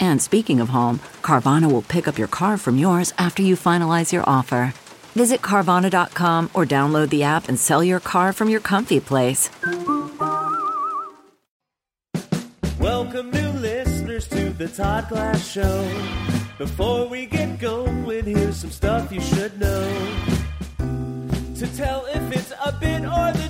And speaking of home, Carvana will pick up your car from yours after you finalize your offer. Visit Carvana.com or download the app and sell your car from your comfy place. Welcome, new listeners, to the Todd Glass Show. Before we get going, here's some stuff you should know. To tell if it's a bit or the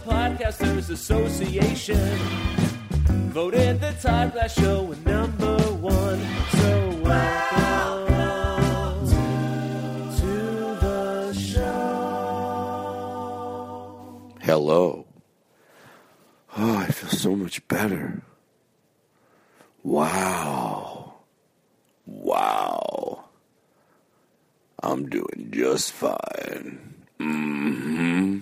Podcasters Association voted the Todd Glass Show number one. So welcome to the show. Hello. Oh, I feel so much better. Wow. Wow. I'm doing just fine. hmm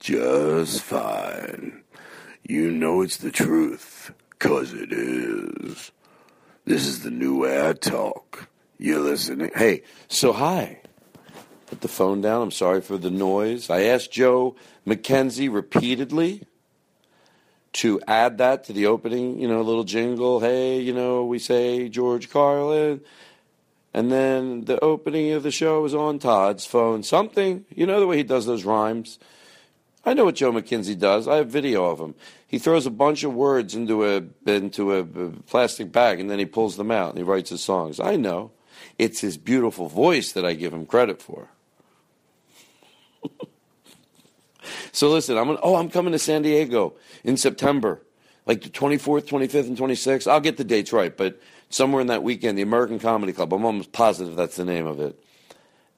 Just fine. You know it's the truth, 'cause it is. This is the new I talk. You're listening. Hey, so hi. Put the phone down. I'm sorry for the noise. I asked Joe McKenzie repeatedly to add that to the opening, you know, a little jingle. Hey, you know, we say George Carlin. And then the opening of the show is on Todd's phone. Something, you know, the way he does those rhymes. I know what Joe McKenzie does. I have video of him. He throws a bunch of words into a into a plastic bag and then he pulls them out and he writes his songs. I know. It's his beautiful voice that I give him credit for. so listen, I'm going oh, I'm coming to San Diego in September. Like the 24th, 25th, and 26th. I'll get the dates right, but somewhere in that weekend, the American Comedy Club. I'm almost positive that's the name of it.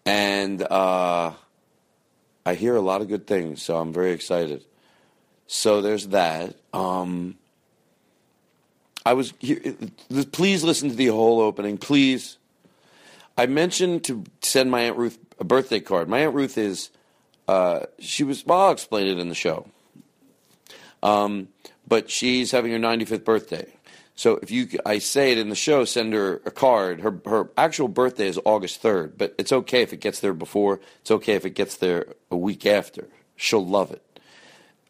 And uh, I hear a lot of good things, so I'm very excited. So there's that. Um, I was here. Please listen to the whole opening, please. I mentioned to send my aunt Ruth a birthday card. My aunt Ruth is, uh, she was. Well, I'll explain it in the show. Um, but she's having her 95th birthday. So if you, I say it in the show, send her a card. Her her actual birthday is August third, but it's okay if it gets there before. It's okay if it gets there a week after. She'll love it.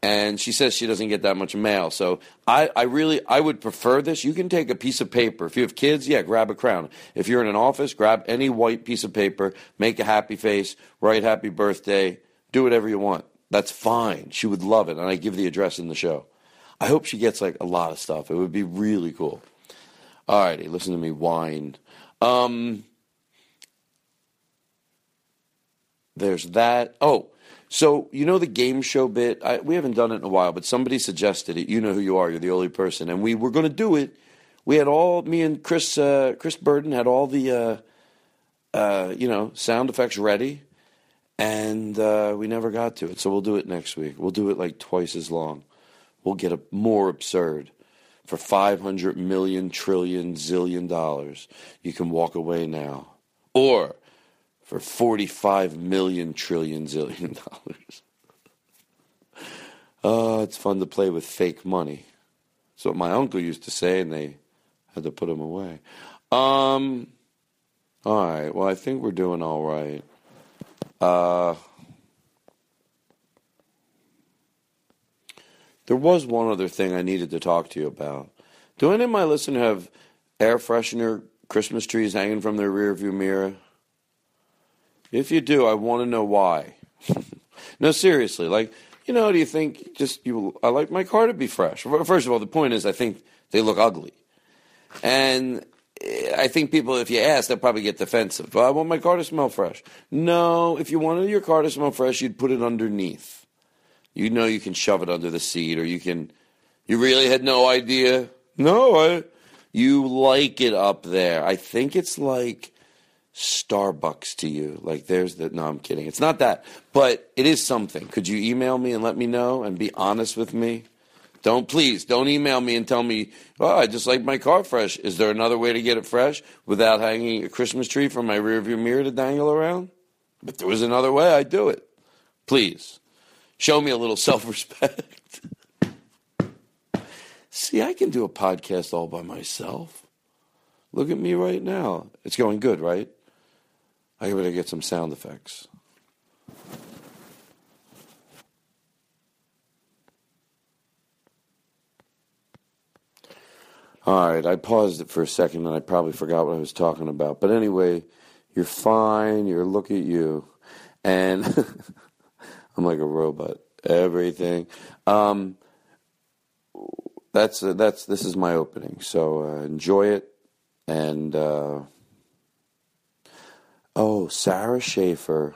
And she says she doesn't get that much mail, so I, I really I would prefer this. You can take a piece of paper. If you have kids, yeah, grab a crown. If you're in an office, grab any white piece of paper, make a happy face, write happy birthday, do whatever you want. That's fine. She would love it, and I give the address in the show. I hope she gets like a lot of stuff. It would be really cool. All righty, listen to me whine. Um, there's that. Oh, so you know the game show bit. I, we haven't done it in a while, but somebody suggested it. You know who you are. You're the only person, and we were going to do it. We had all me and Chris uh, Chris Burden had all the uh, uh, you know sound effects ready, and uh, we never got to it. So we'll do it next week. We'll do it like twice as long. We'll get more absurd. For 500 million trillion zillion dollars, you can walk away now. Or for 45 million trillion zillion dollars. Oh, it's fun to play with fake money. That's what my uncle used to say, and they had to put him away. Um, all right. Well, I think we're doing all right. Uh, there was one other thing I needed to talk to you about. Do any of my listeners have air freshener Christmas trees hanging from their rearview mirror? If you do, I want to know why. no, seriously. Like, you know, do you think just you? I like my car to be fresh. First of all, the point is, I think they look ugly, and eh, I think people, if you ask, they'll probably get defensive. Well, I want my car to smell fresh. No, if you wanted your car to smell fresh, you'd put it underneath. You know, you can shove it under the seat, or you can. You really had no idea. No, I. You like it up there. I think it's like Starbucks to you. Like there's the no, I'm kidding. It's not that, but it is something. Could you email me and let me know and be honest with me? Don't please don't email me and tell me, oh, I just like my car fresh. Is there another way to get it fresh without hanging a Christmas tree from my rearview mirror to dangle around? If there was another way, I'd do it. Please show me a little self respect. See, I can do a podcast all by myself. Look at me right now. It's going good, right? I better get some sound effects. All right, I paused it for a second and I probably forgot what I was talking about. But anyway, you're fine. You're look at you, and I'm like a robot. Everything. Um, that's uh, that's this is my opening. So uh, enjoy it, and uh, oh, Sara Schaefer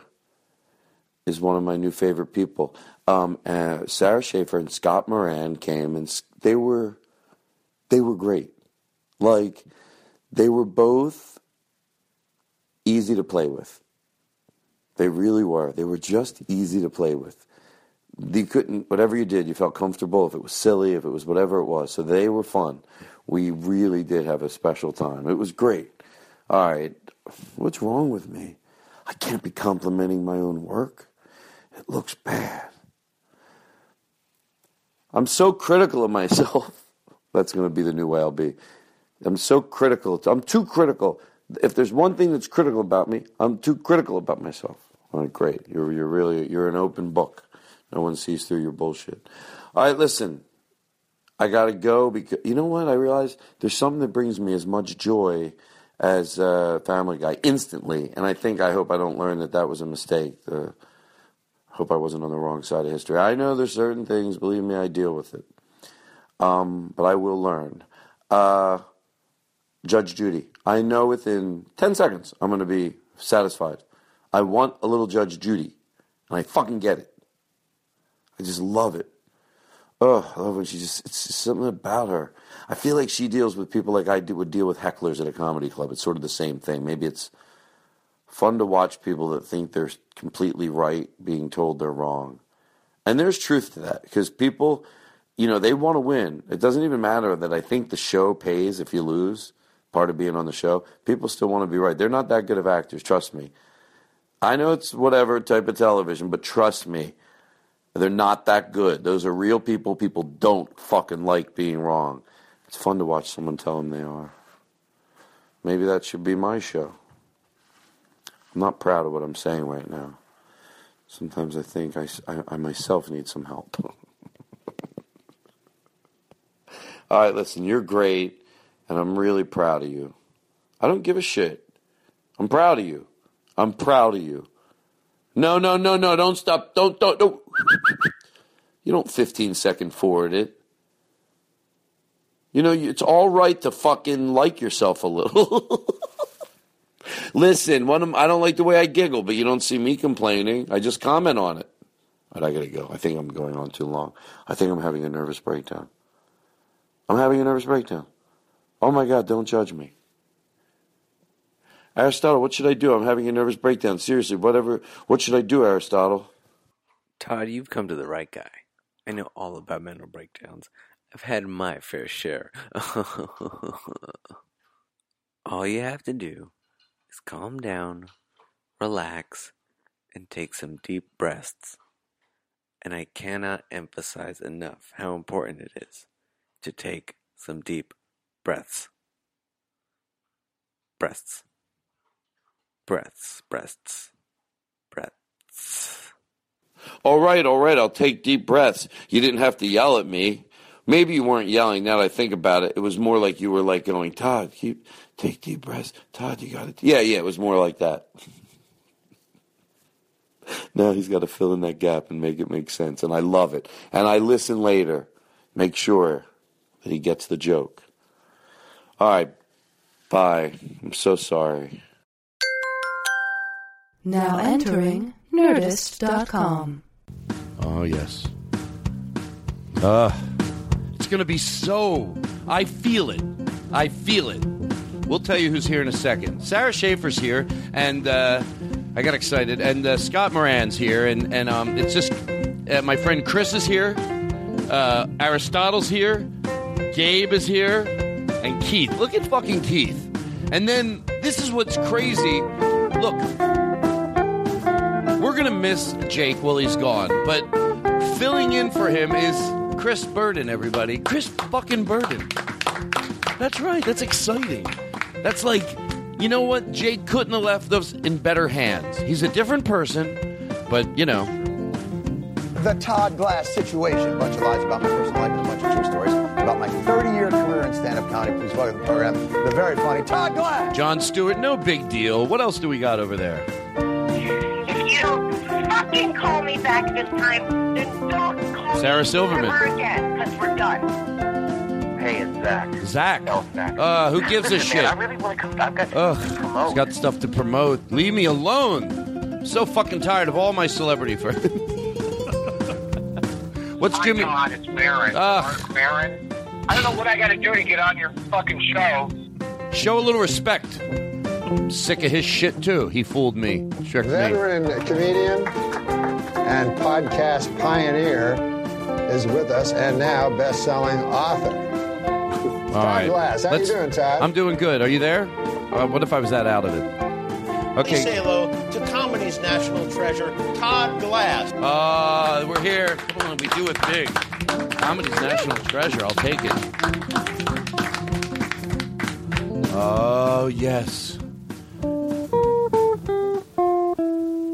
is one of my new favorite people. Um, Sara Schaefer and Scott Moran came, and they were they were great. Like, they were both easy to play with. They really were. They were just easy to play with. You couldn't, whatever you did, you felt comfortable. If it was silly, if it was whatever it was. So they were fun. We really did have a special time. It was great. All right, what's wrong with me? I can't be complimenting my own work. It looks bad. I'm so critical of myself. That's going to be the new way I'll be. I'm so critical. I'm too critical. If there's one thing that's critical about me, I'm too critical about myself. All right, great. You're you're really you're an open book. No one sees through your bullshit. All right, listen. I gotta go because you know what? I realize there's something that brings me as much joy as uh, Family Guy instantly, and I think I hope I don't learn that that was a mistake. Uh, hope I wasn't on the wrong side of history. I know there's certain things. Believe me, I deal with it um, but I will learn. Uh, Judge Judy. I know within 10 seconds I'm going to be satisfied. I want a little Judge Judy, and I fucking get it. I just love it. Oh, I love when she just, it's just something about her. I feel like she deals with people like I would deal with hecklers at a comedy club. It's sort of the same thing. Maybe it's fun to watch people that think they're completely right being told they're wrong. And there's truth to that because people, you know, they want to win. It doesn't even matter that I think the show pays if you lose, part of being on the show. People still want to be right. They're not that good of actors, trust me. I know it's whatever type of television, but trust me, they're not that good. Those are real people. People don't fucking like being wrong. It's fun to watch someone tell them they are. Maybe that should be my show. I'm not proud of what I'm saying right now. Sometimes I think I, I, I myself need some help. All right, listen, you're great, and I'm really proud of you. I don't give a shit. I'm proud of you. I'm proud of you. No, no, no, no, don't stop. Don't, don't, don't. You don't 15 second forward it. You know, it's all right to fucking like yourself a little. Listen, one of, I don't like the way I giggle, but you don't see me complaining. I just comment on it. But I gotta go. I think I'm going on too long. I think I'm having a nervous breakdown. I'm having a nervous breakdown. Oh my God, don't judge me. Aristotle, what should I do? I'm having a nervous breakdown. Seriously, whatever. What should I do, Aristotle? Todd, you've come to the right guy. I know all about mental breakdowns. I've had my fair share. all you have to do is calm down, relax, and take some deep breaths. And I cannot emphasize enough how important it is to take some deep breaths. Breaths. Breaths, breaths, breaths. All right, all right, I'll take deep breaths. You didn't have to yell at me. Maybe you weren't yelling now that I think about it. It was more like you were like going, Todd, keep take deep breaths. Todd, you got it. Yeah, yeah, it was more like that. now he's got to fill in that gap and make it make sense. And I love it. And I listen later. Make sure that he gets the joke. All right. Bye. I'm so sorry. Now entering Nerdist.com. Oh, yes. Uh, it's going to be so. I feel it. I feel it. We'll tell you who's here in a second. Sara Schaefer's here, and uh, I got excited. And uh, Scott Moran's here, and, and um, it's just uh, my friend Chris is here, uh, Aristotle's here, Gabe is here, and Keith. Look at fucking Keith. And then this is what's crazy. Look, we're to miss Jake while he's gone, but filling in for him is Chris Burden, everybody. Chris fucking Burden. That's right. That's exciting. That's like, you know what? Jake couldn't have left us in better hands. He's a different person, but, you know, The Todd Glass situation. A bunch of lies about my personal life and a bunch of true stories about my 30 year career in stand up comedy. Please welcome to the program the very funny Todd Glass. Jon Stewart, no big deal. What else do we got over there? If you fucking call me back this time, then don't call Sarah me Silverman. ever again, because we're done. Hey, it's Zach. Zach. Oh, Zach. Uh, who gives a shit? Man, I really want to come. I've got Ugh, to he's promote. got stuff to promote. Leave me alone. I'm so fucking tired of all my celebrity friends. What's My Jimmy? God, it's Maron. Ugh. Marc Maron. I don't know what I got to do to get on your fucking show. Show a little respect. I'm sick of his shit too. He fooled me. Tricked me. Veteran comedian and podcast pioneer is with us, and now best selling author. All right. Glass. How you doing, Todd? I'm doing good. Are you there? Uh, what if I was that out of it? Please say hello to comedy's national treasure, Todd Glass. Uh, we're here. Come on, we do it big. Comedy's national treasure. I'll take it. Oh yes.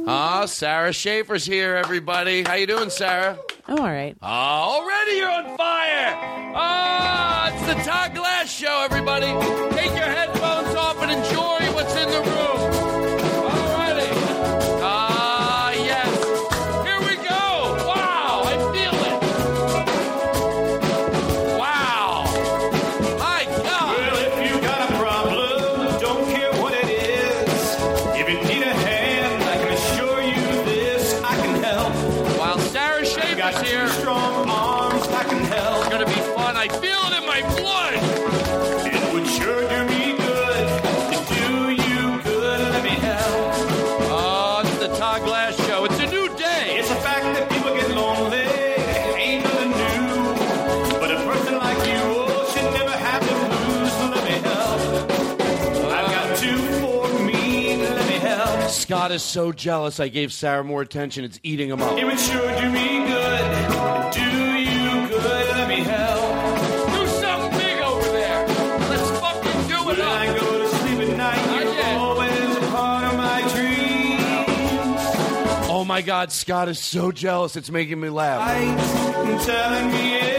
Ah, Sara Schaefer's here, everybody. How you doing, Sara? I'm all right. Ah, already you're on fire! Ah, it's the Todd Glass Show, everybody. Take your headphones off and enjoy help. Scott is so jealous. I gave Sara more attention. It's eating him up. It would sure do me good. Do you good. Let me help. Do something big over there. Let's fucking do it When I go to sleep at night, Not you're yet. always a part of my dreams. Oh my God, Scott is so jealous. It's making me laugh. Lights telling me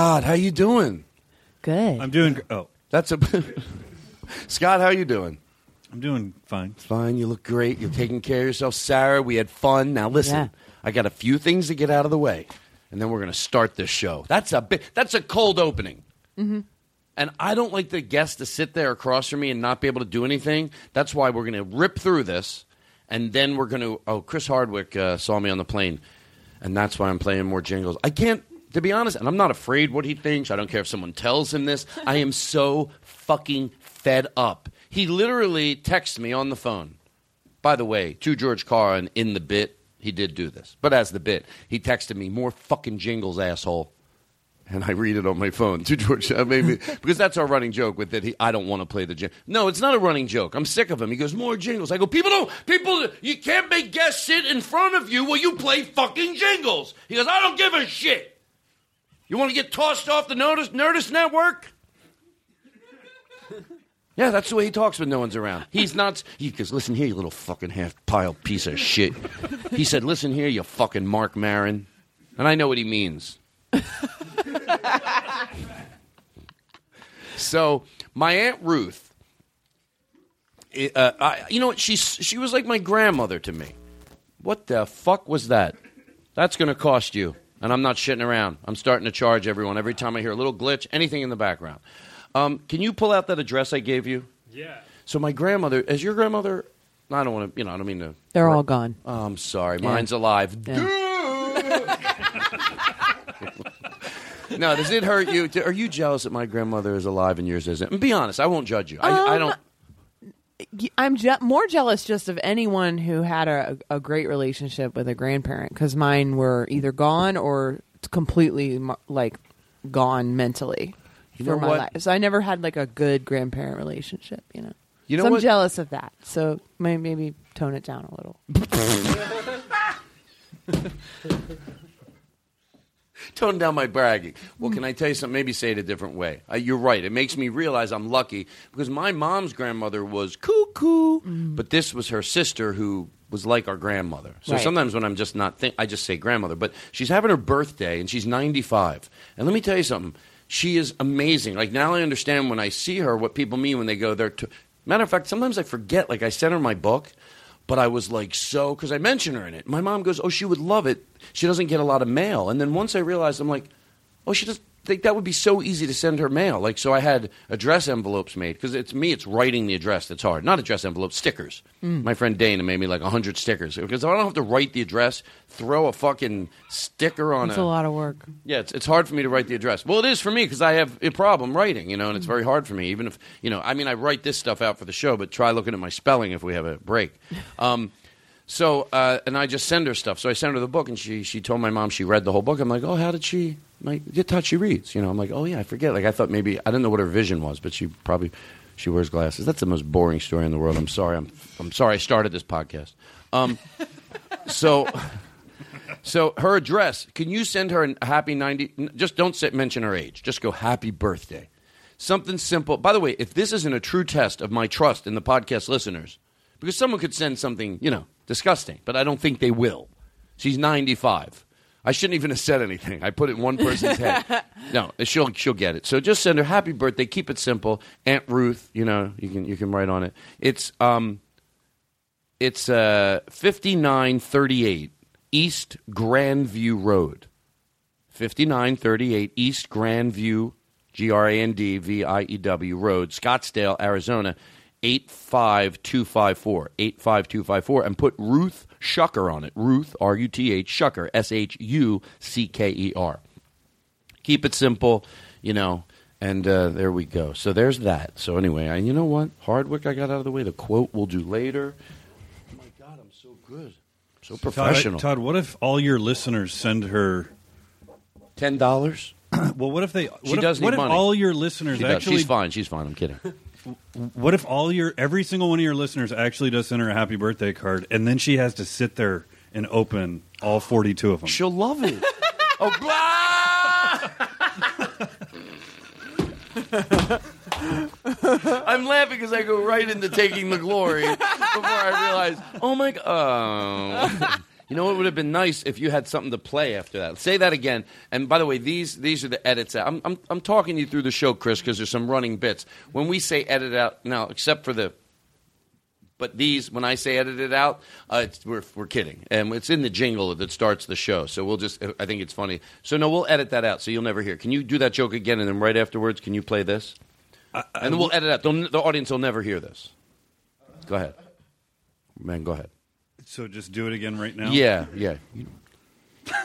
my God, how you doing? Good. I'm doing. gr- Oh, That's a Scott. How you doing? I'm doing fine. Fine. You look great. You're taking care of yourself, Sara. We had fun. Now listen, Yeah. I got a few things to get out of the way, and then we're going to start this show. That's a bit. That's a cold opening. Mm-hmm. And I don't like the guests to sit there across from me and not be able to do anything. That's why we're going to rip through this, and then we're going to. Oh, Chris Hardwick uh, saw me on the plane, and that's why I'm playing more jingles. I can't, to be honest, and I'm not afraid what he thinks. I don't care if someone tells him this. I am so fucking fed up. He literally texts me on the phone. By the way, to George Carlin in the bit, he did do this, but as the bit, he texted me more fucking jingles, asshole and I read it on my phone to George. Maybe because that's our running joke with that. He, I don't want to play the jingle. No, it's not a running joke. I'm sick of him. He goes more jingles. I go, people don't. People, you can't make guests sit in front of you while you play fucking jingles. He goes, I don't give a shit. You want to get tossed off the Nerdist, Nerdist Network? Yeah, that's the way he talks when no one's around. He's not. He goes, listen here, you little fucking half pile piece of shit. He said, listen here, you fucking Marc Maron. And I know what he means. So my aunt Ruth, uh, I, you know what? She's she was like my grandmother to me. What the fuck was that? That's going to cost you. And I'm not shitting around. I'm starting to charge everyone every time I hear a little glitch, anything in the background. Um, can you pull out that address I gave you? Yeah. So my grandmother, is your grandmother? I don't want to, you know, I don't mean to. They're all gone. Oh, I'm sorry. Yeah. Mine's alive. no, does it hurt you? Are you jealous that my grandmother is alive and yours isn't? And be honest, I won't judge you. I, I Um, don't. I'm je- more jealous just of anyone who had a, a great relationship with a grandparent because mine were either gone or completely like gone mentally You for my what? life. So I never had like a good grandparent relationship. You know. You know so I'm what? jealous of that. So maybe tone it down a little. Tone down my bragging. Hmm. Well, can I tell you something? Maybe say it a different way. Uh, you're right. It makes me realize I'm lucky because my mom's grandmother was cuckoo, Hmm. but this was her sister who was like our grandmother. So Right. sometimes when I'm just not think, I just say grandmother. But she's having her birthday and she's 95. And let me tell you something. She is amazing. Like now I understand when I see her what people mean when they go there. To, matter of fact, sometimes I forget. Like I sent her my book. But I was like so because I mentioned her in it. My mom goes, "Oh, she would love it. She doesn't get a lot of mail." And then once I realized, I'm like, "Oh, she does." Think that would be so easy to send her mail. Like so, I had address envelopes made because it's me. It's writing the address that's hard. Not address envelopes, stickers. Mm. My friend Dana made me like hundred stickers because I don't have to write the address. Throw a fucking sticker on it. It's a lot of work. yeah, it's, it's hard for me to write the address. Well, it is for me because I have a problem writing, you know, and it's very hard for me. Even if, you know, I mean, I write this stuff out for the show, but try looking at my spelling if we have a break. Um, so, uh, and I just send her stuff. So I sent her the book, and she she told my mom she read the whole book. I'm like, oh, how did she? Like, get touch she reads. You know, I'm like, oh yeah, I forget. Like I thought maybe I didn't know what her vision was, but she probably she wears glasses. That's the most boring story in the world. I'm sorry. I'm I'm sorry. I started this podcast. Um, so. So her address, can you send her a happy 90 just don't say, mention her age. Just go happy birthday. Something simple. By the way, if this isn't a true test of my trust in the podcast listeners, because someone could send something, you know, disgusting, but I don't think they will. She's 95. I shouldn't even have said anything. I put it in one person's head. No, she'll she'll get it. So just send her happy birthday. Keep it simple. Aunt Ruth, you know, you can you can write on it. It's um it's uh 5938 East Grandview Road. 5938 East Grandview, G R A N D V I E W Road, Scottsdale, Arizona, 85254. 85254. And put Ruth Shucker on it. Ruth, R U T H, Shucker, S H U C K E R. Keep it simple, you know, and uh, there we go. So there's that. So anyway, I, you know what? Hardwick, I got out of the way. The quote we'll do later. Oh my God, I'm so good. So professional. Todd, Todd, what if all your listeners send her ten dollars? well, what if they? What She if, does need What if all your listeners She does. actually? She's fine. She's fine. I'm kidding. What if all your every single one of your listeners actually does send her a happy birthday card, and then she has to sit there and open all 42 of them. She'll love it. oh, I'm laughing because I go right into taking the glory before I realize, oh my god. Oh. You know what would have been nice if you had something to play after that. Say that again. And by the way, these these are the edits. I'm I'm, I'm talking you through the show, Chris, because there's some running bits. When we say edit out now, except for the but these, when I say edit it out, uh, it's, we're, we're kidding. And it's in the jingle that starts the show. So we'll just, I think it's funny. So no, we'll edit that out so you'll never hear. Can you do that joke again and then right afterwards, can you play this? and then we'll edit out. They'll, the audience will never hear this. Go ahead. Man, go ahead. So just do it again right now. Yeah, yeah.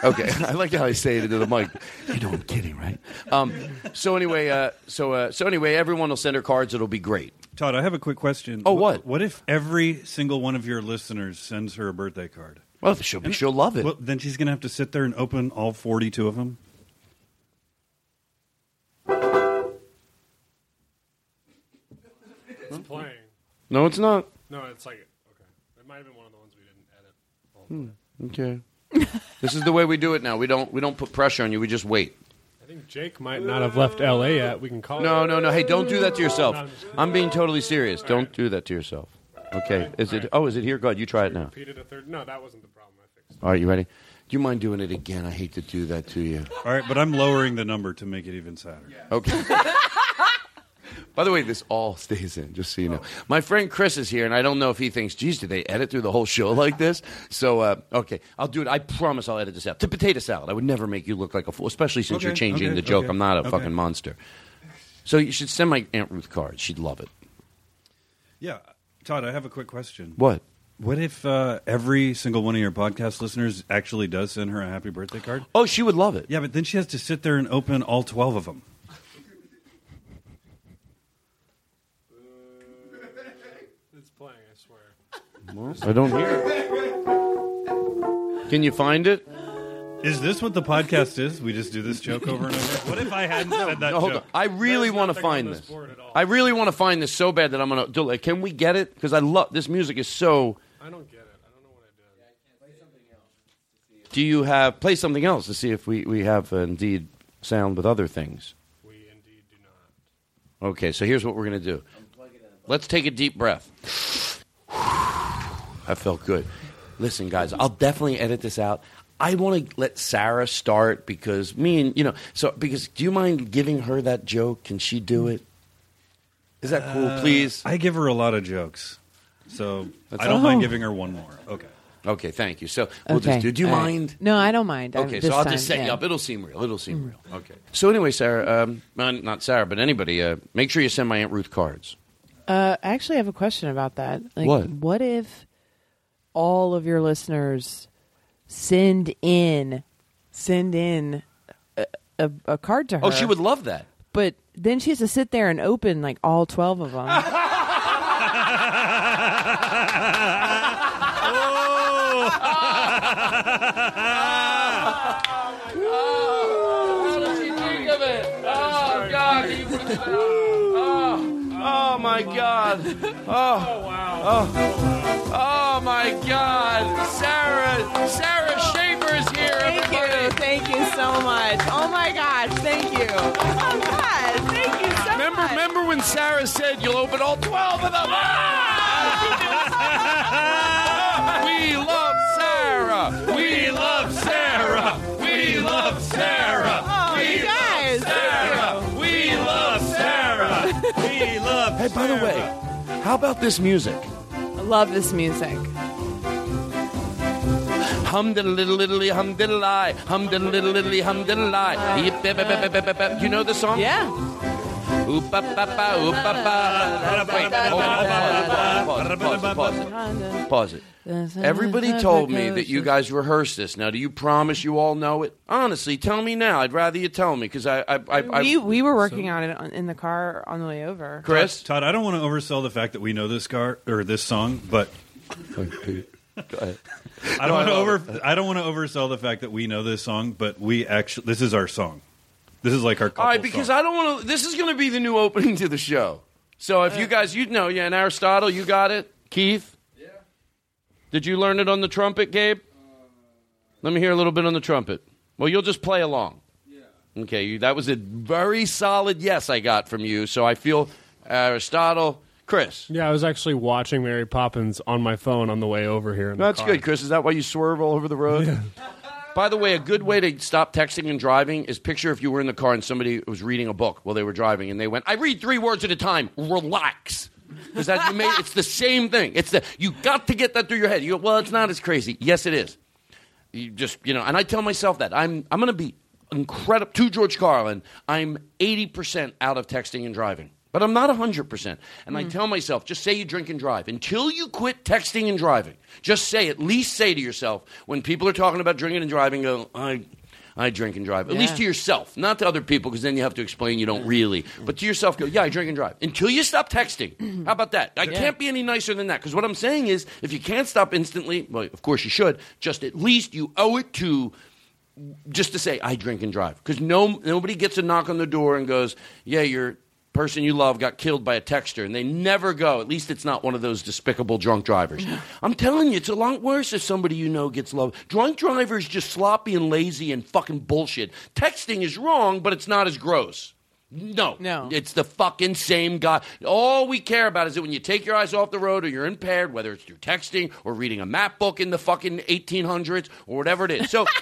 Okay, I like how I say it into the mic. You know I'm kidding, right? Um, so anyway, uh, so uh, so anyway, everyone will send her cards. It'll be great. Todd, I have a quick question. Oh, what? What if every single one of your listeners sends her a birthday card? Well, she'll be, she'll love it. Well, then she's going to have to sit there and open all 42 of them. It's playing. No, it's not. No, it's like okay. It might have been one of the ones we didn't edit. Hmm, Okay. this is the way we do it now. We don't we don't put pressure on you. We just wait. I think Jake might not have left L.A. yet. We can call. No, it. no, no. Hey, don't do that to yourself. No, I'm I'm being totally serious. Don't do that to yourself. Okay. Is it? Oh, is it here? Go ahead. You try it now. Repeated a third. No, that wasn't the problem. I fixed. All right. You ready? Do you mind doing it again? I hate to do that to you. All right, but I'm lowering the number to make it even sadder. Okay. By the way, this all stays in, just so you know. My friend Chris is here, and I don't know if he thinks, geez, did they edit through the whole show like this? So, uh, okay, I'll do it. I promise I'll edit this out. To potato salad. I would never make you look like a fool, especially since Okay, you're changing okay, the joke. okay, I'm not a okay. fucking monster. So you should send my Aunt Ruth cards. She'd love it. Yeah, Todd, I have a quick question. What? What if uh, every single one of your podcast listeners actually does send her a happy birthday card? Oh, she would love it. Yeah, but then she has to sit there and open all 12 of them. I don't hear it. Can you find it? Is this what the podcast is? We just do this joke over and over? What if I hadn't said that No, hold joke? on. I really want to find this. I really want to find this so bad that I'm going to do it. Can we get it? Because I love this music is so. I don't get it. I don't know what I did. Yeah, I can't play something else. Do you have play something else to see if we we have uh, indeed sound with other things? We indeed do not. Okay, so here's what we're going to do. Let's take a deep breath. That felt good. Listen, guys, I'll definitely edit this out. I want to let Sara start because me and you know. So because do you mind giving her that joke? Can she do it? Is that cool? Uh, Please. I give her a lot of jokes, so That's I don't all. mind giving her one more. Okay. Okay, thank you. So we'll Okay. just do. Do you All right. mind? No, I don't mind. Okay, I, so I'll time, just set you yeah. up. It'll seem real. It'll seem real. Okay. So anyway, Sara, um, not Sara, but anybody, uh, make sure you send my Aunt Ruth cards. Uh, I actually have a question about that. Like, What? What if all of your listeners send in, send in a, a, a card to her? Oh, she would love that. But then she has to sit there and open like all twelve of them. How does she think of it? Oh, God. can you put it oh, down? Oh, oh, my God. Oh, wow. Oh, oh. Oh, my God. Sara, Sara Schaefer's here, Thank you, thank you so much. Oh my gosh, thank you. Oh God, thank you so remember, much. Remember when Sara said you'll open all 12 of them? Ah! we love Sara. We love Sara. We love Sara. Oh, we you guys, love Sara. We love Sara. We love Hey, by the way, how about this music? I love this music. Hum diddle little little hum diddle I hum diddle little little hum diddle. You know the song? Yeah. Oop ba ba ba oop ba ba. Wait, hold on, pause it, pause it, pause it, pause it. Pause it. Everybody told me that you guys rehearsed this. Now, do you promise you all know it? Honestly, tell me now. I'd rather you tell me because I, I, I, I, we we were working on it on, in the car on the way over. Chris. Todd, I don't want to oversell the fact that we know this car or this song, but I don't want to love over. I don't want to oversell the fact that we know this song, but we actually this is our song. This is like our couple All right, because song. I don't want to. This is going to be the new opening to the show. So if you uh, guys, you know, yeah, and Aristotle, you got it. Keith, yeah. Did you learn it on the trumpet, Gabe? Let me hear a little bit on the trumpet. Well, you'll just play along. Yeah. Okay, you, that was a very solid yes I got from you. So I feel Aristotle, Chris. Yeah, I was actually watching Mary Poppins on my phone on the way over here. In the That's car. good, Chris. Is that why you swerve all over the road? By the way, a good way to stop texting and driving is picture if you were in the car and somebody was reading a book while they were driving and they went, "I read three words at a time. Relax." Because that you made it's the same thing. It's the you got to get that through your head. You go, well, it's not as crazy. Yes, it is. You just you know, and I tell myself that I'm I'm going to be incredible to George Carlin. I'm eighty percent out of texting and driving. But I'm not 100%. And I mm-hmm. tell myself, just say you drink and drive. Until you quit texting and driving, just say, at least say to yourself, when people are talking about drinking and driving, go, I, I drink and drive. At least to yourself, not to other people, because then you have to explain you don't really. But to yourself, go, yeah, I drink and drive. Until you stop texting. How about that? I Yeah. can't be any nicer than that. Because what I'm saying is, if you can't stop instantly, well, of course you should, just at least you owe it to just to say I drink and drive because no nobody gets a knock on the door and goes, "Yeah, your person you love got killed by a texter," and they never go. At least it's not one of those despicable drunk drivers. I'm telling you, it's a lot worse if somebody you know gets loved. Drunk drivers just sloppy and lazy and fucking bullshit. Texting is wrong, but it's not as gross. No, no, it's the fucking same guy. All we care about is that when you take your eyes off the road or you're impaired, whether it's through texting or reading a map book in the fucking 1800s or whatever it is. So.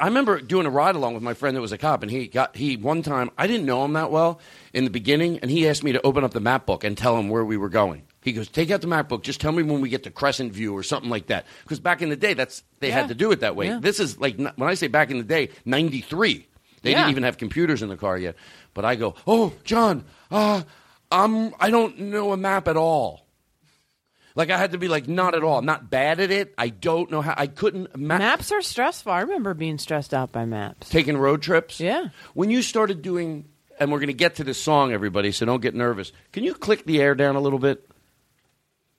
I remember doing a ride along with my friend that was a cop, and he got he one time I didn't know him that well in the beginning, and he asked me to open up the map book and tell him where we were going. He goes, "Take out the map book. Just tell me when we get to Crescent View or something like that." Because back in the day, that's they Yeah. had to do it that way. Yeah. This is like when I say back in the day, ninety three. They Yeah. didn't even have computers in the car yet. But I go, "Oh, John, uh, I'm I don't know a map at all." Like I had to be like, not at all. I'm not bad at it. I don't know how. I couldn't. Ma- Maps are stressful. I remember being stressed out by maps. taking road trips. Yeah. When you started doing, and we're going to get to this song, everybody, so don't get nervous. Can you click the air down a little bit?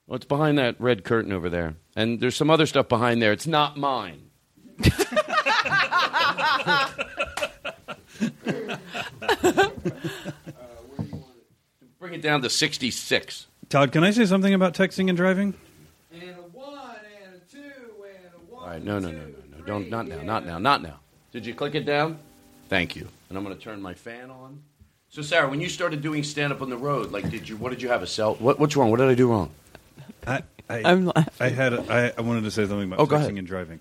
Well, it's behind that red curtain over there, and there's some other stuff behind there. It's not mine. Bring it down to 66. Todd, can I say something about texting and driving? and a one and All right, no, no, no, no, no. Don't, not now, not now, not now. Did you click it down? Thank you. And I'm going to turn my fan on. So, Sara, when you started doing stand up on the road, like, did you? What did you have a cell? What, what's wrong? What did I do wrong? I, I, I'm laughing. I had. I, I wanted to say something about Oh, texting and driving.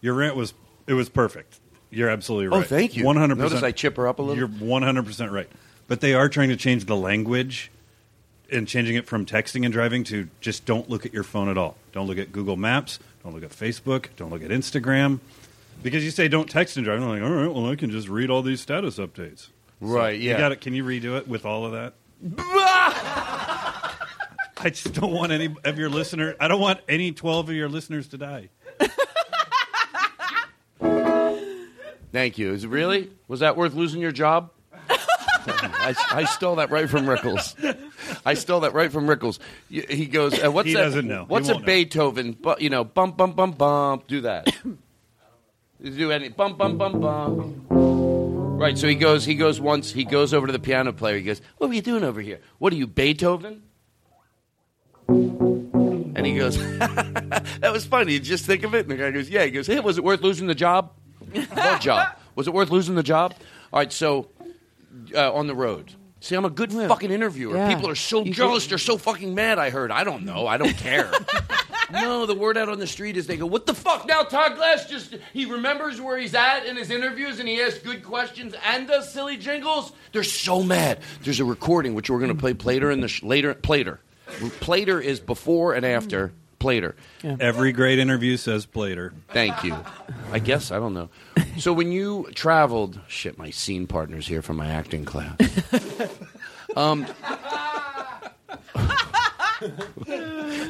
Your rant was it was perfect. You're absolutely oh, right. Oh, thank you. One hundred percent. Notice I chip her up a little? You're one hundred percent right. But they are trying to change the language and changing it from texting and driving to just don't look at your phone at all. Don't look at Google Maps. Don't look at Facebook. Don't look at Instagram. Because you say don't text and drive, I'm like, all right, well, I can just read all these status updates. Right, You yeah. got it. Can you redo it with all of that? I just don't want any of your listeners. I don't want any twelve of your listeners to die. Thank you. Is it really? Was that worth losing your job? I, I stole that right from Rickles. I stole that right from Rickles. He goes, uh, "What's He that? doesn't know. He What's a won't know. Beethoven? But you know, bump, bump, bump, bump. Do that. Do any bump, bump, bump, bump. Right. So he goes. He goes once. He goes over to the piano player. He goes, "What are you doing over here? What are you, Beethoven?" And he goes, "That was funny. Just think of it." And the guy goes, "Yeah." He goes, "Hey, was it worth losing the job? what job? Was it worth losing the job?" All right. So uh, on the road. See, I'm a good fucking interviewer. Yeah. People are so jealous. They're so fucking mad. I heard. I don't know. I don't care. no, the word out on the street is they go, "What the fuck?" Now Todd Glass just he remembers where he's at in his interviews and he asks good questions and does silly jingles. They're so mad. There's a recording which we're going to play later in the sh- later later. Plater is before and after Plater. Every great interview says Plater. Thank you. I guess I don't know. So when you traveled, shit, my scene partner's here from my acting class. Um,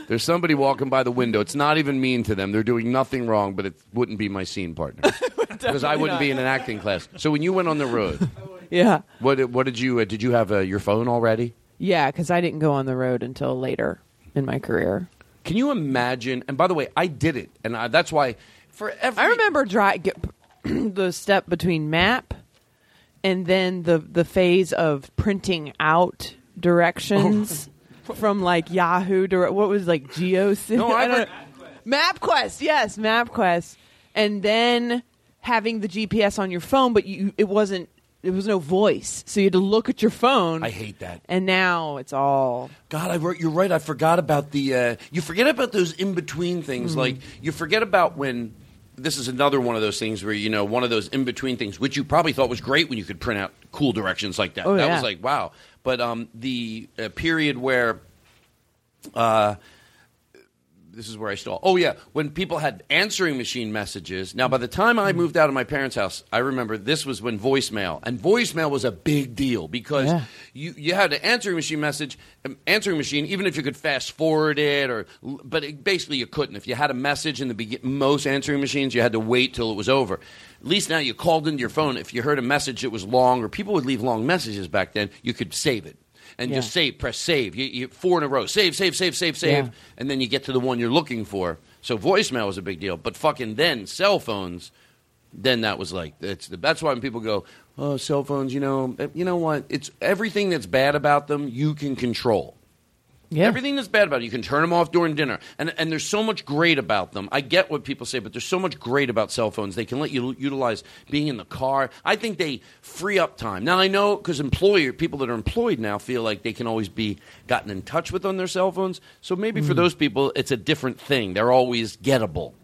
there's somebody walking by the window. It's not even mean to them. They're doing nothing wrong, but it wouldn't be my scene partner because I wouldn't be in an acting class. So when you went on the road, Yeah. what did- what did you uh, did you have uh, your phone already? Yeah, because I didn't go on the road until later in my career. Can you imagine? And by the way, I did it, and I, that's why for every I remember dry, get, the step between map and then the the phase of printing out directions oh. from like Yahoo. Dire- what was like GeoCities? No, I don't know. MapQuest. Yes, MapQuest. and then having the GPS on your phone, but you it wasn't. There was no voice, so you had to look at your phone. I hate that. And now it's all God, I wrote. You're right. I forgot about the. Uh, you forget about those in between things. Mhm. Like you forget about when. This is another one of those things where you know one of those in between things, which you probably thought was great when you could print out cool directions like that. Oh, that yeah. was like wow. But um, the uh, period where. Uh, this is where I stall. Oh yeah, when people had answering machine messages. Now, by the time I moved out of my parents' house, I remember this was when voicemail and voicemail was a big deal because Yeah. you you had an answering machine message, um, answering machine, even if you could fast forward it or, but it, basically you couldn't. If you had a message in the begin, most answering machines, you had to wait till it was over. At least now you called into your phone. If you heard a message that was long, or people would leave long messages back then, you could save it. And just Yeah. save, press save. You, you, four in a row. Save, save, save, save, save. Yeah. And then you get to the one you're looking for. So voicemail was a big deal. But fucking then, cell phones, then that was like, that's, the, that's why when people go, oh, cell phones, you know, eh, you know what? It's everything that's bad about them, you can control. Yeah. Everything that's bad about it, you can turn them off during dinner. And, and there's so much great about them. I get what people say, but there's so much great about cell phones. They can let you utilize being in the car. I think they free up time. Now, I know because employer people that are employed now feel like they can always be gotten in touch with on their cell phones. So maybe for Mm. those people, it's a different thing. They're always gettable.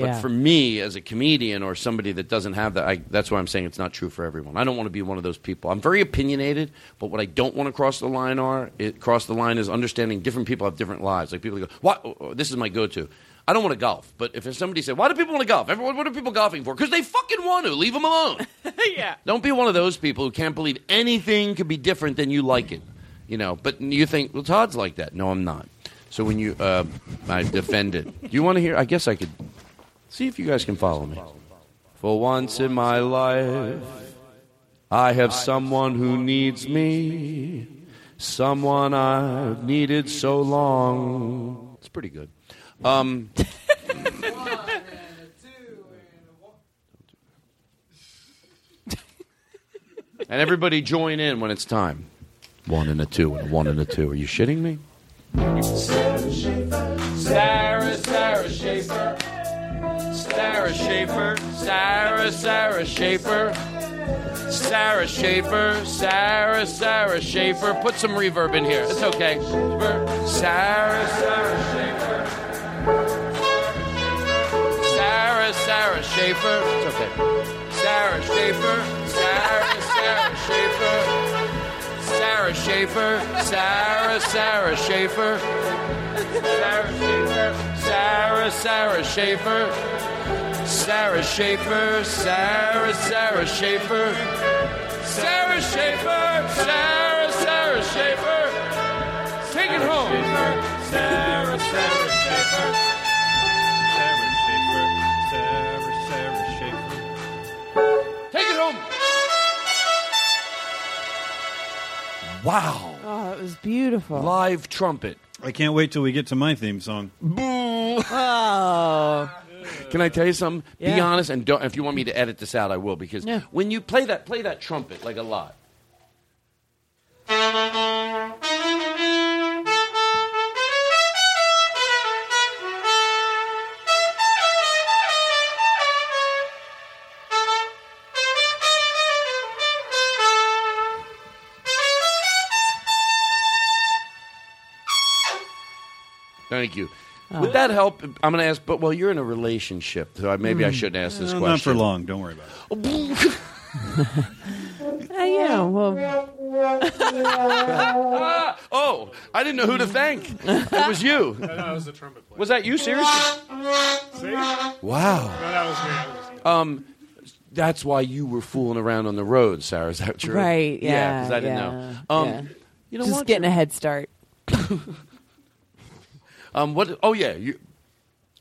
But for me, as a comedian or somebody that doesn't have that, I, that's why I'm saying it's not true for everyone. I don't want to be one of those people. I'm very opinionated, but what I don't want to cross the line are it, cross the line is understanding different people have different lives. Like people go, "What?" oh, This is my go-to. I don't want to golf, but if somebody said, "Why do people want to golf?" Everyone, what are people golfing for? Because they fucking want to. Leave them alone. yeah. Don't be one of those people who can't believe anything could be different than you like it. You know, but you think, well, Todd's like that. No, I'm not. So when you, uh, I defend it. Do you want to hear? I guess I could see if you guys can follow me. For once in my life, I have someone who needs me, someone I've needed so long. It's pretty good. Um, and everybody join in when it's time. One and a two and a one and a two. Are you shitting me? Sara, Sara Schaefer. Sara Schaefer. Sara, Sara Schaefer. Sara Schaefer, Sara, Sara Schaefer. Put some reverb in here. It's okay. Sara, Sara Schaefer. Sara, Sara Schaefer. It's okay. Sara Schaefer, Sara, Sara Schaefer. Sara Schaefer, Sara, Sara Schaefer. Sara Schaefer, Sara, Sara Schaefer. Sara Schaefer, Sara, Sara Schaefer. Sara Schaefer, Sara, Sara Schaefer. Take it home. Wow. Oh, that was beautiful. Live trumpet. I can't wait till we get to my theme song. Oh. Can I tell you something? Be honest, and don't, if you want me to edit this out, I will. Because Yeah. when you play that, play that trumpet like a lot. Thank you. Would that help? I'm going to ask, but well, you're in a relationship, so I, maybe I Hmm. shouldn't ask this Uh, question. Not for long. Don't worry about it. Uh, yeah, well, oh, I didn't know who to thank. It was you. No, that was the trumpet player. Was that you? Seriously? See? Wow. No, that was me. Um, that's why you were fooling around on the road, Sara. Is that true? right. Yeah. because I didn't yeah, know. Um, yeah. you know Just what? getting a head start. Um, what? Oh yeah. You,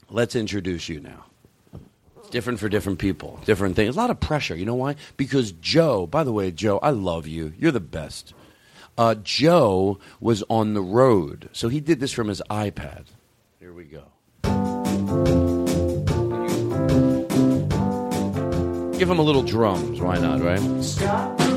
let's introduce you now. Different for different people. Different things. A lot of pressure. You know why? Because Joe. By the way, Joe, I love you. You're the best. Uh, Joe was on the road, so he did this from his iPad. Here we go. Give him a little drums. Why not? Right? Yeah.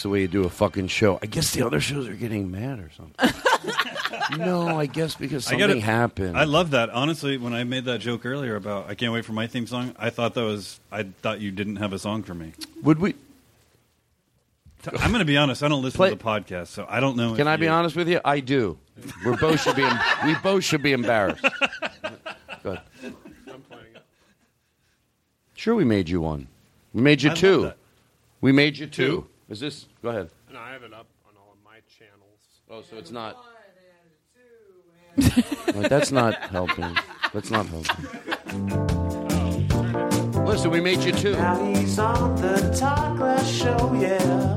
That's the way you do a fucking show. I guess the other shows are getting mad or something. no, I guess because I something gotta- happened. I love that. Honestly, when I made that joke earlier about I can't wait for my theme song, I thought that was I thought you didn't have a song for me. Would we? I'm going to be honest. I don't listen Play- to the podcast, so I don't know. Can if I be you- honest with you? I do. We both should be. we both should be embarrassed. Go ahead. Sure, we made you one. We made you I love two. that. We made you two. Two? Is this? Go ahead. No, I have it up on all of my channels. Oh, so it's not. Well, that's not helping. That's not helping. Oh, Listen, we made you two. He's on the Todd Glass Show, yeah.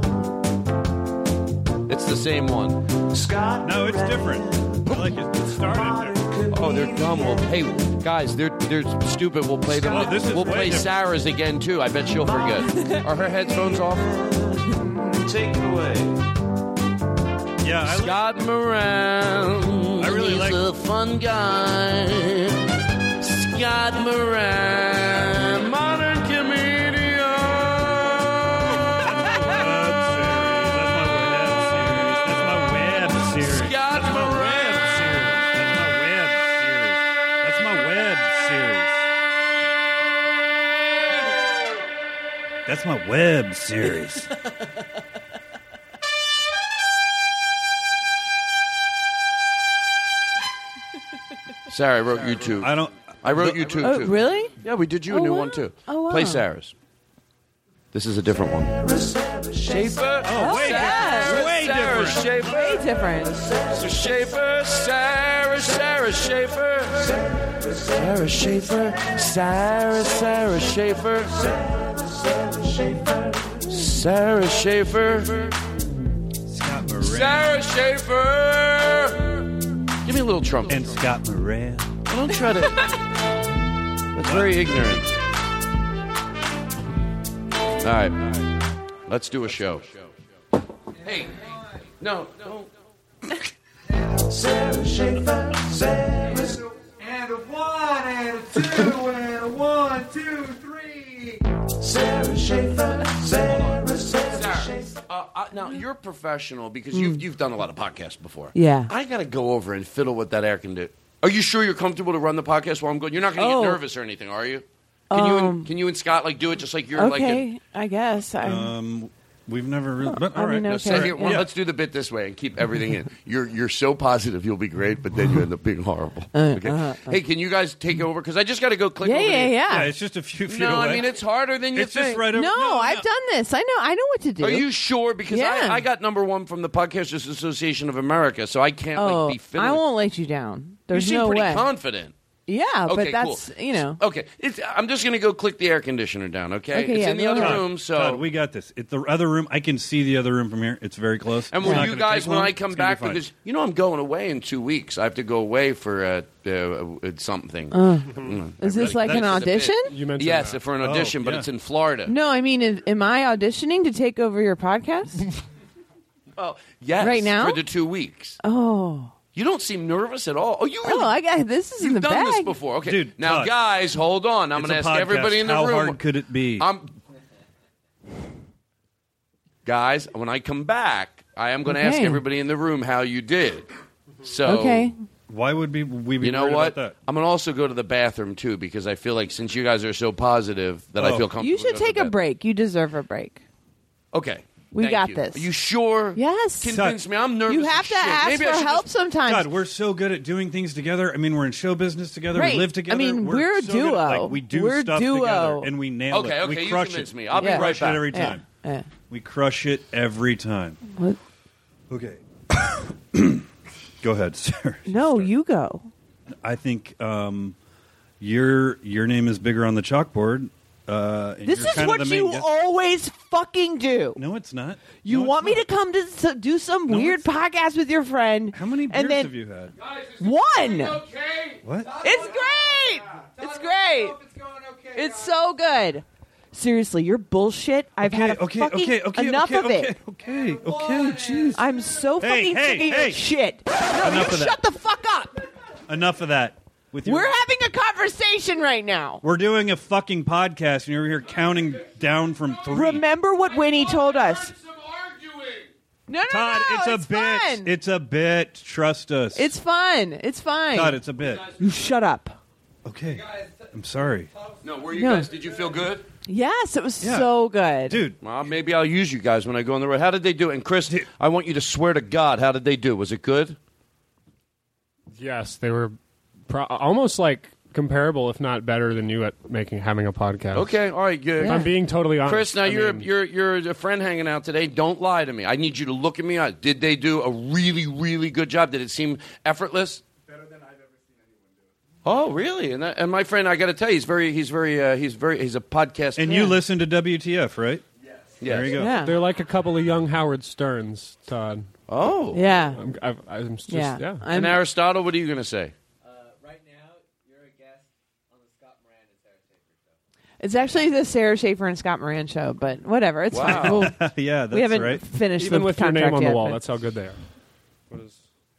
It's the same one. Scott. No, it's different. I like it. It started. Oh, they're dumb. Well, hey, guys, they're they're stupid. We'll play them. Oh, this is we'll play different. Sara's again too. I bet she'll forget. Are her headphones off? Take it away. Yeah, I Scott Moran. I really He's like- a fun guy. Scott Moran, modern comedian. That series. That's my web series. That's my web series. That's my web series. That's my web series. That's my web series. Sara, I wrote you two. I don't. I wrote you two. Oh, too. really? Yeah, we did you oh, a Oh, new wow. one too. Oh, wow. Play Sara's. This is a different one. Sara Schaefer. Oh, way yes. different. Way Sara different. Schaefer. Way different. Sara Schaefer. Sara, Sara Schaefer. Sara Schaefer. Sara, Sara Schaefer. Sara Schaefer. Scott Moran. Sara Schaefer. Give me a little trumpet. And Scott Moran. Don't try to. That's very ignorant. All right. Let's do a show. Hey. No, no. Sara Schaefer, Sara. And a one, and a two, and a one, two, three. Sara Schaefer, Sara, Sara Schaefer. Uh, uh, now you're professional because you've you've done a lot of podcasts before. Yeah. I got to go over and fiddle with that air conditioner. Are you sure you're comfortable to run the podcast while I'm going? You're not going to Oh. get nervous or anything, are you? Can you Um, and, can you and Scott like do it just like you're like? Okay, I guess. I, Um, we've never really. But I all right. mean, No, okay. say here, well, Yeah. Let's do the bit this way and keep everything in. You're you're so positive you'll be great, but then you end up being horrible. Okay. uh, hey, can you guys take over? Because I just got to go click. yeah, over yeah, here. yeah. Yeah, it's just a few feet No, away. I mean it's harder than you it's think. just right over. no, I've done this. I know. I know what to do. Are you sure? Because Yeah. I, I got number one from the Podcasters Association of America, so I can't Oh, like be fiddling. I won't let you down. There's you seem no pretty way. confident. Yeah, Okay, but that's cool. you know. Okay, it's, I'm just going to go click the air conditioner down. Okay, Okay, it's yeah, in the go other ahead. room. So, Todd, we got this. It's the other room. I can see the other room from here. It's very close. and It's will not you gonna guys, take when long. I come It's gonna be back, fine. because you know I'm going away in two weeks. I have to go away for uh, uh, uh, something. Uh, Mm. is this like an That's the bit. audition? You mentioned Yes, that. for an Oh, audition, but yeah. it's in Florida. No, I mean, is, am I auditioning to take over your podcast? Well, yes, Right now? for the two weeks. oh, You don't seem nervous at all. Oh, you really? oh, I got this. Is in You've the done bag. this before. Okay, Dude, now Todd, guys, hold on. I'm going to ask podcast. everybody in the How room. hard could it be? I'm guys. When I come back, I am going to ask everybody in the room how you did. So Okay. Why would be we be You know what? About that? I'm going to also go to the bathroom too because I feel like since you guys are so positive that I Oh. feel comfortable. You should take a break. You deserve a break. Okay. We Thank got you. this. Are you sure? Yes. Convince me. I'm nervous. You have as to shit. ask Maybe for I should help just- sometimes. God, we're so good at doing things together. I mean, we're in show business together. Right. We live together. I mean, we're a so good at- duo. like, we do We're stuff duo. together, and we nail Okay, it. okay, we you crush convince it. me. I'll be Yeah. we right crush back. it every Yeah. time. Yeah. We crush it every time. What? Okay. go ahead, sir. No, you go. I think um, your your name is bigger on the chalkboard. Uh, and This you're is kind of what the main you guest. always fucking do. No, it's not. You No, it's want me not. to come to, to do some No, weird podcast with your friend. How many beers and then have you had? one. What? It's great. It's great. It's so good. Seriously, you're bullshit. I've had a okay, fucking okay, okay, enough okay, of it. Okay, okay, okay. Jeez. I'm so Hey, fucking hey, sick of your hey. shit. No, Enough you of that. shut the fuck up. Enough of that. With your We're having a conversation. right now. We're doing a fucking podcast, and you're here counting down from three. Remember what Winnie told us. No, no, Todd, no, it's a it's bit. fun. It's a bit. Trust us. It's fun. It's fine. Todd, it's a bit. You shut up. Okay. I'm sorry. No, were you No. guys? Did you feel good? Yes, it was Yeah. so good. Dude, Well, maybe I'll use you guys when I go on the road. How did they do? And Chris, I want you to swear to God, how did they do? Was it good? Yes, they were pro- almost like comparable, if not better, than you at making having a podcast. Okay, all right, good. If I'm being totally honest, Chris, now I you're mean, you're you're a friend hanging out today. Don't lie to me. I need you to look at me. Did they do a really really good job? Did it seem effortless? Better than I've ever seen anyone do. Oh, really? And that, and my friend, I got to tell you, he's very he's very uh, he's very he's a podcast. And you listen to WTF, right? Yes. There you go. Yeah. They're like a couple of young Howard Sterns, Todd. Oh, Yeah. I'm, I've, I'm just Yeah. yeah. And I'm- Aristotle, what are you going to say? It's actually the Sara Schaefer and Scott Moran show, but whatever. It's fine. We'll- yeah, that's we haven't right. finished Even the with your contract name on the yet, wall, but- that's how good they are. What is?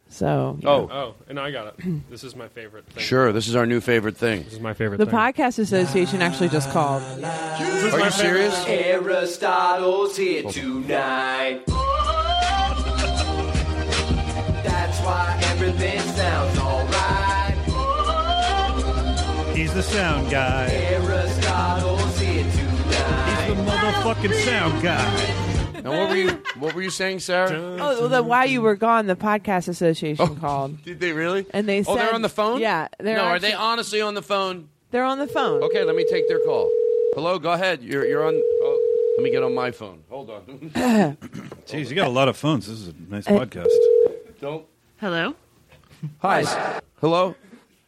so. Oh, Oh, and I got it. This is my favorite thing. sure. This is our new favorite thing. This is my favorite The thing. Podcast Association actually just called. Are you serious? Aristotle's here tonight. That's why everything sounds alright. He's the sound guy. Aristotle's here tonight. He's the motherfucking sound guy. Now, what were you what were you saying, Sara? Oh, well, the While You Were Gone, the Podcast Association called. Did they really? And they Oh, they're on the phone. Yeah, they're no, are actually- they honestly on the phone? They're on the phone. Okay, let me take their call. Hello, go ahead. You're you're on. Oh, let me get on my phone. Hold on. Jeez, you got a lot of phones. This is a nice Uh, podcast. Don't. Hello? Hi. s- Hello.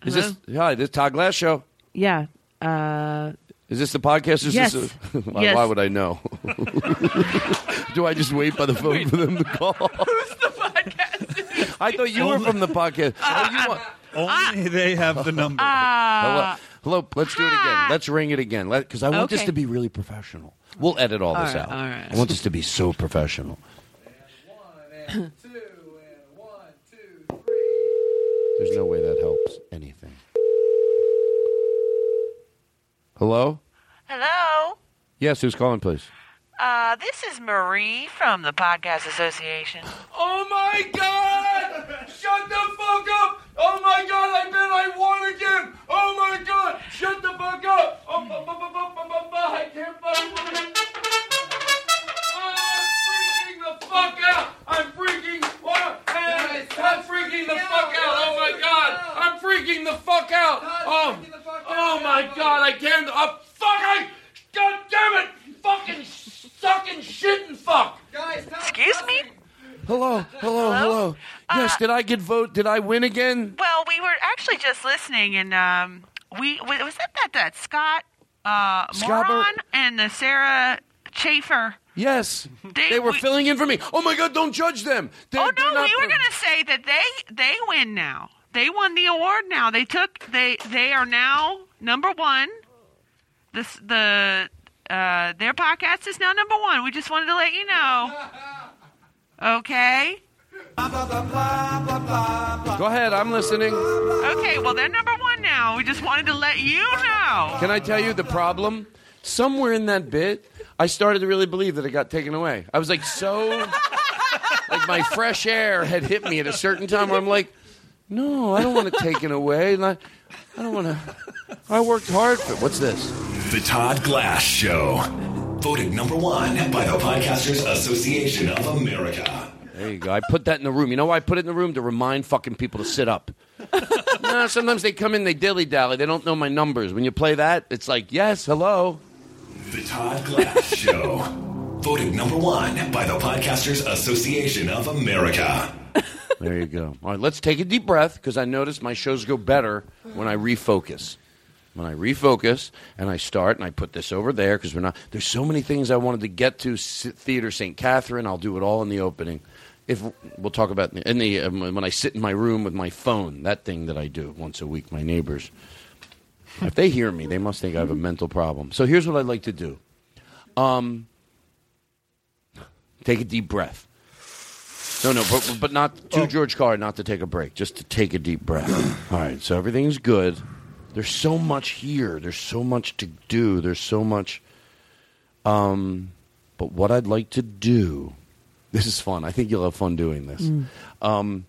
Is this hi? This Todd Glass show. Yeah. Uh, Is this the podcast? Is Yes. This a, why, Yes. why would I know? Do I just wait by the phone for them to call? Who's the podcast? I thought you were from the podcast. Oh, you want- uh, uh, Only uh, they have the number. Hello. Hello. Let's do it again. Let's ring it again. Because I want this to be really professional. We'll edit all this All right, out. all right. I want this to be so professional. One, two, and one, two, three. There's no way that helps anything. Hello? Hello. Yes, who's calling, please? Uh, this is Marie from the Podcast Association. Oh my God! Shut the fuck up! Oh my God! I bet I won again! Oh my God! Shut the fuck up! Oh, bu- bu- bu- bu- bu- bu- bu- I can't fucking. I'm freaking the fuck out! I'm freaking. What? Man, I'm freaking the fuck out! Oh my God! I'm freaking the fuck out! Oh, oh my God! I can't. Oh, fuck! I. God damn it! Fucking sucking shit and fuck! Guys, excuse me? Hello, hello, hello. Yes, did I get vote? Did I win again? Well, we were actually just listening, and um, we was that that that Scott uh, Scott Mor- Moron and the Sara Schaefer. Yes, They- they were we- filling in for me. Oh my God! Don't judge them. They're, oh no, we were going to say that they they win now. They won the award now. They took they they are now number one. This the uh, their podcast is now number one. We just wanted to let you know. Okay. Go ahead, I'm listening. Okay, well they're number one now. We just wanted to let you know. Can I tell you the problem? Somewhere in that bit, I started to really believe that it got taken away. I was like so, like my fresh air had hit me at a certain time where I'm like, no, I don't want it taken away. I, I don't want to. I worked hard for. It. What's this? The Todd Glass Show. Voted number one by the Podcasters Association of America. There you go. I put that in the room. You know why I put it in the room? To remind fucking people to sit up. no, sometimes they come in, they dilly dally. They don't know my numbers. When you play that, it's like, yes, hello. The Todd Glass Show. Voted number one by the Podcasters Association of America. There you go. All right, let's take a deep breath because I notice my shows go better when I refocus. When I refocus and I start and I put this over there because we're not. There's so many things I wanted to get to. S- Theater St. Catherine. I'll do it all in the opening. If we'll talk about in the, in the um, when I sit in my room with my phone, that thing that I do once a week. My neighbors, if they hear me, they must think I have a mental problem. So here's what I'd like to do. Um, take a deep breath. No, no, but, but not to George Carr, not to take a break, just to take a deep breath. All right, so everything's good. There's so much here. There's so much to do. There's so much. Um, but what I'd like to do, this is fun. I think you'll have fun doing this. Mm. Um,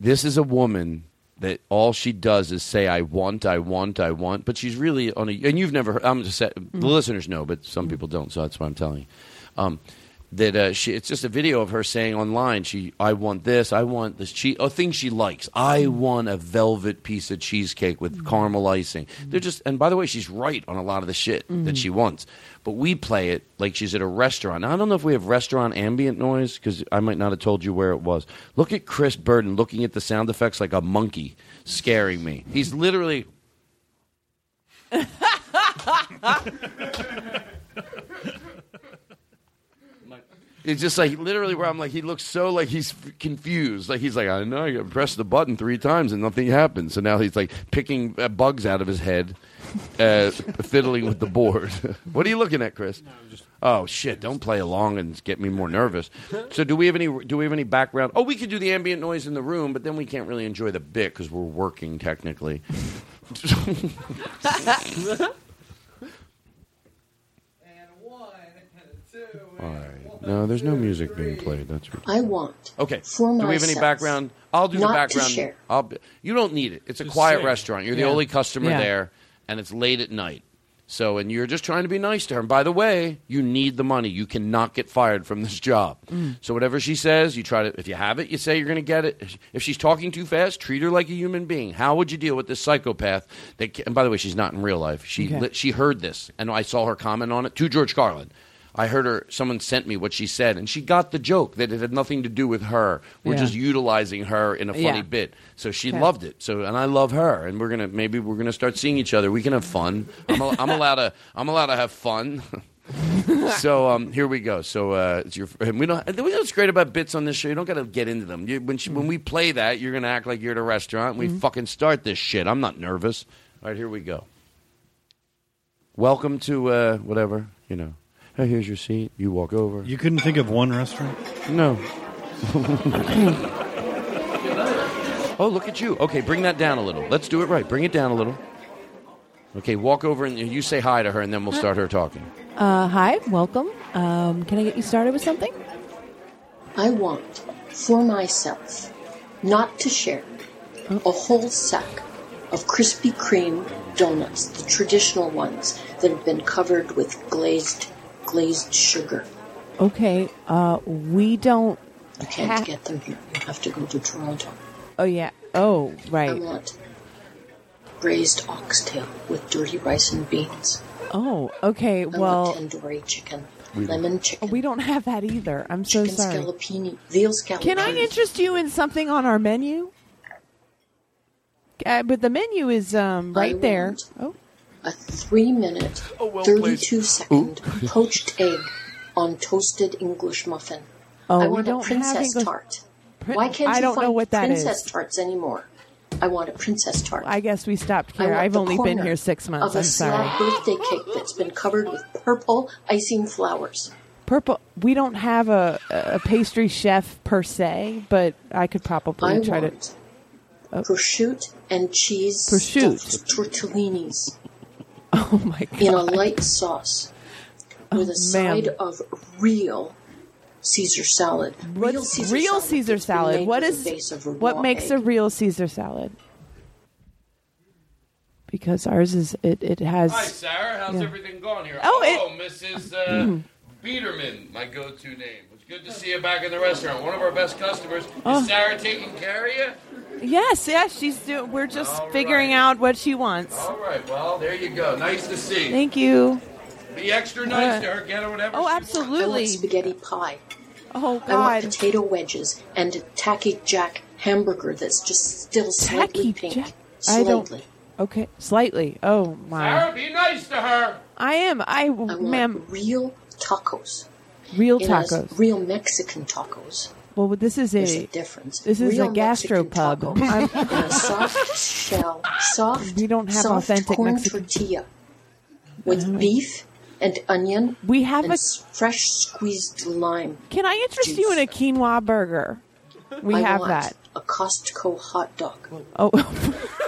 this is a woman that all she does is say, "I want, I want, I want," but she's really on a. And you've never. Heard, I'm just say, the listeners know, but some people don't. So that's why I'm telling you. Um, that uh, she, it's just a video of her saying online, "She, I want this, I want this cheese, oh, things she likes. I want a velvet piece of cheesecake with mm-hmm. caramel icing." Mm-hmm. They're just, and by the way, she's right on a lot of the shit that she mm-hmm. wants. But we play it like she's at a restaurant. Now, I don't know if we have restaurant ambient noise because I might not have told you where it was. Look at Chris Burden looking at the sound effects like a monkey, scaring me. He's literally. It's just like literally where I'm like he looks so like he's f- confused. Like he's like I know you press the button three times and nothing happens. So now he's like picking uh, bugs out of his head, uh, fiddling with the board. what are you looking at, Chris? Oh shit! Don't play along and get me more nervous. So do we have any? Do we have any background? Oh, we could do the ambient noise in the room, but then we can't really enjoy the bit because we're working technically. All right. No, there's no music being played. That's ridiculous. I want Okay. for do we have any myself, background? I'll do not the to background. share. I'll be, you don't need it. It's a Just quiet sing. restaurant. You're the Yeah. only customer Yeah. there, and it's late at night. So, and you're just trying to be nice to her. And by the way, you need the money. You cannot get fired from this job. Mm. So, whatever she says, you try to. If you have it, you say you're going to get it. If she's talking too fast, treat her like a human being. How would you deal with this psychopath? That, ca- and by the way, she's not in real life. She Okay. li- she heard this, and I saw her comment on it to George Carlin. I heard her. Someone sent me what she said, and she got the joke that it had nothing to do with her. We're Yeah. just utilizing her in a funny Yeah. bit. So she Okay. loved it. So and I love her, and we're gonna maybe we're gonna start seeing each other. We can have fun. I'm, al- I'm allowed to. I'm allowed to have fun. so um, here we go. So uh, it's your we don't. and What's great about bits on this show? You don't got to get into them. You, when she, when we play that, you're gonna act like you're at a restaurant. and We Mm-hmm. fucking start this shit. I'm not nervous. All right, here we go. Welcome to uh, whatever you know. Hey, here's your seat. You walk over. You couldn't think of one restaurant? No. oh, look at you. Okay, bring that down a little. Let's do it right. Bring it down a little. Okay, walk over and you say hi to her, and then we'll start her talking. Uh, hi, welcome. Um, can I get you started with something? I want for myself, not to share, a whole sack of Krispy Kreme donuts, the traditional ones that have been covered with glazed glazed sugar. Okay, uh, we don't. You can't ha- get them here. You have to go to Toronto. Oh yeah. Oh right. I right. want braised oxtail with dirty rice and beans. Oh okay. I Well, want tandoori chicken, We- lemon chicken, we don't have that either. I'm so chicken sorry. scallopini, veal scallopini. Can I interest you in something on our menu? Uh, but the menu is um, right there. Oh, a three-minute, well thirty-two-second poached egg on toasted English muffin. Oh, I want a princess English- tart. Prin- Why can't I you don't find know what that princess is. tarts anymore? I want a princess tart. I guess we stopped here. I've only been here six months. Of a I'm sorry. slab birthday cake that's been covered with purple icing flowers. Purple. We don't have a, a pastry chef per se, but I could probably I try want to. prosciutto and cheese Prosciutto. stuffed tortellinis Oh my god! in a light sauce with a Oh, ma'am. side of real Caesar salad. Real Caesar real salad Caesar salad? made What with is a base of what makes egg. a real Caesar salad? Because ours is it. It has. Hi, Sara. How's yeah. everything going here? Oh, Oh, it- Mrs. Uh, Biederman, my go-to name. It's good to see you back in the restaurant. One of our best customers. Oh. Is Sara taking care of you? Yes, yes. She's doing. We're just All figuring out what she wants. All right. Well, there you go. Nice to see. Thank you. Be extra nice Uh, to her. Get her whatever. Oh, she I absolutely. want spaghetti pie. Oh God. I want potato wedges and a tacky jack hamburger that's just still slightly Tacky pink. Jack. I don't. Slightly. Okay, slightly. Oh my. Sara, be nice to her. I am. I, I want ma'am. real tacos. Real tacos. real Mexican tacos. Well, this is There's a a difference. This is Real a gastropub. A soft shell, soft. We don't have soft authentic corn Mexican- tortilla with beef and onion. We have a- fresh squeezed lime. Can I interest you in a quinoa burger? We I have want that. A Costco hot dog. Oh.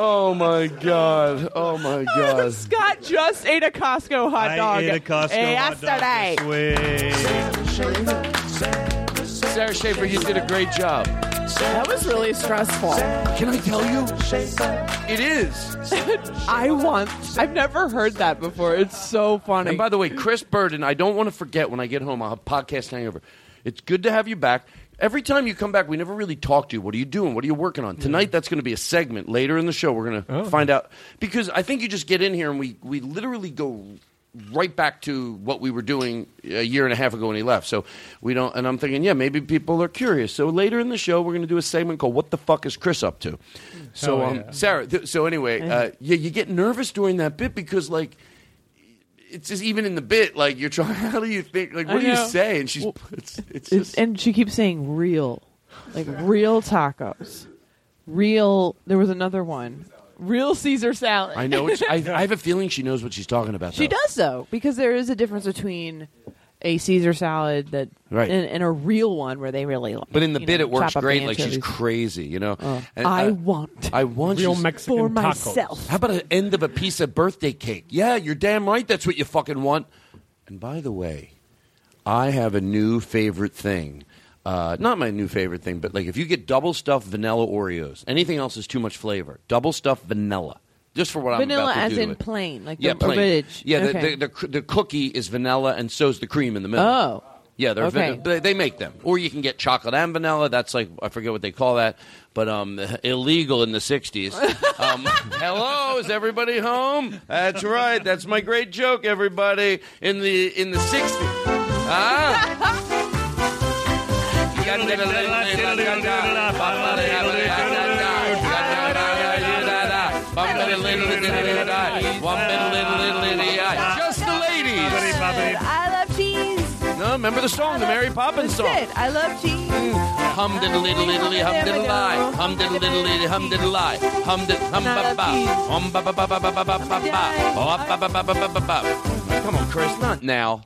Oh my god. Oh my god. Scott just ate a Costco hot dog. I dog. ate a Costco yesterday. hot dog this week. Sara Schaefer, you did a great job. That was really stressful. Can I tell you? It is. I want. I've never heard that before. It's so funny. And by the way, Chris Burden, I don't want to forget when I get home, I'll have podcast hangover. It's good to have you back. Every time you come back, we never really talk to you. What are you doing? What are you working on? Tonight, that's going to be a segment later in the show. We're going to Oh. find out. Because I think you just get in here and we, we literally go right back to what we were doing a year and a half ago when he left. So we don't, and I'm thinking, yeah, maybe people are curious. So later in the show, we're going to do a segment called "What the fuck is Chris up to?" So, Hell um. Sara, th- so anyway, uh, yeah, you get nervous during that bit because like it's just even in the bit, like you're trying. How do you think? Like, what do you say? And she's, it's, it's It's, just. and she keeps saying real, like real tacos, real. There was another one, real Caesar salad. I know. It's, I, I have a feeling she knows what she's talking about. She though. does though, because there is a difference between a Caesar salad that Right. and, and a real one where they really. But in the you bit, know, it works chop up the great. Like she's anchovies. crazy, you know. Oh. And, I uh, want I want Real she's- Mexican for tacos. myself. How about an end of a piece of birthday cake? Yeah, you're damn right. That's what you fucking want. And by the way, I have a new favorite thing. Uh, not my new favorite thing, but like if you get double stuffed vanilla Oreos, anything else is too much flavor. Double stuffed vanilla, just for what Vanilla I'm about to as do in to it. plain, like yeah, the plain. ridge. Yeah, the, Okay. the, the, cr- the cookie is vanilla, and so's the cream in the middle. Oh. Yeah, they're Okay. van- they, they make them, or you can get chocolate and vanilla. That's like I forget what they call that, but um, illegal in the '60s. Um, hello, is everybody home? That's right. That's my great joke, everybody. In the in the '60s. Ah. remember the song, the Mary Poppins song. It. I love cheese. Hum diddle diddle diddle hum diddle lie. Hum diddle diddle diddly hum diddle lie. Hum diddle hum ba ba. Hum ba ba ba ba ba ba ba ba ba. Oh, ba ba ba ba ba ba ba. Come on, Chris, not now.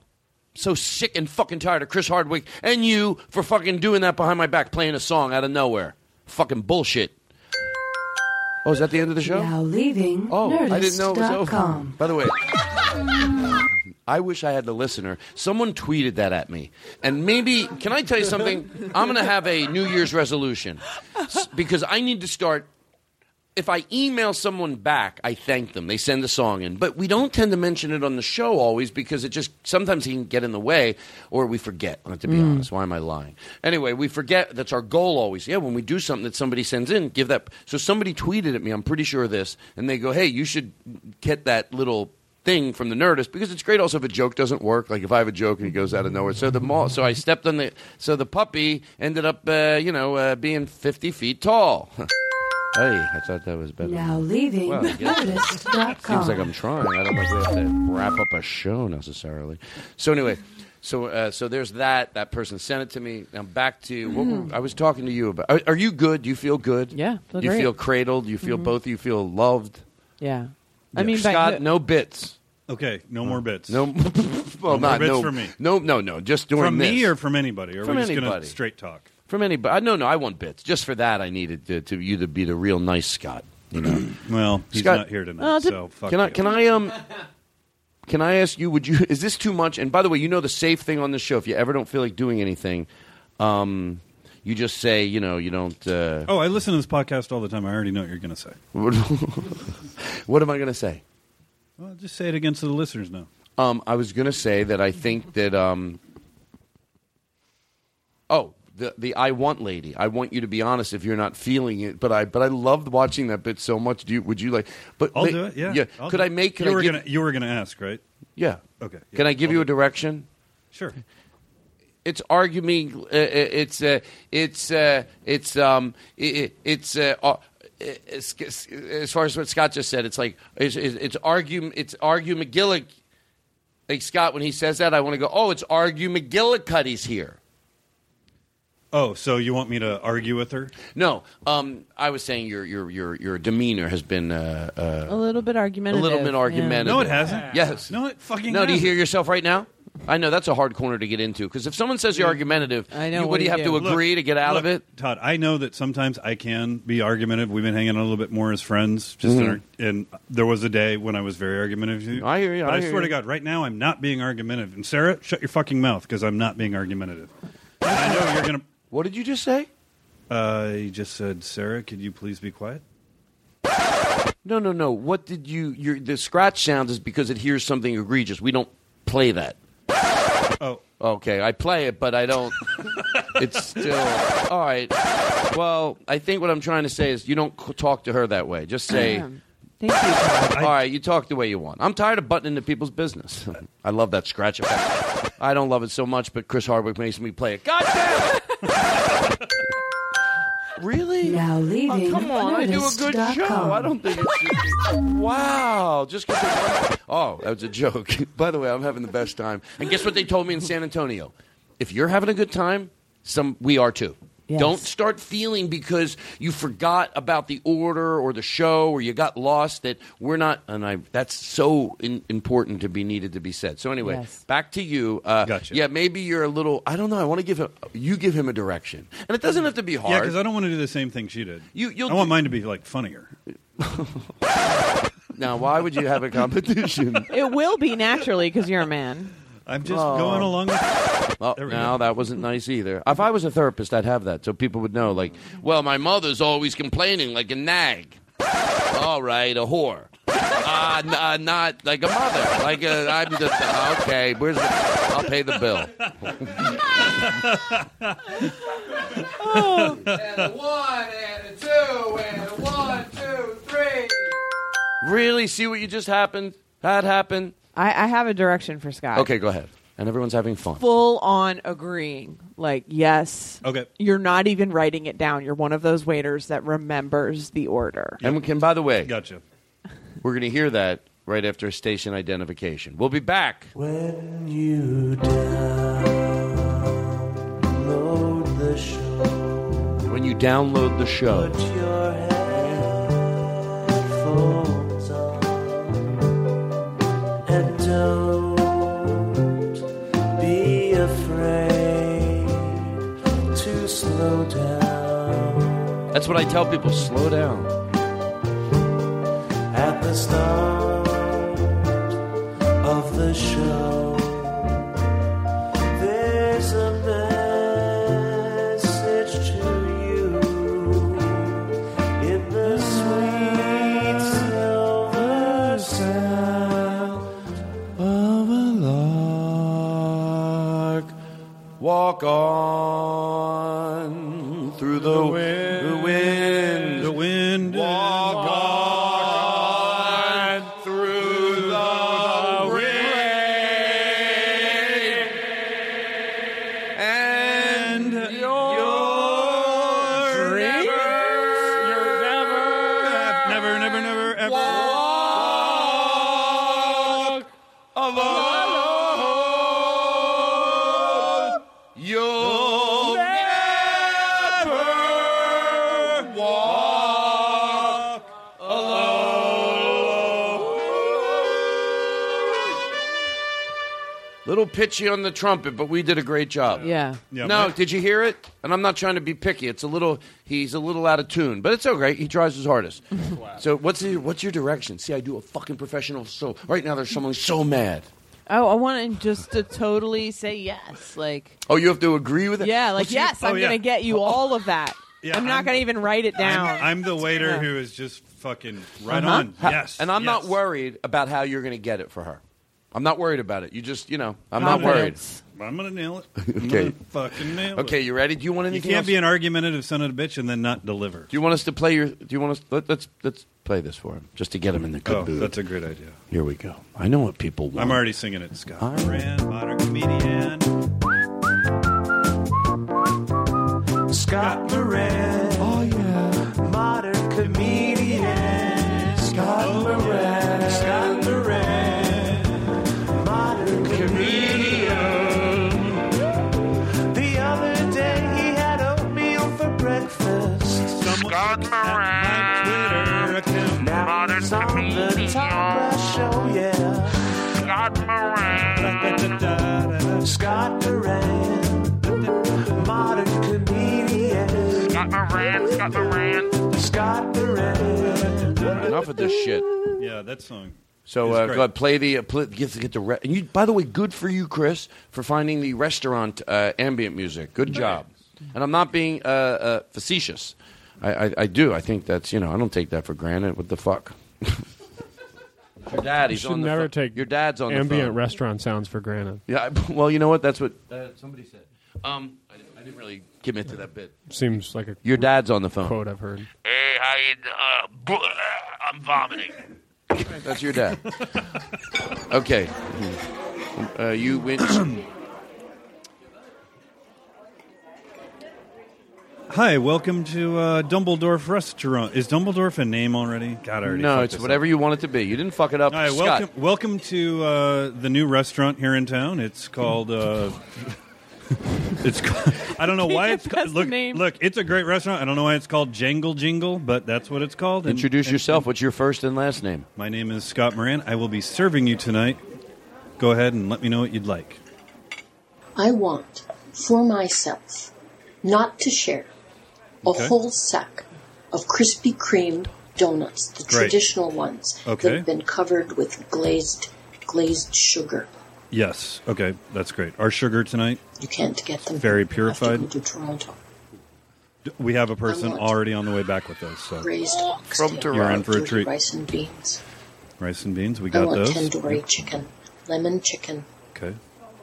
So sick and fucking tired of Chris Hardwick and you for fucking doing that behind my back, playing a song out of nowhere. Fucking bullshit. Oh, is that the end of the show? Now leaving Oh, I didn't know it was over. Nerdist.com. By the way, I wish I had the listener. Someone tweeted that at me. And maybe, can I tell you something? I'm going to have a New Year's resolution because I need to start. If I email someone back, I thank them. They send a song in. But we don't tend to mention it on the show always because it just sometimes can get in the way or we forget, uh, to be Mm. honest. Why am I lying? Anyway, we forget. That's our goal always. Yeah, when we do something that somebody sends in, give that. So somebody tweeted at me, I'm pretty sure of this, and they go, hey, you should get that little thing from the Nerdist because it's great. Also, if a joke doesn't work, like if I have a joke and it goes out of nowhere. So the mall, so I stepped on the. So the puppy ended up, uh, you know, uh, being 50 feet tall. hey, I thought that was better. Now leaving Well, Nerdist.com. Seems like I'm trying. I don't know if we have to wrap up a show necessarily. So anyway, so uh, so there's that. That person sent it to me. Now back to what were- I was talking to you about. Are, are you good? Do you feel good? Yeah, feel you great. feel cradled? You feel Mhm. both? you feel loved? Yeah. I mean, Scott, back no bits. Okay, no more bits. No, well, No more not bits no, for me. No, no, no. Just during From me or from anybody? Or are from we just gonna anybody. straight talk? From anybody. No, no. I want bits. Just for that, I needed to, to you to be the real nice Scott. You know. Well, he's Scott- not here tonight, Oh, so fuck can I? you. Can I? Um. Can I ask you? Would you? Is this too much? And by the way, you know the safe thing on the show. If you ever don't feel like doing anything, um, you just say, you know, you don't. Uh, Oh, I listen to this podcast all the time. I already know what you're going to say. what am I going to say? Well, just say it against the listeners now. Um, I was going to say that I think that. Um, oh, the the I want lady. I want you to be honest if you're not feeling it. But I but I loved watching that bit so much. Do you? Would you like? But I'll do it. Yeah. Yeah. I'll could I make? Could you I were give, gonna you were gonna ask, right? Yeah. Okay. Can I give you a direction? Sure. It's arguing. Uh, it's uh, it's uh, it's um it, it's. Uh, uh, as far as what Scott just said, it's like it's, it's, it's argue it's argue McGillic. Like Scott, when he says that, I want to go. Oh, it's argue McGillicuddy's here. Oh, so you want me to argue with her? No, um, I was saying your your your your demeanor has been uh, a uh, little bit argumentative. a little bit yeah. argumentative. No, it hasn't. Yes. No, it fucking No, do you hear yourself right now? I know that's a hard corner to get into because if someone says you're argumentative, I know, you, what, do you have to agree Look, to get out of look, it? Todd, I know that sometimes I can be argumentative. We've been hanging out a little bit more as friends. Just in Mhm. our, and there was a day when I was very argumentative. with you. I hear you, But I I, hear swear you. to God, right now I'm not being argumentative. And Sara, shut your fucking mouth because I'm not being argumentative. And I know you're gonna. What did you just say? Uh, he just said, Sara, could you please be quiet? No, no, no. What did you? Your the scratch sound is because it hears something egregious. We don't play that. Oh, okay. I play it, but I don't. it's still all right. Well, I think what I'm trying to say is you don't c- talk to her that way. Just say. Thank you. Todd. All right, you talk the way you want. I'm tired of butting into people's business. I love that scratch effect. I don't love it so much, but Chris Hardwick makes me play it. God damn it! really? Now leaving Oh, come on, I do a good show. I don't think it should. Wow, just because. Oh, that was a joke. By the way, I'm having the best time. And guess what they told me in San Antonio? If you're having a good time, some we are too. Yes. Don't start feeling because you forgot about the order or the show or you got lost that we're not. And I that's so in, important to be needed to be said. So anyway, Yes. back to you. Uh, Gotcha. Yeah, maybe you're a little. I don't know. I want to give him. You give him a direction, and it doesn't have to be hard. Yeah, because I don't want to do the same thing she did. You- you'll I want do- mine to be like funnier. now, why would you have a competition? It will be naturally because you're a man. I'm just Oh. going along with. Well, There we no, go. that wasn't nice either. If I was a therapist, I'd have that so people would know. Like, well, my mother's always complaining, like a nag. All right, a whore. Uh, n- uh, not like a mother. Like a, I'm just okay. Where's the? I'll pay the bill. Oh. And a one, and a two, and a one, two, three. Really? See what you just happened? That happened. I, I have a direction for Scott. Okay, go ahead. And everyone's having fun. Full on agreeing. Like, yes. Okay. You're not even writing it down. You're one of those waiters that remembers the order. And we can, by the way, Gotcha. we're going to hear that right after station identification. We'll be back. When you download the show, When you download the show. put your headphones on and don't be afraid to slow down That's what I tell people. Slow down. at the start of the show. Walk on pitchy on the trumpet, but we did a great job. Yeah. Yeah, no, but- did you hear it? And I'm not trying to be picky. It's a little. He's a little out of tune, but it's okay. He tries his hardest. so what's your, what's your direction? See, I do a fucking professional. So right now, there's someone so mad. Oh, I want him just to totally say yes. Like, Oh, you have to agree with it. yeah, like, What's the- yes, I'm oh, yeah. going to get you all of that. Yeah, I'm not I'm- going to even write it down. I'm, I'm the waiter Yeah. who is just fucking right Uh-huh. on. Yes. and I'm not worried about how you're going to get it for her. I'm not worried about it. You just, you know, I'm not worried. Confidence. I'm gonna nail it. I'm Okay. gonna fucking nail it. Okay, you ready? Do you want You anything can't else? be an argumentative son of a bitch and then not deliver. do you want us to play your? Do you want us? Let, let's let's play this for him, just to get him in the oh, good Oh, mood. that's a great idea. Here we go. I know what people want. I'm already singing it. Scott All right. Moran, modern comedian. Scott Moran. Scott Moran. Scott Moran. Enough of this shit. Yeah, that song. So uh, go ahead, play the uh, play, get to get the re- and you. By the way, good for you, Chris, for finding the restaurant uh, ambient music. Good job. And I'm not being uh, uh, facetious. I, I, I do. I think that's you know I don't take that for granted. What the fuck? Your dad, You he's should on the never phone. take Your dad's on the ambient phone. restaurant sounds for granted. Yeah. Well, you know what? That's what uh, somebody said. Um, I didn't, I didn't really commit to that bit. Seems like a Your dad's on the phone. quote I've heard. Hey, how you? Uh, I'm vomiting. That's your dad. okay. Uh, you went. Hi, welcome to uh, Dumbledore Restaurant. Is Dumbledore a name already? God, I already no, fucked it's this whatever up. you want it to be. You didn't fuck it up. All right, Scott. welcome, welcome to uh, the new restaurant here in town. It's called. Uh, it's. Called, I don't know why it's called. Look, look, it's a great restaurant. I don't know why it's called Jangle Jingle, but that's what it's called. And- Introduce and- yourself. What's your first and last name? My name is Scott Moran. I will be serving you tonight. Go ahead and let me know what you'd like. I want for myself, not to share, a Okay. whole sack of Krispy Kreme donuts, the Great. traditional ones Okay. that have been covered with glazed glazed sugar. Yes. Okay, that's great. Our sugar tonight. You can't get them. Very You have to purified. go to Toronto. We have a person already on the way back with us. So Raised From oxtail, You're in for a treat. rice and beans. rice and beans. We I got want those. tandoori chicken, lemon chicken, Okay.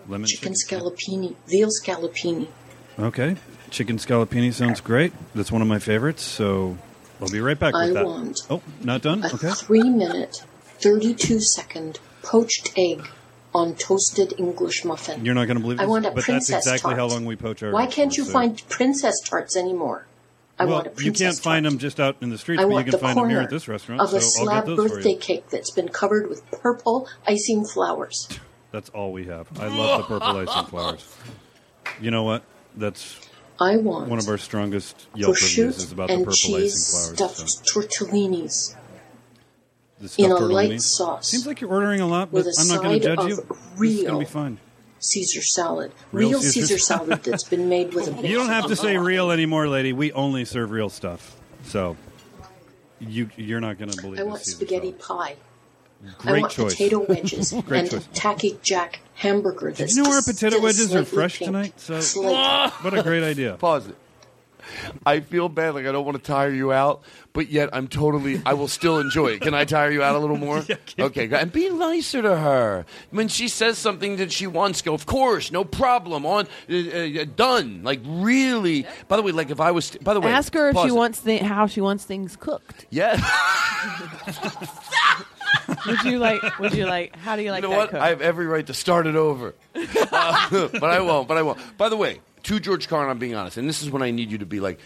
Lemon chicken scallopini, veal scallopini. Okay. Chicken scallopini sounds great. That's one of my favorites. So I'll be right back I with that. want oh, not done. a Okay. three minute, 32 second poached egg on toasted English muffin. You're not going to believe I want a but that's princess exactly how tart. long we poach our. Why can't you so- find princess tarts anymore? I well, want a princess you can't find them just out in the streets, I but you can the find them here at this restaurant. of a so I'll get slab those birthday cake that's been covered with purple icing flowers. That's all we have. I love the purple icing flowers. You know what? That's I want one of our strongest Yelp reviews is about the purple icing flowers. stuffed tortellinis The stuffed in a light tortellini. sauce Seems like you're ordering a lot, but with a I'm not going to judge you. of This is real going to be fine. Caesar salad. Real Real, Caesar Caesar, salad. salad that's been made with a You don't have to say real anymore, lady. We only serve real stuff. So you you're not going to believe it. I want Caesar spaghetti pie. Great I want choice. potato wedges Great and choice. a tacky jack hamburger. Did That's you know our potato wedges are fresh pink. tonight? So what a great idea. Pause it. I feel bad, like I don't want to tire you out, but yet I'm totally. I will still enjoy it. Can I tire you out a little more? okay, go- and be nicer to her when she says something that she wants. Go, of course, no problem. On, uh, uh, done. Like really. By the way, like if I was. By the way, Ask her if she it. wants th- how she wants things cooked. Yeah. Would you like? Would you like? How do you like you know that what? cooked? I have every right to start it over. Uh, but I won't. But I won't. By the way, to George Carlin, I'm being honest, and this is when I need you to be like,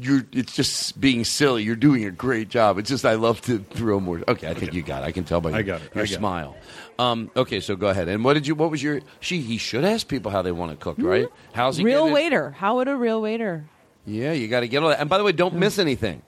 you're. It's just being silly. You're doing a great job. It's just I love to throw more. Okay, I think you got. it. I can tell by your, I got your I got smile. Um, okay, so go ahead. And what did you? What was your? She. He should ask people how they want it cooked, right? How's he? real waiter. How would a real waiter? Yeah, you got to get all that. And by the way, don't miss anything.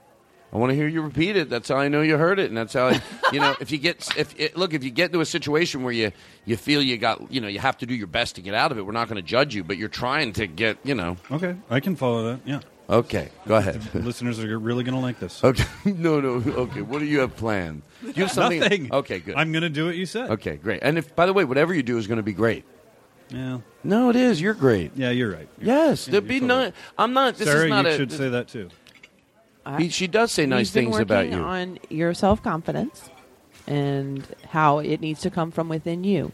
I want to hear you repeat it. That's how I know you heard it, and that's how I, you know. If you get, if it, look, if you get into a situation where you you feel you got, you know, you have to do your best to get out of it. We're not going to judge you, but you're trying to get, you know. Okay, I can follow that. Yeah. Okay, go ahead. Listeners are really going to like this. Okay, no, no. Okay, what do you have planned? Do you have something? Nothing. Okay, good. I'm going to do what you said. Okay, great. And if, by the way, whatever you do is going to be great. Yeah. No, it is. You're great. Yeah, you're right. Yes, Yeah, there'd be you're no. totally- I'm not. This Sara, is not you a. should say that too. He, she does say nice been things about you. on your self confidence and how it needs to come from within you.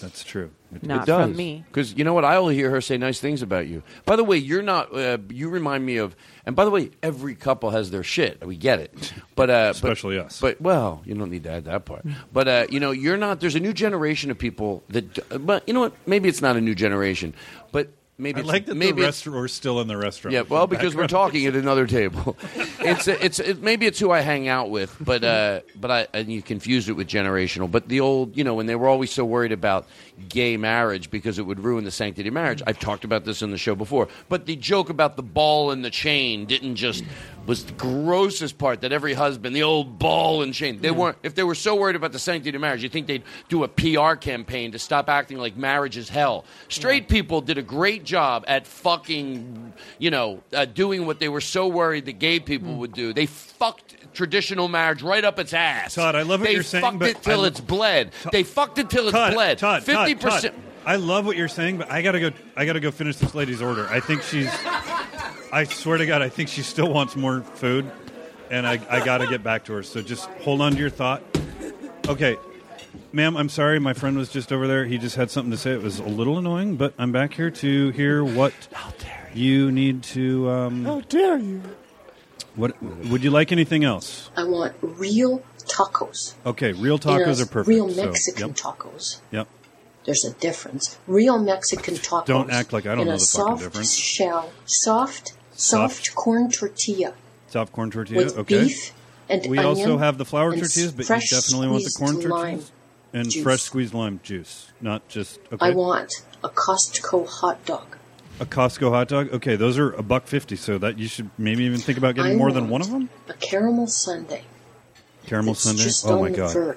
That's true. Not it does. from me. Because you know what? I will hear her say nice things about you. By the way, you're not. Uh, you remind me of. And by the way, every couple has their shit. We get it. But uh, Especially but, us. But well, you don't need to add that part. But uh, you know, you're not. There's a new generation of people that. But you know what? Maybe it's not a new generation. But maybe I like that maybe the restaurant we're still in the restaurant. yeah, well, because we're talking at another table. It's it's it, maybe it's who I hang out with, but uh, but I and you confused it with generational. But the old, you know, when they were always so worried about gay marriage because it would ruin the sanctity of marriage. I've talked about this in the show before. But the joke about the ball and the chain didn't just was the grossest part that every husband, the old ball and chain, they weren't, if they were so worried about the sanctity of marriage, you think they'd do a PR campaign to stop acting like marriage is hell. Straight people did a great job at fucking, you know, uh, doing what they were so worried that gay people would do. They fucked traditional marriage right up its ass. Todd, I love what they you're saying, fucked but it till I- it's bled. they fucked it till it's bled. Todd, Todd, Fifty Todd, percent. I love what you're saying, but I gotta go. I gotta go finish this lady's order. I think she's. I swear to God, I think she still wants more food, and I, I gotta get back to her. So just hold on to your thought. Okay, ma'am, I'm sorry. My friend was just over there. He just had something to say. It was a little annoying, but I'm back here to hear what you need to. Um, How dare you? what would you like? Anything else? I want real tacos. Okay, real tacos are perfect. Real so, Mexican yep, tacos. yep. There's a difference. Real Mexican tacos. Don't act like I don't in know a the fucking soft difference. shell, soft, soft, corn tortilla Soft corn tortilla. with okay. beef and we also have the flour tortillas, but you definitely want the corn tortillas and juice. fresh squeezed lime juice, not just okay. I want a Costco hot dog. a Costco hot dog. Okay, those are a buck fifty, so that you should maybe even think about getting I more than one of them. A caramel sundae. Caramel sundae. Oh my god!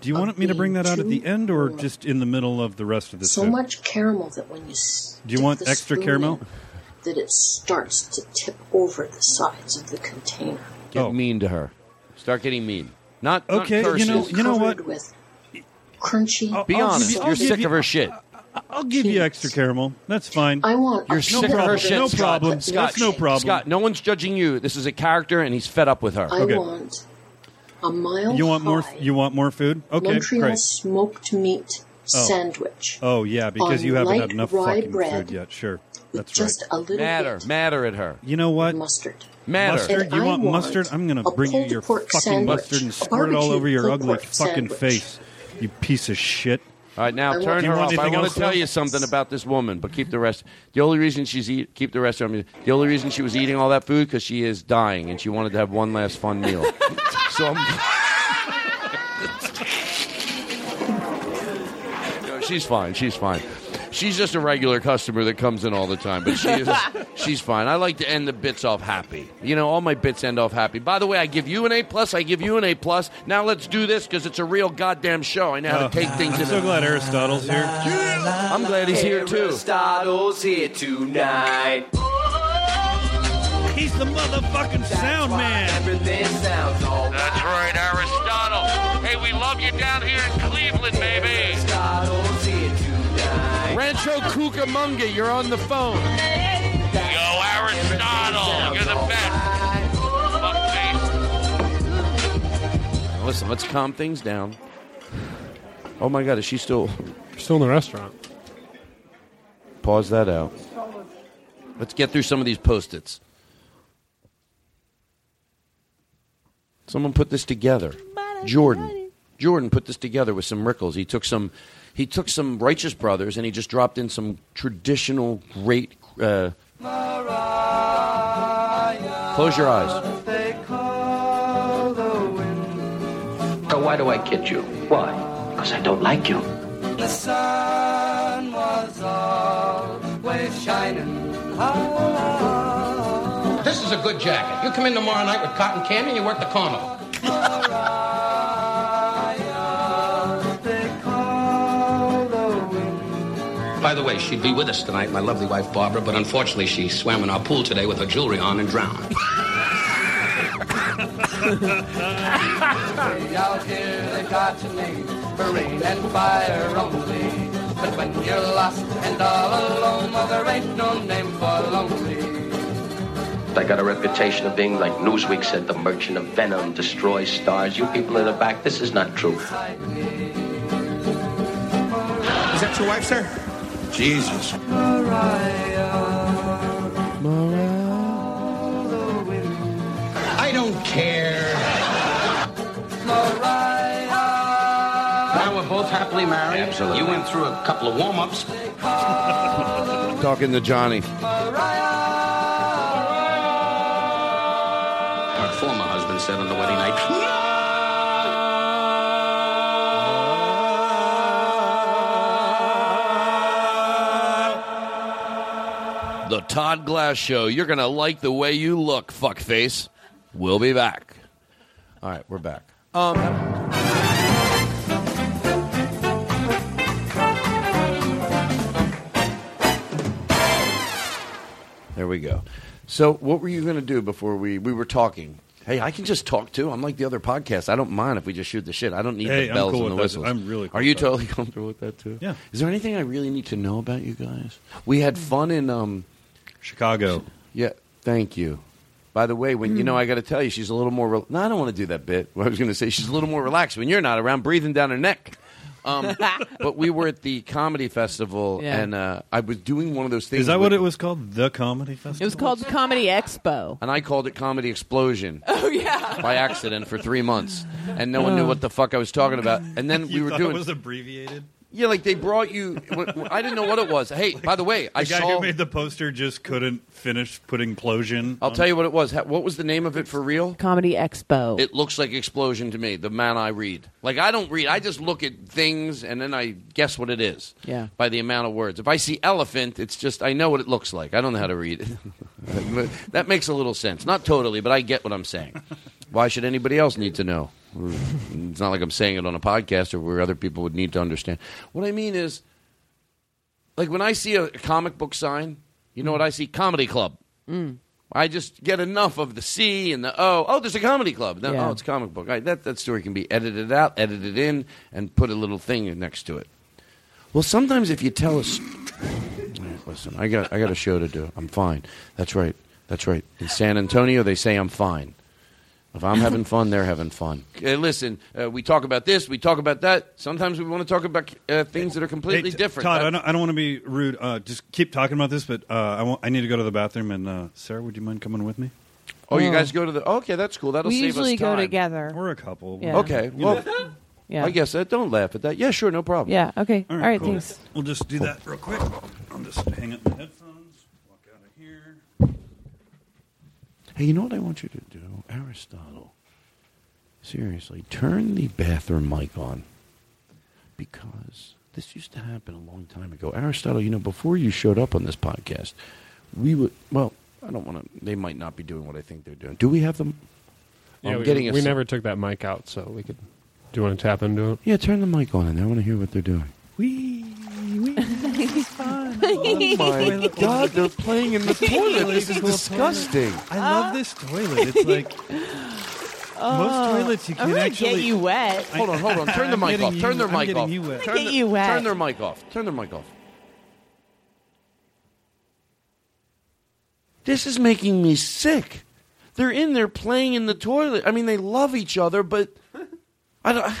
Do you want me to bring that out at the end or warm. just in the middle of the rest of the so soup? much caramel that when you Do you want extra caramel? in, that it starts to tip over the sides of the container. Get oh. mean to her. Start getting mean. Not not Okay, you know- you know what? With crunchy. Be I'll honest. give You, you're sick you- of her shit. I'll give you extra caramel. That's fine. I want. You're a sick peanut of her shit. No Scott. problem. Scott, That's no problem. Scott, no one's judging you. This is a character, and he's fed up with her. I want a mile You want more? You want more food? Okay, Montreal great. smoked meat oh. sandwich. Oh yeah, because you haven't had enough rye fucking bread food yet. Sure, with that's just right. a little Matter, bit matter at her. You know what? mustard. Matter. Mustard? And You want, want mustard? I'm going to bring you your pork fucking sandwich, mustard and squirt it all over your ugly fucking sandwich. face. You piece of shit. All right, now I turn want- Do you her off. I anything want to tell you something about this woman, but keep the rest. The only reason she's eat, keep the rest of them. The only reason she was eating all that food because she is dying and she wanted to have one last fun meal. so I'm. No, she's fine. She's fine. She's just a regular customer that comes in all the time, but she is, she's fine. I like to end the bits off happy. You know, all my bits end off happy. By the way, I give you an A plus. I give you an A plus. Now let's do this because it's a real goddamn show. I know how Oh, to take things. I'm in so a- glad Aristotle's here. I'm glad he's here too. Aristotle's here tonight. He's the motherfucking sound man. Everything sounds all That's right, Aristotle. Hey, we love you down here in Cleveland, baby. Aristotle's here tonight. Rancho Cucamonga, you're on the phone. Yo, Aristotle, you're the best. Fuckface. Listen, let's calm things down. Oh my God, is she still? Still in the restaurant. Pause that out. Let's get through some of these post-its. Someone put this together. Jordan. Jordan put this together with some Rickles. He took some, he took some Righteous Brothers and he just dropped in some traditional great. Uh, close your eyes. So why do I kid you? Why? Because I don't like you. The sun was always shining. This is a good jacket. You come in tomorrow night with cotton candy and you work the carnival. The way, she'd be with us tonight, my lovely wife Barbara, but unfortunately she swam in our pool today with her jewelry on and drowned. Out here they got your name for rain and fire only. But when you're lost and all alone, well, there ain't no name for lonely. I got a reputation of being like Newsweek said, the merchant of venom destroys stars. You people in the back, this is not true. Is that your wife, sir? Jesus. I don't care. Now we're both happily married. Absolutely. You went through a couple of warm-ups. Talking to Johnny. Our former husband said on the wedding night. The Todd Glass Show. You're gonna like the way you look, fuckface. We'll be back. All right, we're back. Um, there we go. So, what were you going to do before we we were talking? Hey, I can just talk too. I'm like the other podcasts. I don't mind if we just shoot the shit. I don't need Hey, the I'm bells cool and the with that. whistles. I'm really cool Are you with that. totally comfortable with that too? Yeah. Is there anything I really need to know about you guys? We had fun in um, Chicago. Yeah. Thank you. By the way, when you know, I got to tell you, she's a little more. Re- no, I don't want to do that bit. What I was going to say she's a little more relaxed when you're not around, breathing down her neck. Um, but we were at the comedy festival, Yeah. and uh, I was doing one of those things. Is that with- what it was called? The Comedy Festival? It was called Comedy Expo. And I called it Comedy Explosion. Oh yeah. By accident for three months, and no one knew what the fuck I was talking about. And then we You were thought doing. it was abbreviated. Yeah, like they brought you. I didn't know what it was. Hey, by the way, I The guy saw. who made the poster just couldn't finish putting Plosion. I'll tell you what it was. What was the name of it for real? Comedy Expo. It looks like explosion to me. The man I read, like I don't read. I just look at things and then I guess what it is. Yeah. By the amount of words. If I see elephant, it's just I know what it looks like. I don't know how to read it. That makes a little sense. Not totally, but I get what I'm saying. Why should anybody else need to know? It's not like I'm saying it on a podcast or where other people would need to understand. What I mean is, like when I see a comic book sign, you know what I see? Comedy club. Mm. I just get enough of the C and the O. Oh, there's a comedy club. Yeah. Oh, it's a comic book. Right, that, that story can be edited out, edited in, and put a little thing next to it. Well, sometimes if you tell us, listen, I got I got a show to do. I'm fine. That's right. That's right. In San Antonio, they say I'm fine. If I'm having fun, they're having fun. Uh, listen, uh, we talk about this, we talk about that. Sometimes we want to talk about uh, things that are completely Hey, T- different. Todd, That- I don't, I don't want to be rude. Uh, just keep talking about this, but uh, I, want, I need to go to the bathroom. And uh, Sara, would you mind coming with me? oh, you guys go to the. Okay, that's cool. That'll we save usually us go together. We're a couple. Yeah. Okay. Well, Yeah. I guess that. Don't laugh at that. Yeah, sure, no problem. Yeah. Okay. All right. cool. Thanks. We'll just do that real quick. I'll just hang up my headphones, walk out of here. Hey, you know what I want you to do, Aristotle? Seriously, turn the bathroom mic on because this used to happen a long time ago. Aristotle, you know, before you showed up on this podcast, we would. Well, I don't want to. They might not be doing what I think they're doing. Do we have them? Yeah, I'm we, getting a we never took that mic out, so we could. Do you want to tap into it? Yeah, turn the mic on, and I want to hear what they're doing. Wee, wee, this is fun. Oh my God, they're playing in the toilet. This is disgusting. I love this toilet. It's like most oh, toilets you I'm can gonna actually get you wet. Hold on, hold on. Turn the I'm mic getting off. Turn you- their I'm mic getting off. you wet. Turn, Get the- you wet. turn their mic off. Turn their mic off. This is making me sick. They're in there playing in the toilet. I mean, they love each other, but I don't.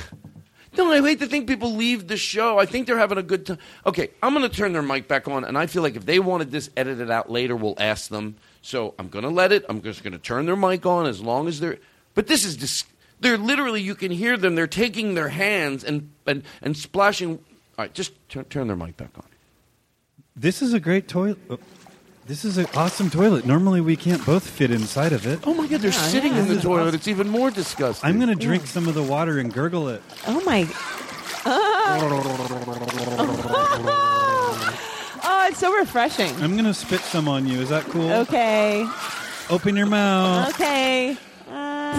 No, I hate to think people leave the show. I think they're having a good time. Okay, I'm going to turn their mic back on, and I feel like if they wanted this edited out later, we'll ask them. So I'm going to let it. I'm just going to turn their mic on as long as they're. But this is dis- they're literally you can hear them. They're taking their hands and and and splashing. All right, just turn, turn their mic back on. This is a great toilet. Oh, Oh, This is an awesome toilet. Normally, we can't both fit inside of it. Oh my God, they're sitting in the toilet. It's even more disgusting. I'm going to drink some of the water and gurgle it. Oh my. oh, it's so refreshing. I'm going to spit some on you. Is that cool? Okay. Open your mouth. Okay. Uh,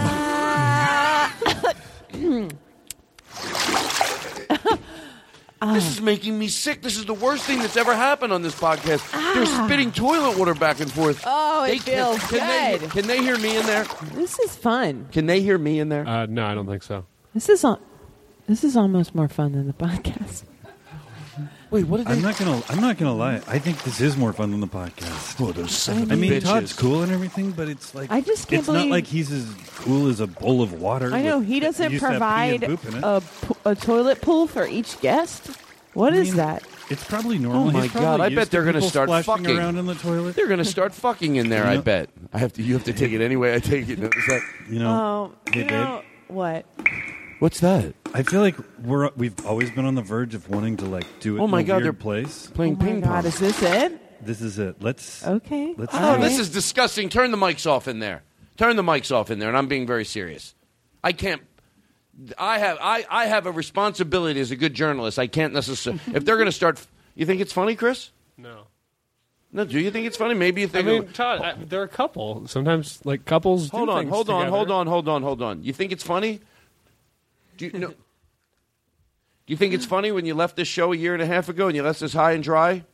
This is making me sick. This is the worst thing that's ever happened on this podcast. They're spitting toilet water back and forth. Oh, it They can- feels can They, good. can they hear me in there? this is fun. Can they hear me in there? Uh, no, I don't think so. This is on. This is almost more fun than the podcast. Wait, what did I'm not gonna. I'm not gonna lie. I think this is more fun than the podcast. Oh, those son of I mean, bitches. Todd's cool and everything, but it's like I just can't it's not like he's as cool as a bowl of water. I know with- he doesn't used to have pee and provide poop in it. a, a toilet pool for each guest. What I is mean, that? It's probably normal. Oh my He's god! I used bet to they're going to people start splashing fucking around in the toilet. They're going to start fucking in there. I You know- bet. I have to. You have to take it anyway. I take it. Notice that? You know, Oh, hey, you babe. know what? What's that? I feel like we're we've always been on the verge of wanting to like do it. Oh my in a God, weird they're place. Playing oh my ping God, pong. is this it? This is it. Let's Okay. let's. Oh, do this is disgusting. Turn the mics off in there. Turn the mics off in there, and I'm being very serious. I can't. I have. I, I have a responsibility as a good journalist. I can't necessarily. if they're going to start. You think it's funny, Chris? No. No, do you think it's funny? Maybe you I think. mean, Todd, I, they're a couple. Sometimes, like couples. hold do on, things hold on, together. hold on, hold on, hold on. You think it's funny? Do you know? Do you think it's funny when you left this show a year and a half ago and you left us high and dry?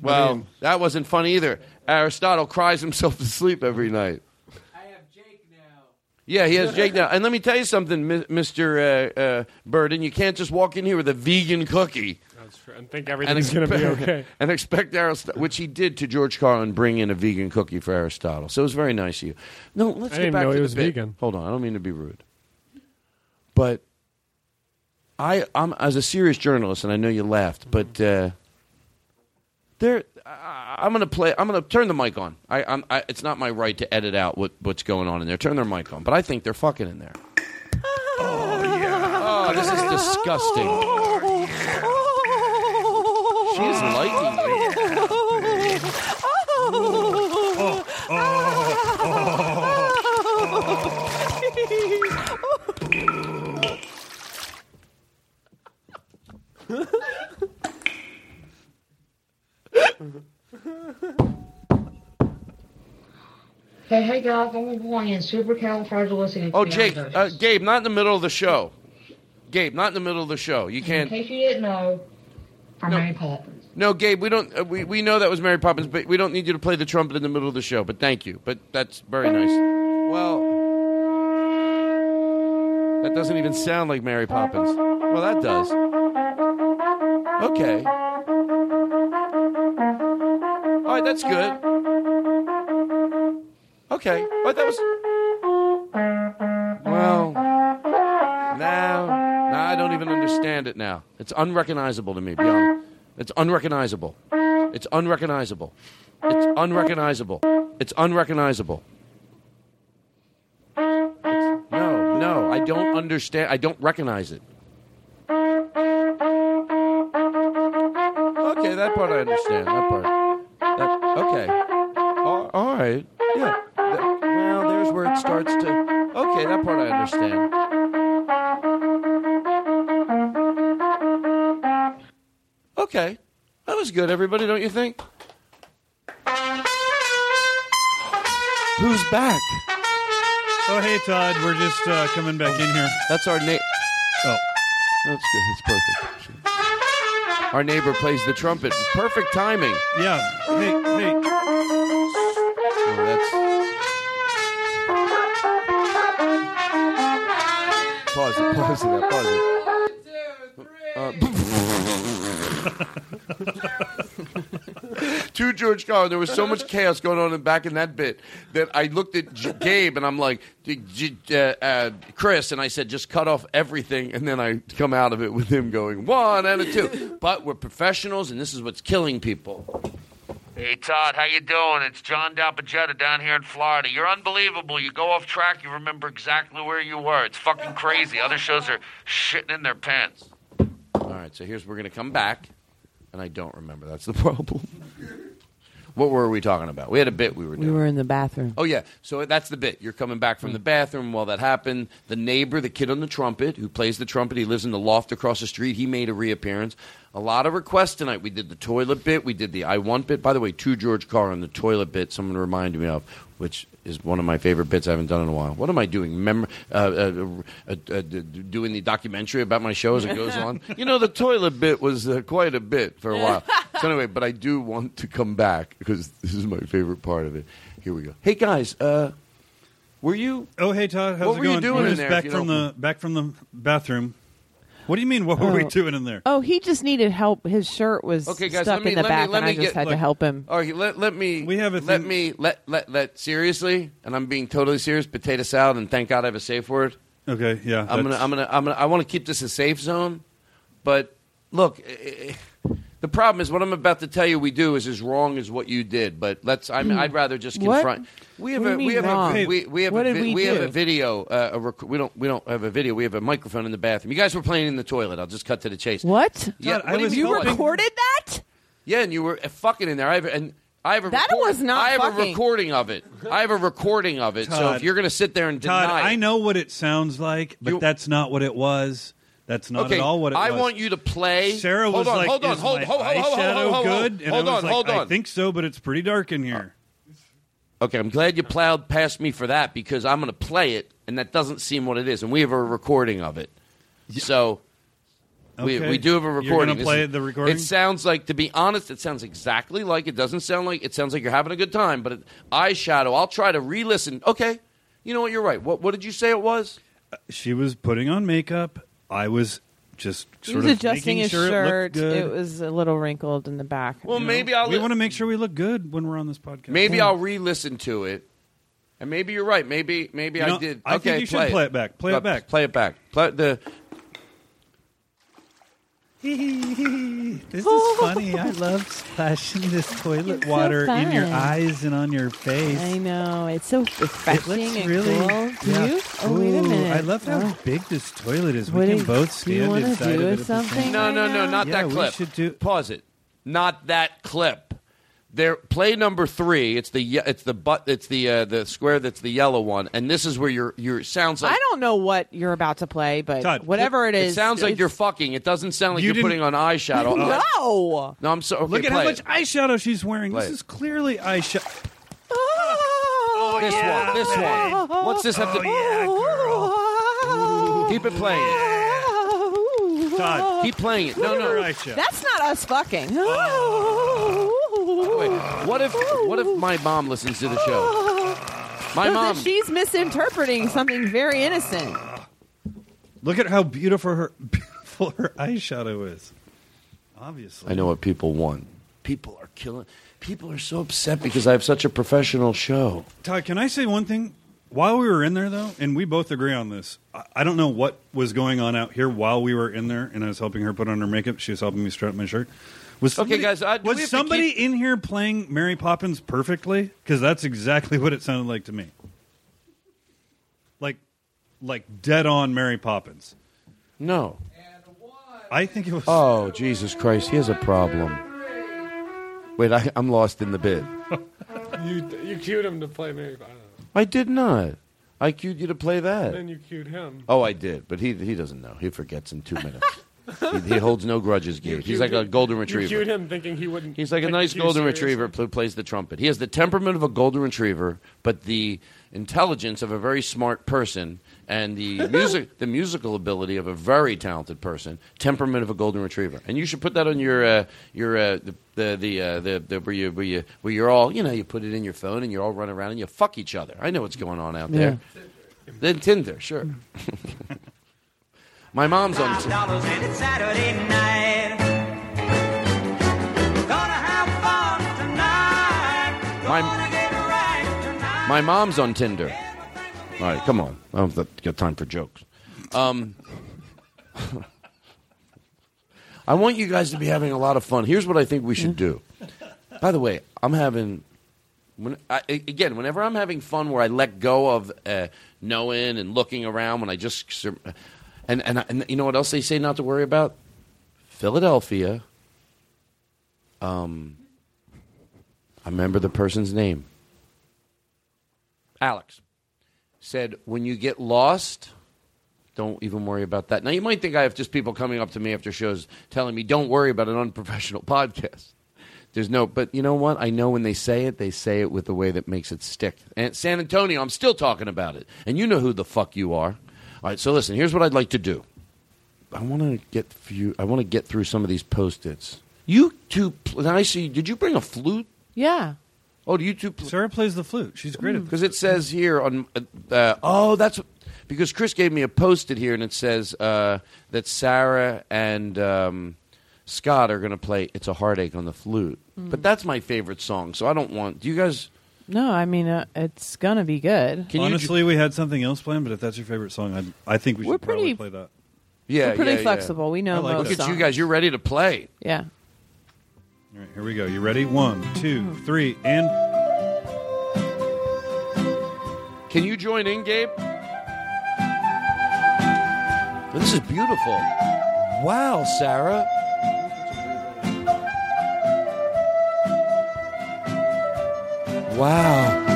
Well, mean- that wasn't funny either. Aristotle cries himself to sleep every night. I have Jake now. Yeah, he has Jake now. And let me tell you something, Mi- Mr. Uh, uh, Burden. You can't just walk in here with a vegan cookie. That's true. And think everything's going to be expect- okay. and expect Aristotle, which he did to George Carlin, bring in a vegan cookie for Aristotle. So it was very nice of you. No, let's I get didn't back know to he the was bit. vegan. Hold on, I don't mean to be rude, but I, I'm as a serious journalist, and I know you laughed, but uh, there, I, I'm going to play. I'm going to turn the mic on. I, I'm, I, it's not my right to edit out what, what's going on in there. Turn their mic on, but I think they're fucking in there. Oh yeah. Oh, this is disgusting. She's liking Hey, hey guys, I'm playing Supercalifragilistic. Oh, Jake, uh, Gabe, not in the middle of the show. Gabe, not in the middle of the show. You can't. In case you didn't know, for No. Mary Poppins. No, Gabe, we don't. Uh, we we know that was Mary Poppins, but we don't need you to play the trumpet in the middle of the show. But thank you. But that's very nice. Well, that doesn't even sound like Mary Poppins. Well, that does. Okay. All right, that's good. Okay. That was. Well, now, now I don't even understand it now. It's unrecognizable to me. Be honest. It's unrecognizable. It's unrecognizable. It's unrecognizable. It's unrecognizable. It's- no, no, I don't understand. I don't recognize it. Okay, that part I understand. That part. Okay. All, all right. Yeah. Well, there's where it starts to. Okay, that part I understand. Okay. That was good, everybody, don't you think? Who's back? Oh, hey, Todd. We're just uh, coming back in here. That's our neighbor. Oh. That's good. It's perfect. Our neighbor plays the trumpet. Perfect timing. Yeah. Hey, hey. Oh, that's. Pause it. Pause it. Pause it. Uh, to George Carlin, there was so much chaos going on in back in that bit that I looked at J- Gabe and I'm like, J- J- uh, uh, Chris, and I said, just cut off everything, and then I come out of it with him going one and a two. But we're professionals, and this is what's killing people. Hey Todd, how you doing? It's John Dalpagetta down here in Florida. You're unbelievable. You go off track, you remember exactly where you were. It's fucking crazy. Other shows are shitting in their pants. All right, so here's we're going to come back, and I don't remember. That's the problem. What were we talking about? We had a bit we were doing. We were in the bathroom. Oh yeah, so that's the bit. You're coming back from the bathroom while that happened. The neighbor, the kid on the trumpet, who plays the trumpet, he lives in the loft across the street. He made a reappearance. A lot of requests tonight. We did the toilet bit. We did the I want bit. By the way, to George Carlin, the toilet bit. Someone reminded me of, which is one of my favorite bits I haven't done in a while. What am I doing? Mem- uh, uh, uh, uh, d- doing the documentary about my show as it goes on. you know, the toilet bit was uh, quite a bit for a while. so anyway, but I do want to come back because this is my favorite part of it. Here we go. Hey guys, uh, were you? Oh, hey, Todd. How's What it were you going? doing We're in just there, if back you from don't- the back from the bathroom. What do you mean? What were we Oh. doing in there? Oh, he just needed help. His shirt was Okay, guys, stuck let me in the let back, me let and me I just get had to look, help him. All right, let let me We have a let thing- me let let let seriously, and I'm being totally serious. Potato salad, and thank God I have a safe word. Okay, yeah. I'm gonna that's- I'm gonna I'm gonna I want to keep this a safe zone, but look. eh, eh, The problem is what I'm about to tell you we do is as wrong as what you did. But let's. I mean, I'd rather just What? confront. We have What do a you we mean have wrong? a we, we have What a did vi- we have do? a video. Uh, a rec- we don't we don't have a video. We have a microphone in the bathroom. You guys were playing in the toilet. I'll just cut to the chase. What? Yeah, Todd, I what do you was mean You what? recorded that? Yeah, and you were uh, fucking in there. I have and I have a That record- was not I have a fucking. recording of it. I have a recording of it. so Todd, if you're going to sit there and Todd, deny, I know what it sounds like, but You- that's not what it was. That's not okay, at all what it I was. want you to play. Sara hold was on, like, hold on, "Is hold, my hold, hold, hold, eyeshadow hold, hold, good?" And hold I was on, like, hold I think so, but it's pretty dark in here. Okay, I'm glad you plowed past me for that because I'm going to play it, and that doesn't seem what it is, and we have a recording of it. So we, Okay. we do have a recording. You're gonna play is- the recording? It sounds like, to be honest, it sounds exactly like it doesn't sound like it sounds like you're having a good time, but it, eyeshadow. I'll try to re-listen. Okay, you know what? You're right. What what did you say it was? Uh, she was putting on makeup. I was just He sort was of adjusting making his sure shirt. it looked good. It was a little wrinkled in the back. Well, maybe I'll we want to make sure we look good when we're on this podcast. maybe I'll re-listen to it, and maybe you're right. Maybe maybe You I did. I okay, think you should play it back. Play it back. Play it back. Play the. this is oh. funny. I love splashing this toilet so water in your eyes and on your face. I know it's so refreshing looks and really. cool. Do yeah. you? Oh, wait a minute. I love how Oh. big this toilet is. What we can you- both do you stand inside do of it something No, no, no, not Yeah, that we clip. should do- Pause it. Not that clip. There, play number three. It's the it's the but it's the uh, the square that's the yellow one, and this is where your your sounds like I don't know what you're about to play, but Todd, whatever it is, It sounds like it's- you're fucking. It doesn't sound like You you are didn't- putting on eyeshadow. No. no, I'm sorry. Okay, Look at how play much it. eyeshadow she's wearing. Play This it. is clearly eyeshadow. this one. This one. What's this have to? Keep it playing. Todd, keep playing it. No, no. That's not us fucking. Wait, what if what if my mom listens to the show? My No, mom. she's misinterpreting something very innocent. Look at how beautiful her beautiful her eyeshadow is. Obviously. I know what people want. People are killing. People are so upset because I have such a professional show. Todd, can I say one thing? While we were in there, though, and we both agree on this, I, I don't know what was going on out here while we were in there, and I was helping her put on her makeup. She was helping me strap my shirt. Was Okay, somebody, guys, uh, was have to somebody in here playing Mary Poppins perfectly? Because that's exactly what it sounded like to me. Like, like dead on Mary Poppins. No. I think it was. Oh Jesus Christ! He has a problem. Wait, I, I'm lost in the bid. You you cued him to play Mary. I. I did not. I cued you to play that. Then you cued him. Oh, I did, but he he doesn't know. He forgets in two minutes. he, he holds no grudges, Gabe. He's like a him- golden You retriever. cued him thinking he wouldn't. He's like a nice golden seriously. retriever who plays the trumpet. He has the temperament of a golden retriever, but the intelligence of a very smart person, and the music, the musical ability of a very talented person. Temperament of a golden retriever, and you should put that on your uh, your uh, the the the, uh, the the where you where you where you're all you know you put it in your phone and you're all run around and you fuck each other. I know what's going on out there. Then Tinder, sure. My mom's on. Tinder. dollars and it's Saturday night. Gonna have fun tonight. My- Gonna get right tonight. My mom's on Tinder. All right, come on. I don't have got time for jokes. Um, I want you guys to be having a lot of fun. Here's what I think we should do. By the way, I'm having. When, I, again, whenever I'm having fun, where I let go of uh, knowing and looking around, when I just and and and you know what else they say not to worry about? Philadelphia. Um, I remember the person's name. Alex said, when you get lost, don't even worry about that. Now, you might think I have just people coming up to me after shows telling me, don't worry about an unprofessional podcast. There's no, but you know what? I know when they say it, they say it with the way that makes it stick. And San Antonio, I'm still talking about it. And you know who the fuck you are. All right, so listen, here's what I'd like to do. I want to get few, I want to get through some of these post-its. You two, pl- I see, did you bring a flute? Yeah. Oh, do you two? Pl- Sara plays the flute. She's great at because it says here on. Uh, uh, oh, that's because Chris gave me a post-it here, and it says uh, that Sara and um, Scott are going to play "It's a Heartache" on the flute. Mm. But that's my favorite song, so I don't want. Do you guys? No, I mean uh, it's gonna be good. Honestly, we had something else planned, but if that's your favorite song, I, I think we should We're probably pretty- play that. Yeah, We're pretty yeah, yeah. flexible. We know I like most Look at you songs. guys. You're ready to play. Yeah. All right, here we go. You ready? One, two, three, and Can you join in, Gabe? This is beautiful. Wow, Sara. Wow.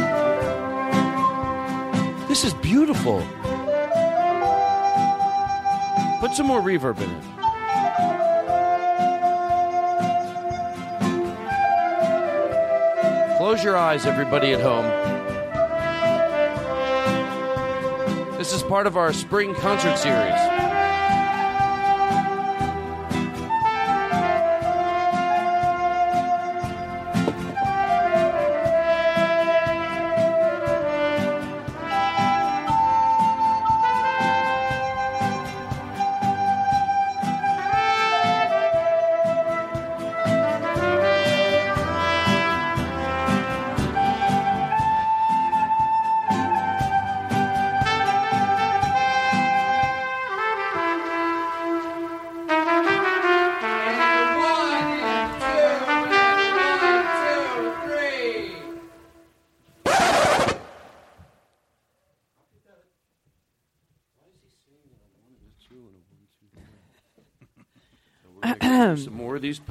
This is beautiful. Put some more reverb in it. Close your eyes, everybody at home. This is part of our spring concert series.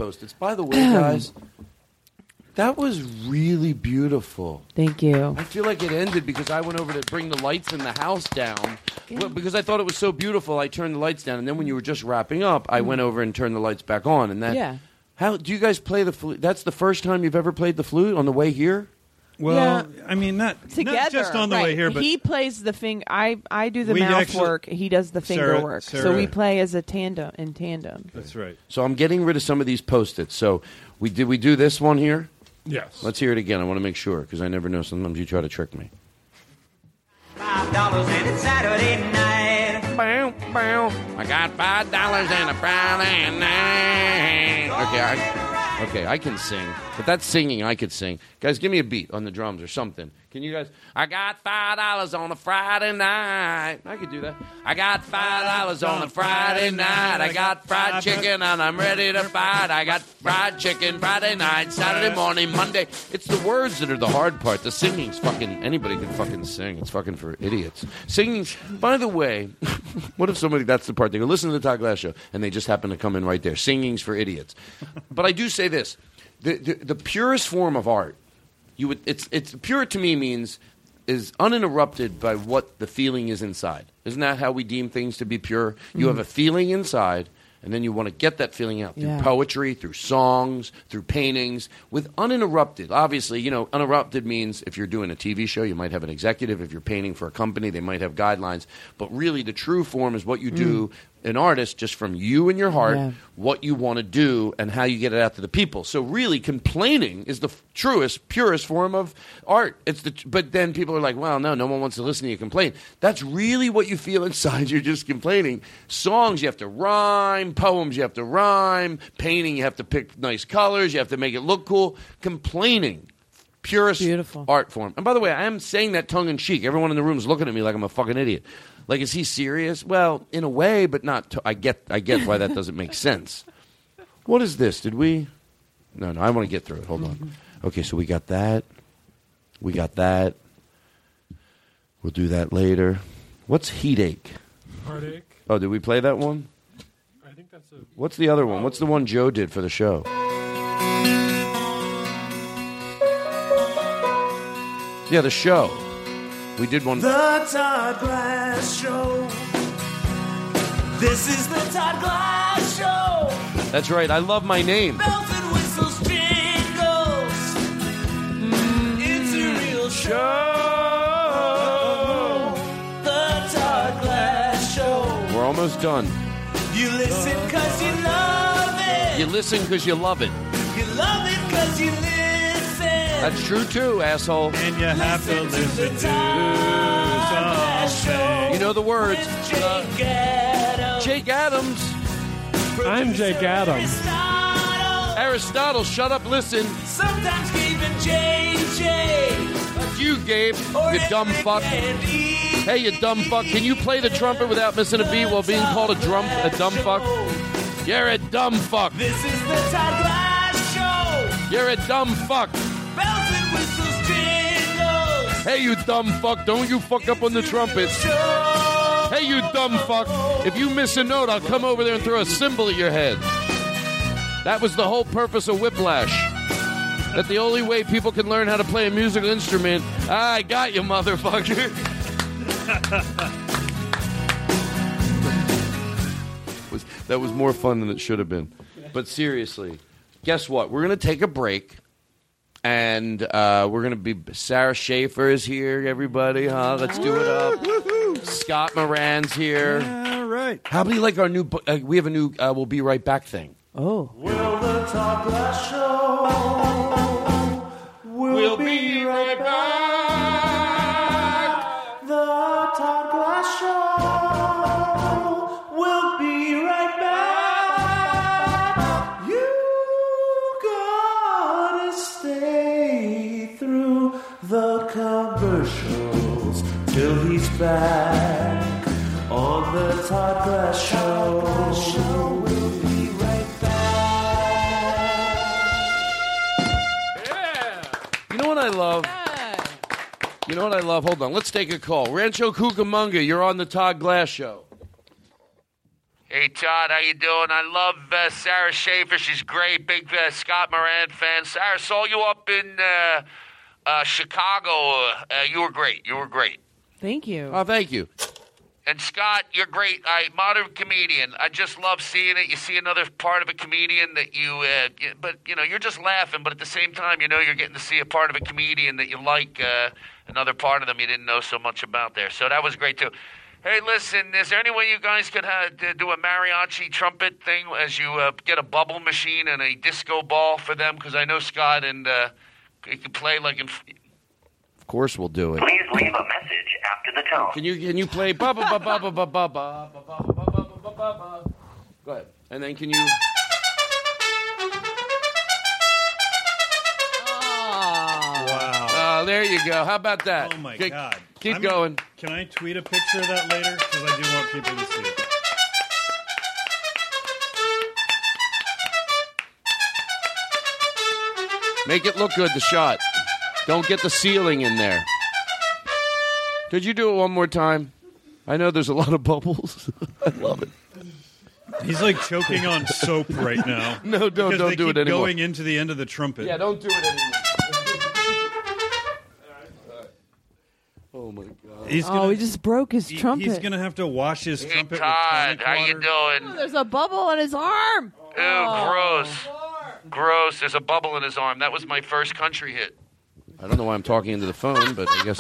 Post-its. By the way, guys, that was really beautiful. Thank you. I feel like it ended because I went over to bring the lights in the house down. Well, because I thought it was so beautiful, I turned the lights down, and then when you were just wrapping up, I went over and turned the lights back on. And that, Mm. Yeah. How do you guys play the flute? That's the first time you've ever played the flute on the way here. Well, I mean, not, Together, not just on the right. way here, but he plays the finger. I I do the mouth actually- work. He does the finger Sara- work. so we play as a tandem in tandem. that's right. So I'm getting rid of some of these post-its. So we did we do this one here? Yes. Let's hear it again. I want to make sure because I never know. Sometimes you try to trick me. Five dollars and it's Saturday night. Bow, bow. I got five dollars and a Friday night. Okay, I, okay, I can sing, but that's singing. I could sing. Guys, give me a beat on the drums or something. Can you guys? I got five dollars on a Friday night. I could do that. I got five dollars on a Friday night. I got fried chicken and I'm ready to fight. I got fried chicken Friday night, Saturday morning, Monday. It's the words that are the hard part. The singing's fucking. Anybody can fucking sing. It's fucking for idiots. Singing. By the way, what if somebody? That's the part they go listen to the Todd Glass show, and they just happen to come in right there. Singing's for idiots. but I do say this: the, the the purest form of art you would it's it's pure to me means is uninterrupted by what the feeling is inside. Isn't that how we deem things to be pure? You Mhm. have a feeling inside and then you want to get that feeling out through Yeah. poetry, through songs, through paintings, with uninterrupted. Obviously, you know, uninterrupted means if you're doing a TV show, you might have an executive. If you're painting for a company, they might have guidelines. But really, the true form is what you do, an artist, just from you and your heart, Yeah. what you want to do, and how you get it out to the people. So, really, complaining is the f- truest, purest form of art. It's the, but then people are like, well, no, no one wants to listen to you complain. That's really what you feel inside. You're just complaining. Songs, you have to rhyme. Poems, you have to rhyme. Painting, you have to pick nice colors. You have to make it look cool. Complaining. Purest Beautiful. art form. And by the way, I am saying that tongue in cheek. Everyone in the room is looking at me like I'm a fucking idiot. Like, is he serious? Well, in a way, but not. To, I get. I get why that doesn't make sense. What is this? Did we? No, no. I want to get through it. Hold on. Okay, so we got that. We got that. We'll do that later. What's headache? Heartache. Oh, did we play that one? I think that's a. What's the other one? What's the one Joe did for the show? Yeah, the show. We did one. The Todd Glass Show. This is the Todd Glass Show. That's right. I love my name. Bells and whistles, jingles. Mm, it's a real show. The Todd Glass Show. We're almost done. You listen cause you love it. You listen because you love it. You love it cause you. That's true too, asshole. And you have to listen to something. You know the words. Jake Adams. Jake Adams. I'm Jake Adams. Aristotle, shut up, listen. Sometimes even JJ. That's you, Gabe. You dumb fuck. Hey, you dumb fuck. Can you play the trumpet without missing a beat while being called a drum a dumb fuck? You're a dumb fuck. This is the Todd Glass Show. You're a dumb fuck. Hey, you dumb fuck. Don't you fuck up on the trumpets. Hey, you dumb fuck. If you miss a note, I'll come over there and throw a cymbal at your head. That was the whole purpose of Whiplash. That the only way people can learn how to play a musical instrument. I got you, motherfucker. that was more fun than it should have been. But seriously, guess what? We're gonna take a break, and uh, we're gonna be Sara Schaefer is here. Everybody, huh? Let's do it up. Scott Moran's here. All right. How about you like our new? bu- Uh, we have a new. Uh, we'll be right back thing. Oh. Will the Todd Glass Show? We'll, be right back. Back on the Todd Glass Show. We'll be right You know what I love? You know what I love? Hold on. Let's take a call. Rancho Cucamonga, you're on the Todd Glass Show. Hey Todd, how you doing? I love uh, Sara Schaefer. She's great. Big uh, Scott Moran fan. Sara, saw you up in uh, uh, Chicago. Uh, you were great. You were great. Thank you. Oh, thank you. And Scott, you're great. I modern comedian. I just love seeing it. You see another part of a comedian that you, uh, but you know, you're just laughing. But at the same time, you know, you're getting to see a part of a comedian that you like. Uh, another part of them you didn't know so much about there. So that was great too. Hey, listen, is there any way you guys could uh, do a mariachi trumpet thing as you uh, get a bubble machine and a disco ball for them? Because I know Scott and uh, you can play like in. Of course, we'll do it. Please leave a message after the tone. Can you can you play ba ba ba ba ba ba ba ba ba ba ba ba ba ba ba? Go ahead. And then can you? Wow. Oh, there you go. How about that? Oh my Keep- God. Keep I'm- going. Can I tweet a picture of that later? Because I do want people to see it. Make it look good. The shot. Don't get the ceiling in there. Could you do it one more time? I know there's a lot of bubbles. I love it. He's like choking on soap right now. No, don't- because don't they do keep it anymore. Going into the end of the trumpet. Yeah, don't do it anymore. Oh my god. He's oh, gonna, he just broke his he- trumpet. He's gonna have to wash his Hey trumpet Todd, with how tonic you doing? Oh, there's a bubble on his arm. Ew, oh. gross. Gross. There's a bubble in his arm. That was my first country hit. I don't know why I'm talking into the phone, but I guess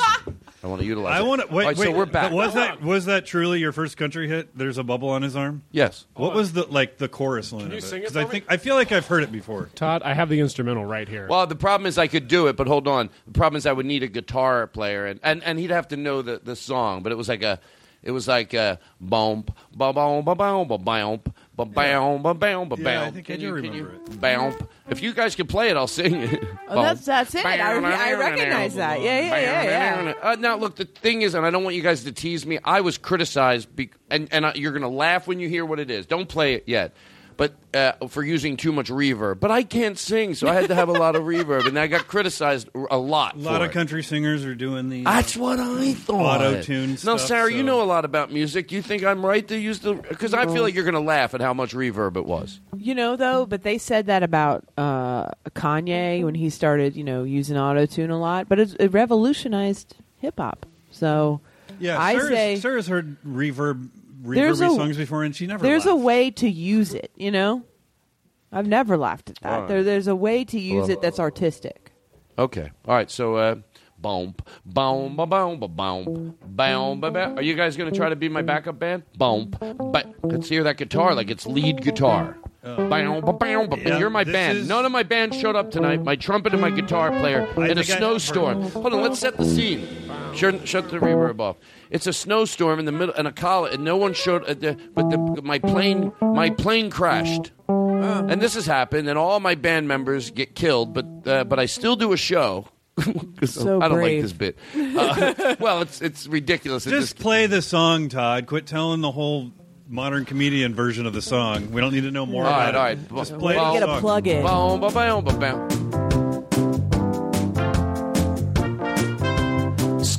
I want to utilize I want to wait. All right, wait, so we're back. Was that was that truly your first country hit? There's a bubble on his arm. Yes. What was the like the chorus line? Can you of sing it 'Cause I for me? think I feel like I've heard it before. Todd, I have the instrumental right here. Well, the problem is I could do it, but hold on. The problem is I would need a guitar player, and, and, and he'd have to know the, the song. But it was like a, it was like a boom, ba boom, ba boom, ba boom, ba boom, ba boom, ba boom. Yeah, I think I Can do you, remember can you, Boom. If you guys can play it, I'll sing it. Oh, that's that's it. I, I recognize that. Yeah, yeah, yeah, yeah. Uh, now, look, the thing is, and I don't want you guys to tease me. I was criticized, be, and and uh, you're going to laugh when you hear what it is. Don't play it yet, but uh, for using too much reverb. But I can't sing, so I had to have a lot of reverb, and I got criticized a lot. A lot for of it. country singers are doing the. uh, That's what I thought. Auto tune. No, stuff, Sara, you know a lot about music. You think I'm right to use the? Because I feel like you're going to laugh at how much reverb it was. You know, though, but they said that about uh, Kanye when he started, you know, using auto tune a lot. But it, it revolutionized hip hop. So Yeah, I Sara's, say Sara's heard reverb There's reverby a- songs before, and she never. there's a way to use it. You know, I've never laughed at that. All right. There, there's a way to use Well- it that's artistic. Okay. All right. So, uh, boom, boom, ba boom, ba boom, boom, ba ba. Are you guys going to try to be my backup band? Boom, but let's hear that guitar like it's lead guitar. Boom, ba boom, ba Yeah, You're my band. is- None of my band showed up tonight. My trumpet and my guitar player I in a snowstorm. Hold on. Let's set the scene. Shut, shut the reverb off. It's a snowstorm in the middle and a college, and no one showed. Uh, the, but the, my plane, my plane crashed. And this has happened, and all my band members get killed, but uh, but I still do a show. So I don't brave. like this bit. Uh, well, it's it's ridiculous. It Just play the song, Todd. Quit telling the whole modern comedian version of the song. We don't need to know more all about right, all it. right. Just play Way to the get a song. plug in. Boom, ba, boom, ba, boom.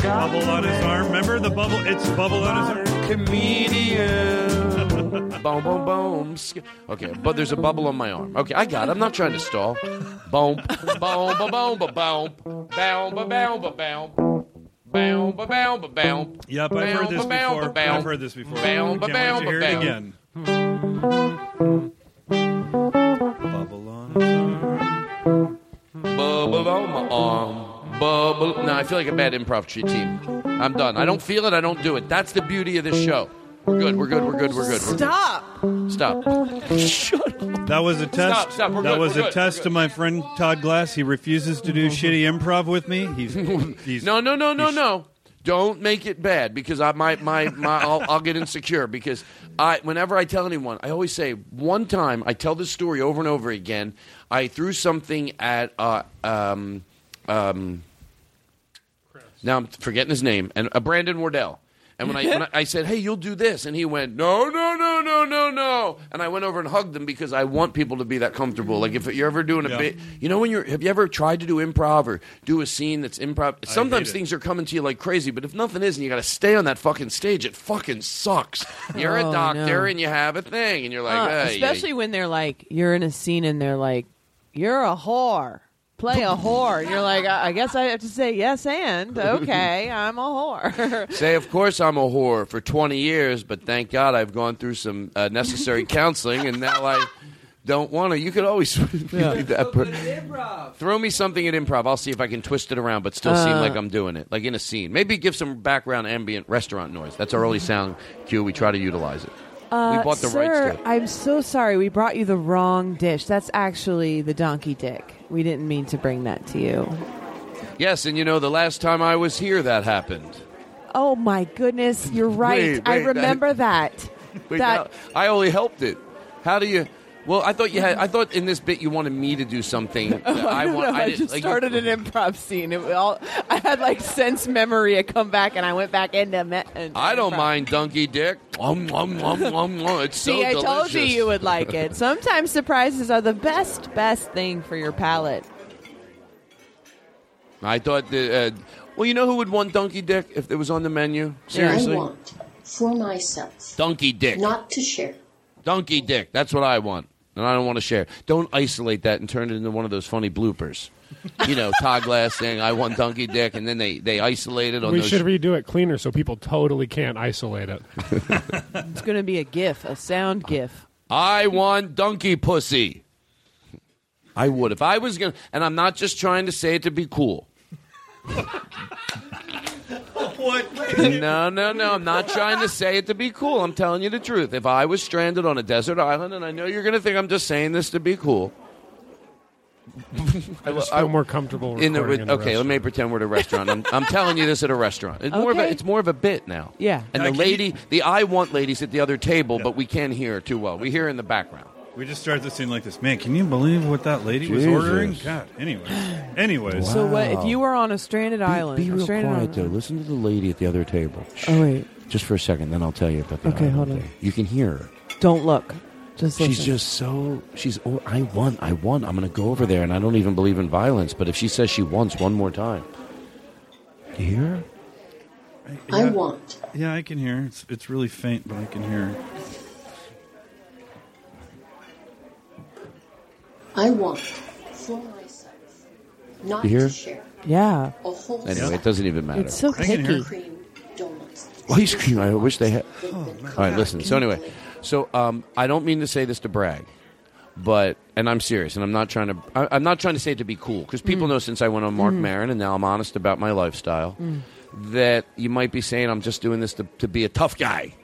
Bubble on his arm. Remember the bubble? It's bubble on his arm. Comedian. boom, boom, boom. Sk- Okay, but there's a bubble on my arm. Okay, I got it. I'm not trying to stall. Boom, boom, ba, boom, ba, boom. Boom, ba, boom, ba, boom. Boom, ba, boom, ba, boom. Yep, I've heard this Boom, ba, boom, before. I've heard this before. Can't wait to hear it again. Bubble on Bubble on my arm. Bubble. No, I feel like a bad improv team. I'm done. I don't feel it. I don't do it. That's the beauty of this show. We're good. We're good. We're good. We're good. We're Stop. good. Stop. Shut up. That was a test. Stop, stop, we're that good, was we're a good, test to my friend Todd Glass. He refuses to do shitty improv with me. He's, he's No, no, no, no, no. Don't make it bad because I my my, my I'll, I'll get insecure because I whenever I tell anyone I always say one time I tell this story over and over again. I threw something at uh, um um. Now I'm forgetting his name and uh, Brandon Wardell. And when I, when I I said, "Hey, you'll do this," and he went, "No, no, no, no, no, no," and I went over and hugged him because I want people to be that comfortable. Like if you're ever doing a Yeah. bit, you know, when you're have you ever tried to do improv or do a scene that's improv? Sometimes it. things are coming to you like crazy, but if nothing is, and you got to stay on that fucking stage, it fucking sucks. You're Oh, a doctor no. and you have a thing, and you're like, Uh, "Hey, especially when they're like, you're in a scene and they're like, you're a whore. Play a whore. And you're like, I I guess I have to say yes and. Okay, I'm a whore. Say, of course, I'm a whore for 20 years, but thank God I've gone through some uh, necessary counseling, and now I don't want to. You could always be that per- throw me something at improv. I'll see if I can twist it around, but still seem Uh. like I'm doing it, like in a scene. Maybe give some background ambient restaurant noise. That's our only sound cue. We try to utilize it. Uh, we bought the sir, rights to it. I'm so sorry. We brought you the wrong dish. That's actually the donkey dick. We didn't mean to bring that to you. Yes, and you know, the last time I was here, that happened. Oh my goodness, you're right. Wait, I wait, remember that. Wait, that I only helped it. How do you? Well, I thought you had. I thought in this bit you wanted me to do something. Oh, I, I want. know. I, didn't- just like, started an improv scene. It all I had like sense memory. I come back and I went back into. Me- into I don't improv. mind Donkey Dick. Um, um, um, um, um. It's so See, I delicious. told you you would like it. Sometimes surprises are the best, best thing for your palate. I thought that. Uh, well, you know who would want Donkey Dick if it was on the menu? Seriously, I want for myself, Donkey Dick. not to share. Donkey Dick. That's what I want, and I don't want to share. Don't isolate that and turn it into one of those funny bloopers. You know, Todd Glass saying I want Donkey Dick, and then they they isolate it on We those. should redo it cleaner so people totally can't isolate it. It's going to be a GIF, a sound GIF. I want donkey pussy. I would if I was gonna, and I'm not just trying to say it to be cool. What? No, no, no. I'm not trying to say it to be cool. I'm telling you the truth. If I was stranded on a desert island, and I know you're going to think I'm just saying this to be cool. I just feel more comfortable In the, recording in the okay, let me pretend we're at a restaurant. I'm, I'm telling you this at a restaurant. It's more of a, Okay. it's more of a bit now. Yeah. And Now, the can you- lady, the I want ladies at the other table, but we can't hear too well. We hear in the background. We just started the scene like this. Man, can you believe what that lady was Jesus. ordering? God. Anyways, anyways. So what if you were on a stranded island? Be a real stranded quiet island? though. Listen to the lady at the other table. Oh wait, Just for a second, then I'll tell you about the Okay, island hold on. thing. You can hear her. don't look. Just She's just so she's. Oh, I want. I want. I'm going to go over there, and I don't even believe in violence. But if she says she wants one more time, you hear her? I Yeah. want Yeah, I can hear. It's it's really faint, but I can hear. I want for myself, not You hear? to share. Yeah. A whole Anyway, it doesn't even matter. It's so I can picky. cream donuts. Ice cream. I wish they had. All right, listen. So anyway, so um, I don't mean to say this to brag, but and I'm serious, and I'm not trying to. I, I'm not trying to say it to be cool because people mm. know since I went on Marc mm. Maron, and now I'm honest about my lifestyle, mm. that you might be saying I'm just doing this to, to be a tough guy.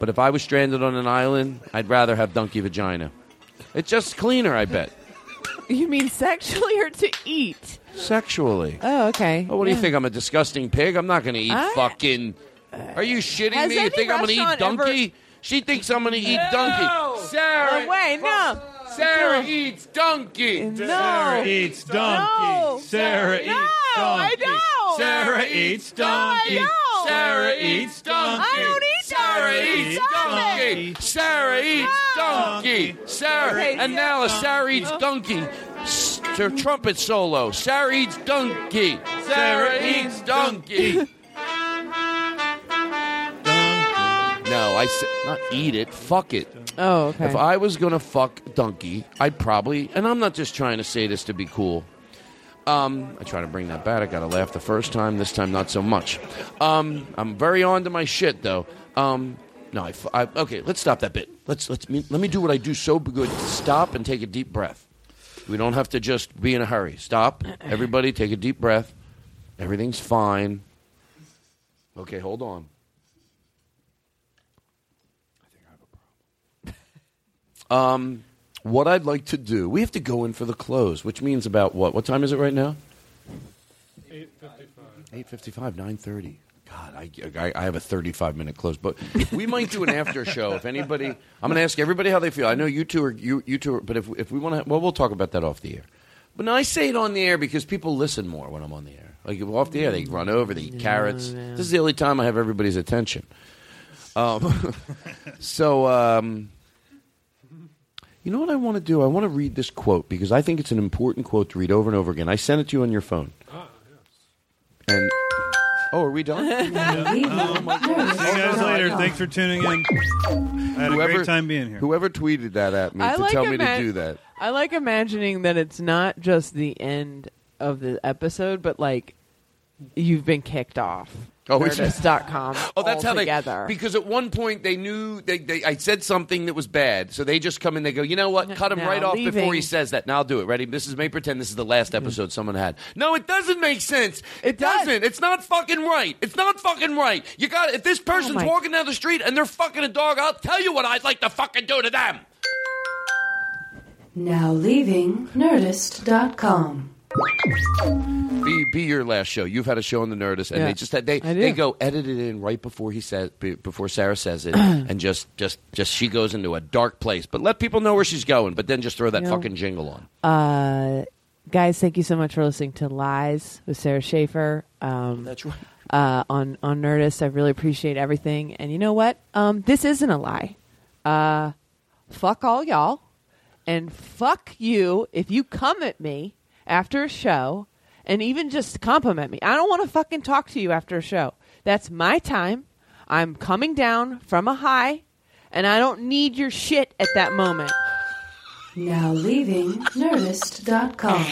But if I was stranded on an island, I'd rather have donkey vagina. It's just cleaner, I bet. You mean sexually or to eat? Sexually. Oh, okay. Oh, what do you think? I'm a disgusting pig. I'm not going to eat I- fucking. Are you shitting Has me? You any think I'm going to eat restaurant ever- donkey? She thinks I'm going to eat donkey. Sara, Oh, wait, no. Sara eats donkey. No. Sara eats donkey. No. Sara No, eats I donkey. don't. Sara eats donkey. No, I don't. Sara eats donkey. I don't eat donkey. Sara donkey. eats Stop donkey. it. Sara eats donkey. Sara, Okay, and now a Sara eats donkey. S- Her trumpet solo. Sara eats donkey. Sara eats donkey. Donkey No, I said not eat it. Fuck it. Oh, okay. If I was gonna fuck donkey, I'd probably. And I'm not just trying to say this to be cool. Um, I try to bring that back. I got to laugh the first time. This time, not so much. Um, I'm very on to my shit though. Um, No, I. okay. Let's stop that bit. Let's let's me, let me do what I do so good. Stop and take a deep breath. We don't have to just be in a hurry. Stop. Everybody, take a deep breath. Everything's fine. Okay, hold on. Um, what I'd like to do, we have to go in for the close, which means about what? What time is it right now? 8.55. 8.55, 9.30. God, I, I, I have a 35 minute close, but we might do an after show. If anybody, I'm going to ask everybody how they feel. I know you two are, you, you two are, but if, if we want to, well, we'll talk about that off the air. But no, I say it on the air because people listen more when I'm on the air. Like off the air, they run over, they eat carrots. This is the only time I have everybody's attention. Um, so, um, you know what I want to do? I want to read this quote because I think it's an important quote to read over and over again. I sent it to you on your phone. Ah, and oh, are we done? Oh, my God. Um, see you guys later. Thanks for tuning in. I had a great time being here. Whoever tweeted that at me I to like tell me to do that. I like imagining that it's not just the end of the episode, but like you've been kicked off. Oh, it's- Nerdist.com. Oh, that's how altogether. they. Because at one point they knew they, they. I said something that was bad, so they just come in. They go, you know what? Cut him Now right off before he says that. Now I'll do it. Ready? This is may pretend this is the last mm-hmm. episode someone had. No, it doesn't make sense. It, doesn't. It's not fucking right. It's not fucking right. You got if this oh person's my- walking down the street and they're fucking a dog, I'll tell you what I'd like to fucking do to them. Now leaving Nerdist.com. Be, be your last show. You've had a show on the Nerdist, and Yeah, they just had, they I do. they go edit it in right before he says be- before Sara says it, and just just just she goes into a dark place. But let people know where she's going. But then just throw that Yeah. fucking jingle on. Uh, guys, thank you so much for listening to Lies with Sara Schaefer. Um, That's right. Uh, on on Nerdist, I really appreciate everything. And you know what? Um, this isn't a lie. Uh, fuck all y'all, and fuck you if you come at me after a show and even just compliment me. I don't want to fucking talk to you after a show. That's my time. I'm coming down from a high, and I don't need your shit at that moment. Now leaving Nerdist.com.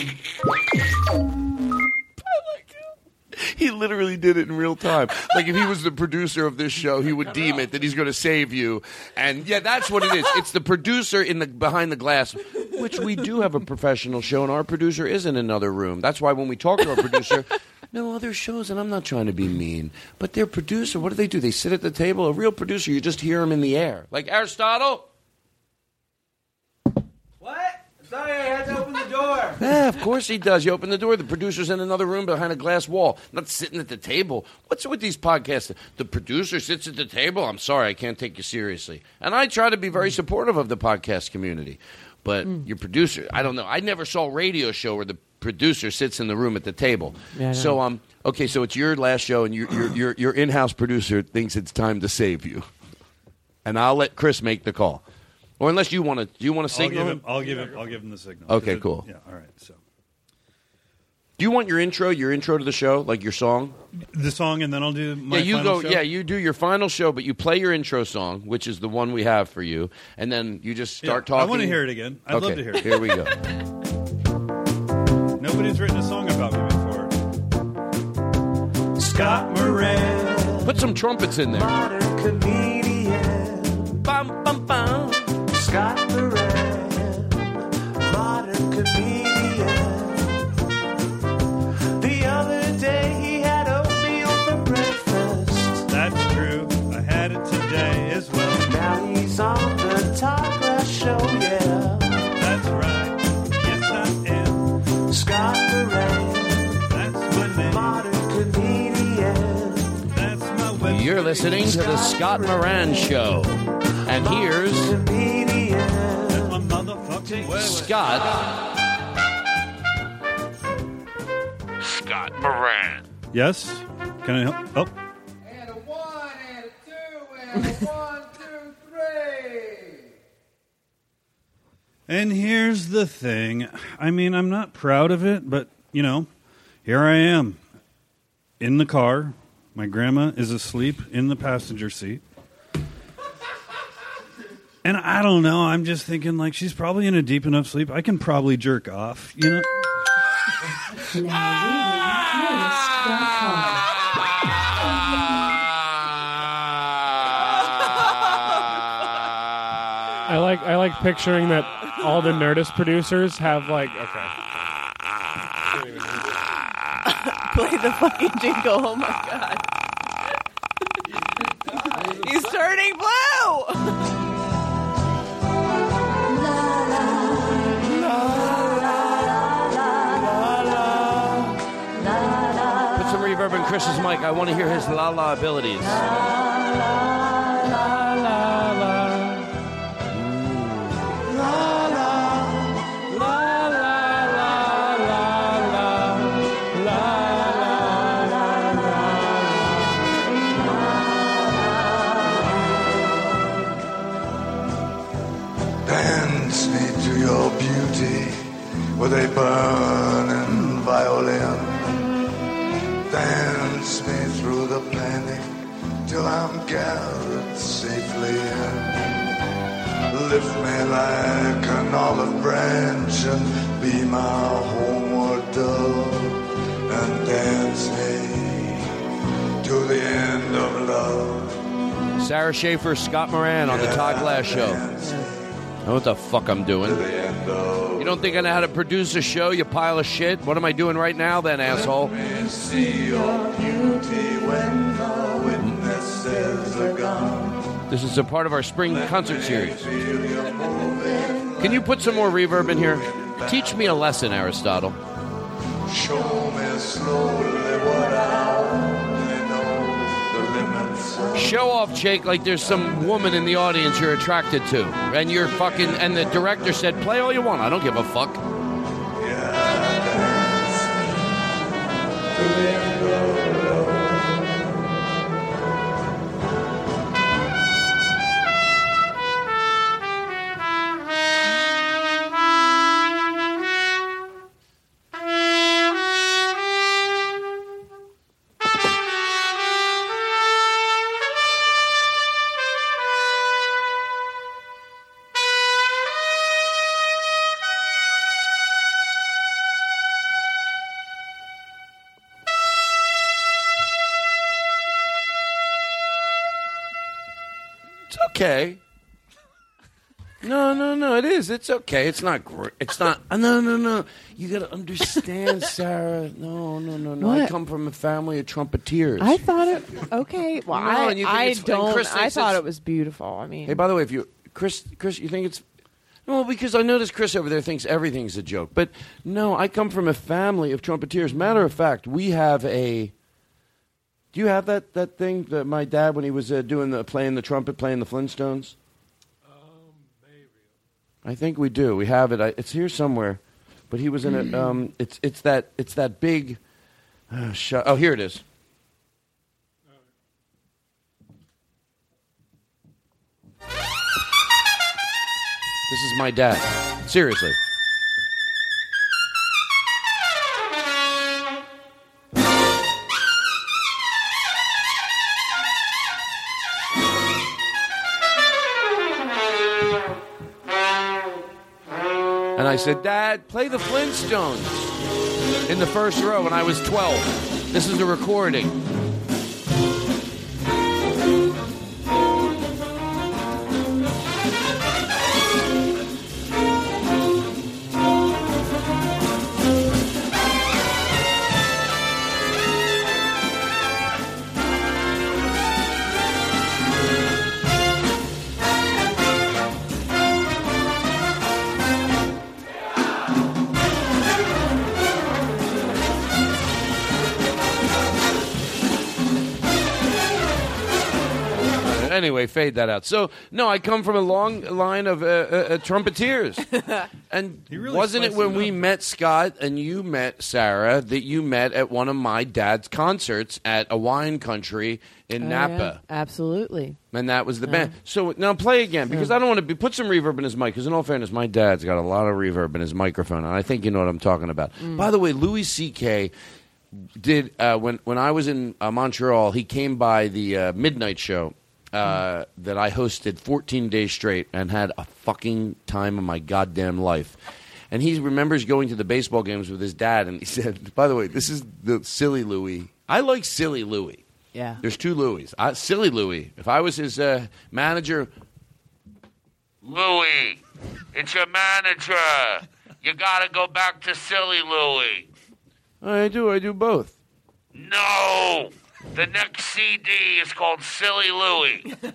He literally did it in real time. Like if he was the producer of this show, he would deem it that he's going to save you. And yeah, that's what it is. It's the producer in the behind the glass, which we do have a professional show, and our producer is in another room. That's why when we talk to our producer. No other shows, and I'm not trying to be mean, but their producer, what do they do? They sit at the table. A real producer, you just hear him in the air. Like Aristotle, Sorry, I had to open the door. Yeah, of course he does. You open the door, the producer's in another room behind a glass wall, not sitting at the table. What's with these podcasts? The producer sits at the table. I'm sorry, I can't take you seriously. And I try to be very supportive of the podcast community. But your producer, I don't know. I never saw a radio show where the producer sits in the room at the table. Yeah, so um, okay, so it's your last show, and your your your, your in-house producer thinks it's time to save you, and I'll let Chris make the call, or unless you want to, do you want to I'll signal give him. I'll give him. I'll give him the signal. Okay, it- cool. Yeah. All right. So Do you want your intro, your intro to the show, like your song? the song, and then I'll do my yeah, you go. show? Yeah, you do your final show, but you play your intro song, which is the one we have for you, and then you just start Yeah, I wanna hear it again. I'd love to hear it. Here we go. Nobody's written a song about me before. Scott Moran. Put some trumpets in there. Scott Moran. Modern comedian. The other day he had oatmeal for breakfast. That's true. I had it today as well. Now he's on the Todd Glass show, yeah. That's right. Yes, I am. Scott Moran. That's my name. Modern comedian. That's my web. You're listening to the Scott Moran Show, and here's Scott. Scott Moran. Yes. Can I help? Oh. And a one, and a two, and a one, two, three. And here's the thing. I mean, I'm not proud of it, but you know, here I am in the car. My grandma is asleep in the passenger seat. And I don't know, I'm just thinking like she's probably in a deep enough sleep. I can probably jerk off, you know? Now leaving Nerdist.com. I like I like picturing that all the Nerdist producers have like okay. Play the fucking jingle. Oh my god. He's turning blue. Put some Chris's mic. I want to hear his la la abilities. La, la, la, la La la la la La la la Dance me to your beauty with a burning gathered safely in. Lift me like an olive branch and be my homeward dove. And dance me to the end of love. Sara Schaefer, Scott Moran on the Todd Glass Show. I know what the fuck I'm doing. You don't think I know how to produce a show, you pile of shit? What am I doing right now, then, asshole? This is a part of our spring concert series. Can you put some more reverb in here? Teach me a lesson, Aristotle. Show me slowly what I only know. The limits of Show off, Jake, like there's some woman in the audience you're attracted to. And you're fucking, and the director said, play all you want. I don't give a fuck. It's okay. No, no, no. It is. It's okay. It's not great. It's not. uh, No, no, no. You got to understand, Sara. No, no, no, no. I What? come from a family of trumpeters. I thought it okay. Well, No, I, and you think I it's- and don't. Chris I thinks thought it's- it was beautiful. I mean, Hey, by the way, if you Chris, Chris, you think it's well because I noticed Chris over there thinks everything's a joke. But no, I come from a family of trumpeters. Matter of fact, we have a. Do you have that that thing that my dad when he was uh, doing the playing the trumpet, playing the Flintstones? I think we do. We have it. I, it's here somewhere, but he was in it. Um, it's it's that it's that big. Uh, sh- oh, here it is. This is my dad. Seriously. I said, Dad, play the Flintstones in the first row when I was 12. This is a recording. Anyway, fade that out. So, no, I come from a long line of uh, uh, uh, trumpeters. and really wasn't it when it we met Scott and you met Sara that you met at one of my dad's concerts at a wine country in Oh, Napa? yeah. Absolutely. And that was the band. So now play again because I don't want to be put some reverb in his mic. Because in all fairness, my dad's got a lot of reverb in his microphone, and I think you know what I'm talking about. Mm. By the way, Louis C.K. did uh, when when I was in uh, Montreal. He came by the uh, midnight show uh, that I hosted 14 days straight and had a fucking time of my goddamn life. And he remembers going to the baseball games with his dad, and he said, "By the way, this is the silly Louis. I like silly Louis." Yeah. There's two Louis. I, silly Louis. If I was his uh, manager, Louie, it's your manager. You gotta go back to silly Louie. I do. I do both. No, the next CD is called Silly Louie.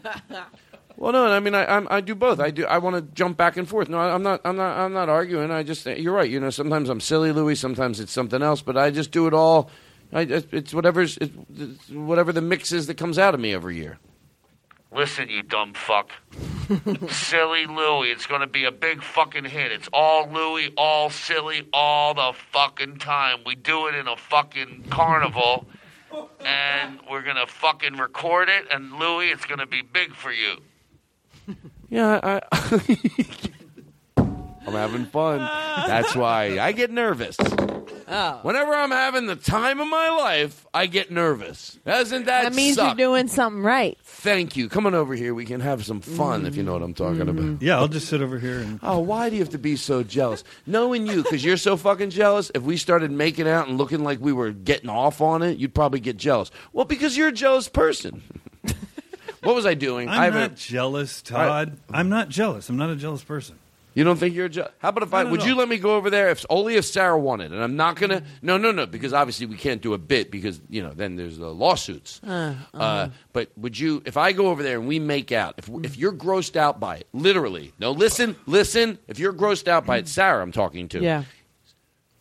Well, no, I mean, I I'm, I do both. I do. I want to jump back and forth. No, I- I'm not. I'm not. I'm not arguing. I just. You're right. You know, sometimes I'm silly Louis. Sometimes it's something else. But I just do it all. I, it's whatever's. It's whatever the mix is that comes out of me every year. Listen, you dumb fuck. silly Louie. It's gonna be a big fucking hit. It's all Louie, all silly, all the fucking time. We do it in a fucking carnival, and we're gonna fucking record it. And Louie, it's gonna be big for you. Yeah, I, I'm having fun. That's why I get nervous. Oh. Whenever I'm having the time of my life, I get nervous. Doesn't that That means suck? you're doing something right. Thank you. Come on over here. We can have some fun if you know what I'm talking about. Mm-hmm. Yeah, I'll just sit over here and. Oh, why do you have to be so jealous? Knowing you, because you're so fucking jealous, if we started making out and looking like we were getting off on it, you'd probably get jealous. Well, because you're a jealous person. what was I doing? I I'm haven't- not jealous, Todd. I'm not jealous. I'm not a jealous person. You don't think you're a jealous? How about if I would you let me go over there if only if Sara wanted? And I'm not gonna. No, no, no, because obviously we can't do a bit because you know then there's the lawsuits. Uh, Uh, uh-huh. but would you, if I go over there and we make out, if if you're grossed out by it, literally, no, listen, listen, if you're grossed out by it, Sara, I'm talking to, Yeah.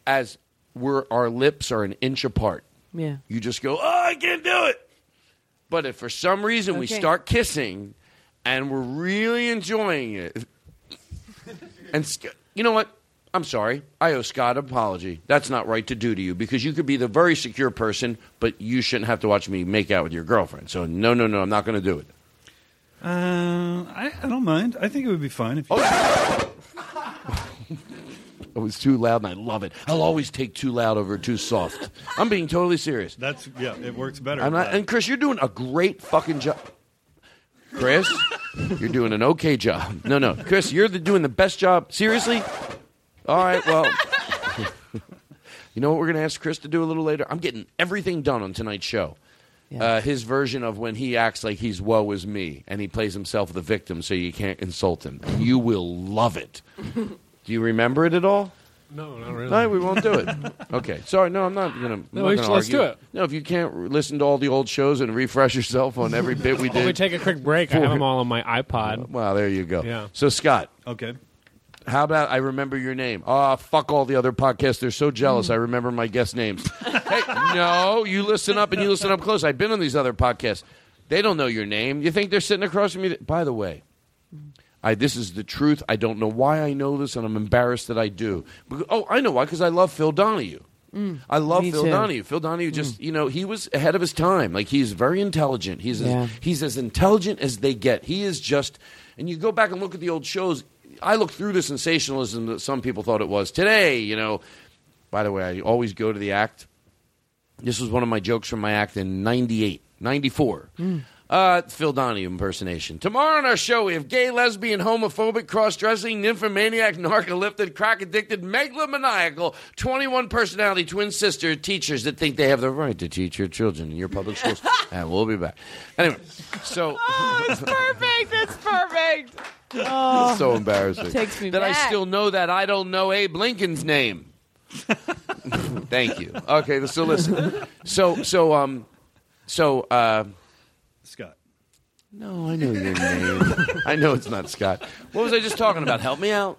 as we're our lips are an inch apart, Yeah. you just go, oh, I can't do it. But if for some reason we start kissing and we're really enjoying it, and you know what? I'm sorry. I owe Scott an apology. That's not right to do to you because you could be the very secure person, but you shouldn't have to watch me make out with your girlfriend. So no, no, no, I'm not going to do it. Uh, I, I don't mind. I think it would be fine if you. It was too loud, and I love it. I'll always take too loud over too soft. I'm being totally serious. That's yeah. It works better. I'm not, and Chris, you're doing a great fucking job. Chris, you're doing an okay job. No, no, Chris, you're the, doing the best job. Seriously. All right. Well, you know what we're going to ask Chris to do a little later. I'm getting everything done on tonight's show. Uh, his version of when he acts like he's woe is me, and he plays himself the victim, so you can't insult him. You will love it. Do you remember it at all? No, not really. No, we won't do it. Okay, sorry. No, I'm not gonna. I'm No, we gonna should- let's argue. do it. No, if you can't r- listen to all the old shows and refresh yourself on every bit we Well, did, we take a quick break. I have them all on my iPod. Well, there you go. Yeah. So Scott, okay. How about I remember your name? Ah, fuck all the other podcasts. They're so jealous. I remember my guest names. hey, no, you listen up and you listen up close. I've been on these other podcasts. They don't know your name. You think they're sitting across from you? By the way, I, this is the truth. I don't know why I know this, and I'm embarrassed that I do. Because, oh, I know why. Because I love Phil Donahue. Mm. I love Phil too. Donahue. Phil Donahue mm. just, you know, he was ahead of his time. Like he's very intelligent. He's Yeah. as, he's as intelligent as they get. He is just, and you go back and look at the old shows. I look through the sensationalism that some people thought it was today. You know, by the way, I always go to the act. This was one of my jokes from my act in 98, 94. Mm. Uh, Phil Donahue impersonation. Tomorrow on our show, we have gay, lesbian, homophobic, cross dressing, nymphomaniac, narcoleptic, crack addicted, megalomaniacal, 21 personality twin sister teachers that think they have the right to teach your children in your public schools. and we'll be back. Anyway, so. Oh, it's perfect. It's perfect. Oh, It's so embarrassing. Takes me that I still know that I don't know Abe Lincoln's name. Thank you. Okay, so listen. So so um so uh Scott. No, I know your name. I know it's not Scott. What was I just talking about? Help me out.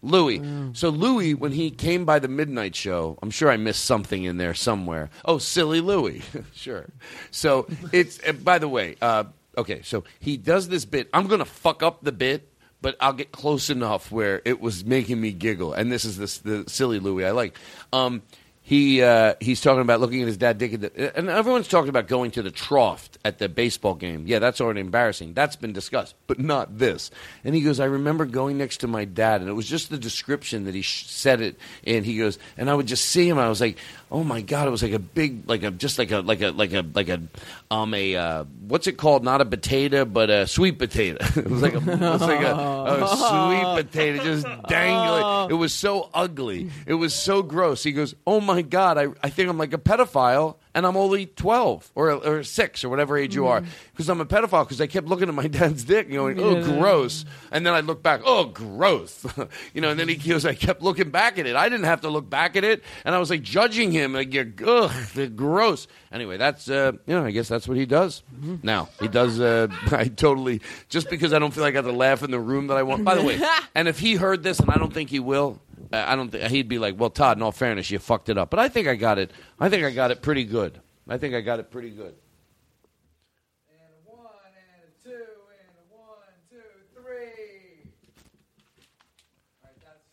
Louis. So Louis, when he came by the midnight show, I'm sure I missed something in there somewhere. Oh, silly Louis. sure. So it's. Uh, by the way, uh, okay. So he does this bit. I'm gonna fuck up the bit, but I'll get close enough where it was making me giggle. And this is this the silly Louis I like. Um, he uh, he's talking about looking at his dad dick, the, and everyone's talking about going to the trough at the baseball game. Yeah, that's already embarrassing. That's been discussed, but not this. And he goes, I remember going next to my dad, and it was just the description that he sh- said it And He goes, and I would just see him. I was like, oh my god, it was like a big, like a just like a like a like a like a um a uh, what's it called? Not a potato, but a sweet potato. it was like a it was like a, a sweet potato just dangling. It was so ugly. It was so gross. He goes, oh my my God, I, I think I'm like a pedophile and I'm only 12 or, or 6 or whatever age you are because I'm a pedophile because I kept looking at my dad's dick and going, oh, Yeah. gross. And then I look back, oh, gross. you know, and then he goes, I kept looking back at it. I didn't have to look back at it. And I was like judging him, like, ugh, gross. Anyway, that's, uh, you know, I guess that's what he does. Now, he does, uh, I totally, just because I don't feel like I have to laugh in the room that I want. By the way, and if he heard this, and I don't think he will, I don't think he'd be like, "Well, Todd, in all fairness, you fucked it up." But I think I got it. I think I got it pretty good. I think I got it pretty good.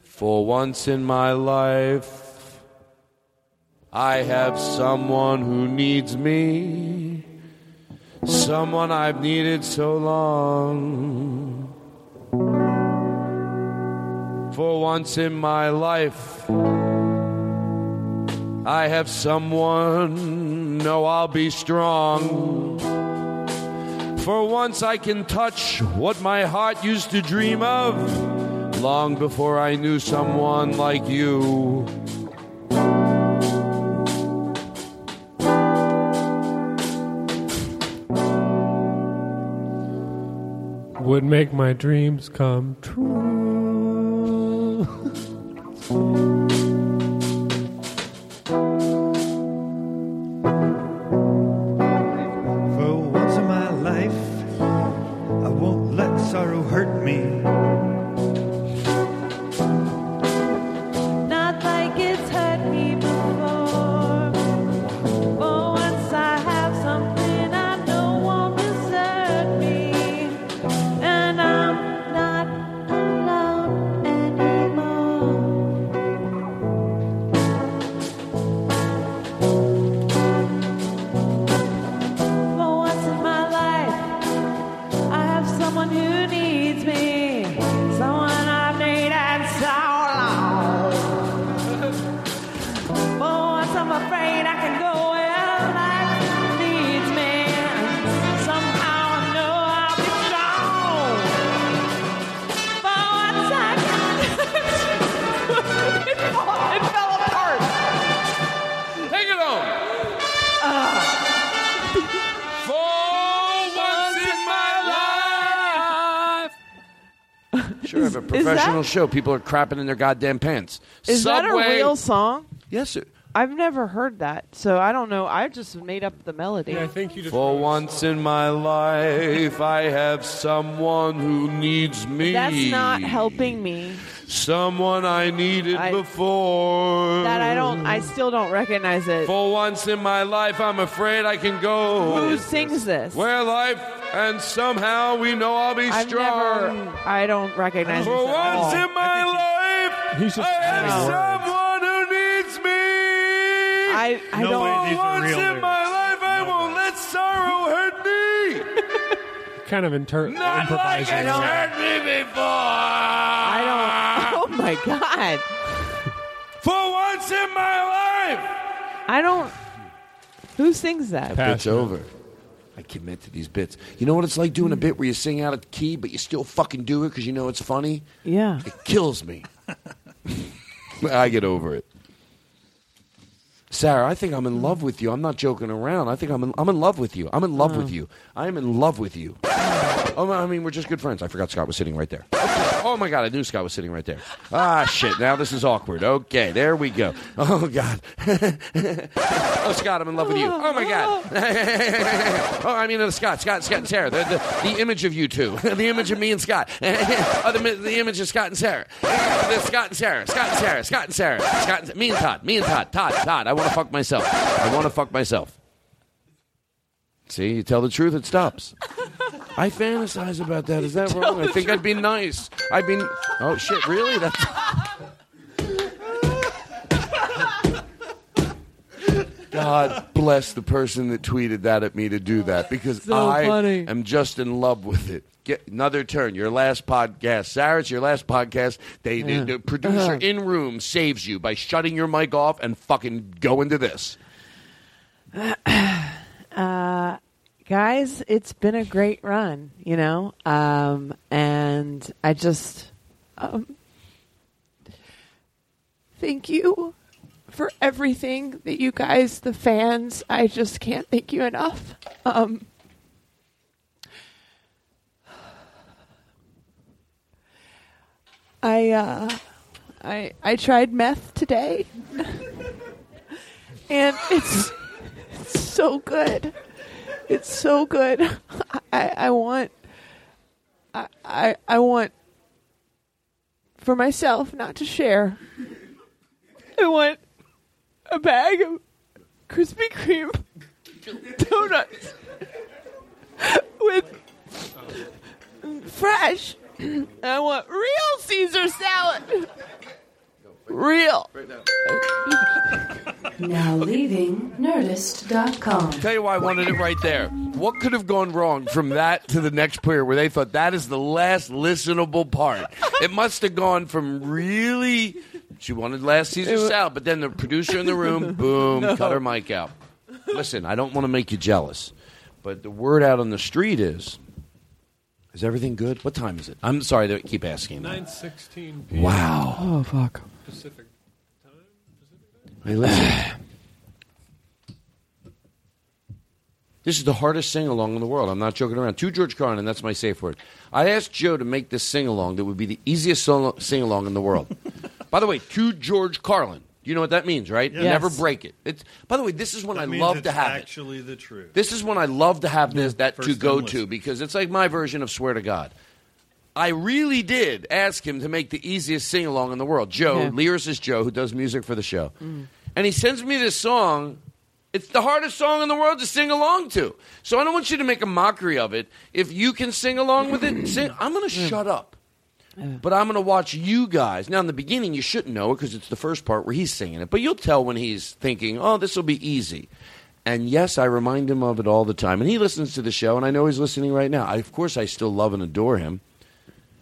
For once in my life, I have someone who needs me. Someone I've needed so long. For once in my life, I have someone. No, I'll be strong. For once, I can touch what my heart used to dream of long before I knew someone like you. Would make my dreams come true. ハハハ Is professional that- show. People are crapping in their goddamn pants. Is that a Subway- real song? Yes, sir. I've never heard that, so I don't know. I just made up the melody. I think you just. For once in my life, I have someone who needs me. That's not helping me. Someone I needed before. That I don't. I still don't recognize it. For once in my life, I'm afraid I can go. Who sings this? Where life and somehow we know I'll be I've strong. never. I don't recognize For this at once all. in my life, He's just I have words. someone who needs me. I, I No don't. way these For once real in lyrics. my life, I won't let sorrow hurt me. Kind of inter- Not like improvising. it's hurt me before. I don't. Oh my god. For once in my life. I don't. Who sings that? Bit's over. I commit to these bits. You know what it's like doing a hmm. bit where you sing out of key, but you still fucking do it because you know it's funny? Yeah. It kills me. I get over it. Sara, I think I'm in love with you. I'm not joking around. I think I'm in, I'm in love with you. I'm in love with you. I am in love with you. Oh, I mean, we're just good friends. I forgot Scott was sitting right there. Oh my God, I knew Scott was sitting right there. Ah, shit. Now this is awkward. Okay, there we go. Oh God. oh, Scott, I'm in love with you. Oh my God. oh, I mean, uh, Scott, Scott, Scott and Sara. The, the, the image of you two. the image of me and Scott. oh, the, the image of Scott and Sara. The Scott and Sara. Scott and Sara. Scott and Sara. Scott and, me and Todd. Me and Todd. Todd. Todd. I want to fuck myself. I want to fuck myself. See, you tell the truth, it stops. I fantasize about that. Is that wrong? I think I'd be nice. I'd be. Oh shit! Really? That's. God bless the person that tweeted that at me to do that because So I funny. am just in love with it. Get another turn. Your last podcast, Sara. It's your last podcast. They, Yeah. the producer Uh-huh. in room saves you by shutting your mic off and fucking go into this. uh, guys, it's been a great run, you know, um, and I just um, thank you for everything that you guys, the fans, I just can't thank you enough. Um, I uh, I I tried meth today, and it's, it's so good. It's so good. I I want I I, I want for myself, not to share. I want a bag of Krispy Kreme donuts with fresh. And I want real Caesar salad. Real. Now leaving Nerdist.com. Tell you why I wanted it right there. What could have gone wrong from that to the next player where they thought that is the last listenable part? It must have gone from really. She wanted last Caesar salad, but then the producer in the room, boom, No. cut her mic out. Listen, I don't want to make you jealous, but the word out on the street is. Is everything good? What time is it? I'm sorry to keep asking. that. Nine sixteen. Wow. Oh fuck. Pacific. Time. Pacific time? Hey, listen. This is the hardest sing along in the world. I'm not joking around. To George Carlin, and that's my safe word. I asked Joe to make this sing along that would be the easiest sing along in the world. By the way, to George Carlin. You know what that means, right? Yes. Never break it. It's, by the way, this is when That I love to have it. actually the truth. This is when I love to have this that to go to because it's like my version of swear to God. I really did ask him to make the easiest sing along in the world. Joe, Yeah. lyricist Joe, who does music for the show. Mm. And he sends me this song. It's the hardest song in the world to sing along to. So I don't want you to make a mockery of it. If you can sing along with it, sing. I'm going to shut up. But I'm going to watch you guys. Now, in the beginning, you shouldn't know it because it's the first part where he's singing it. But you'll tell when he's thinking, oh, this will be easy. And yes, I remind him of it all the time. And he listens to the show, and I know he's listening right now. I, of course, I still love and adore him.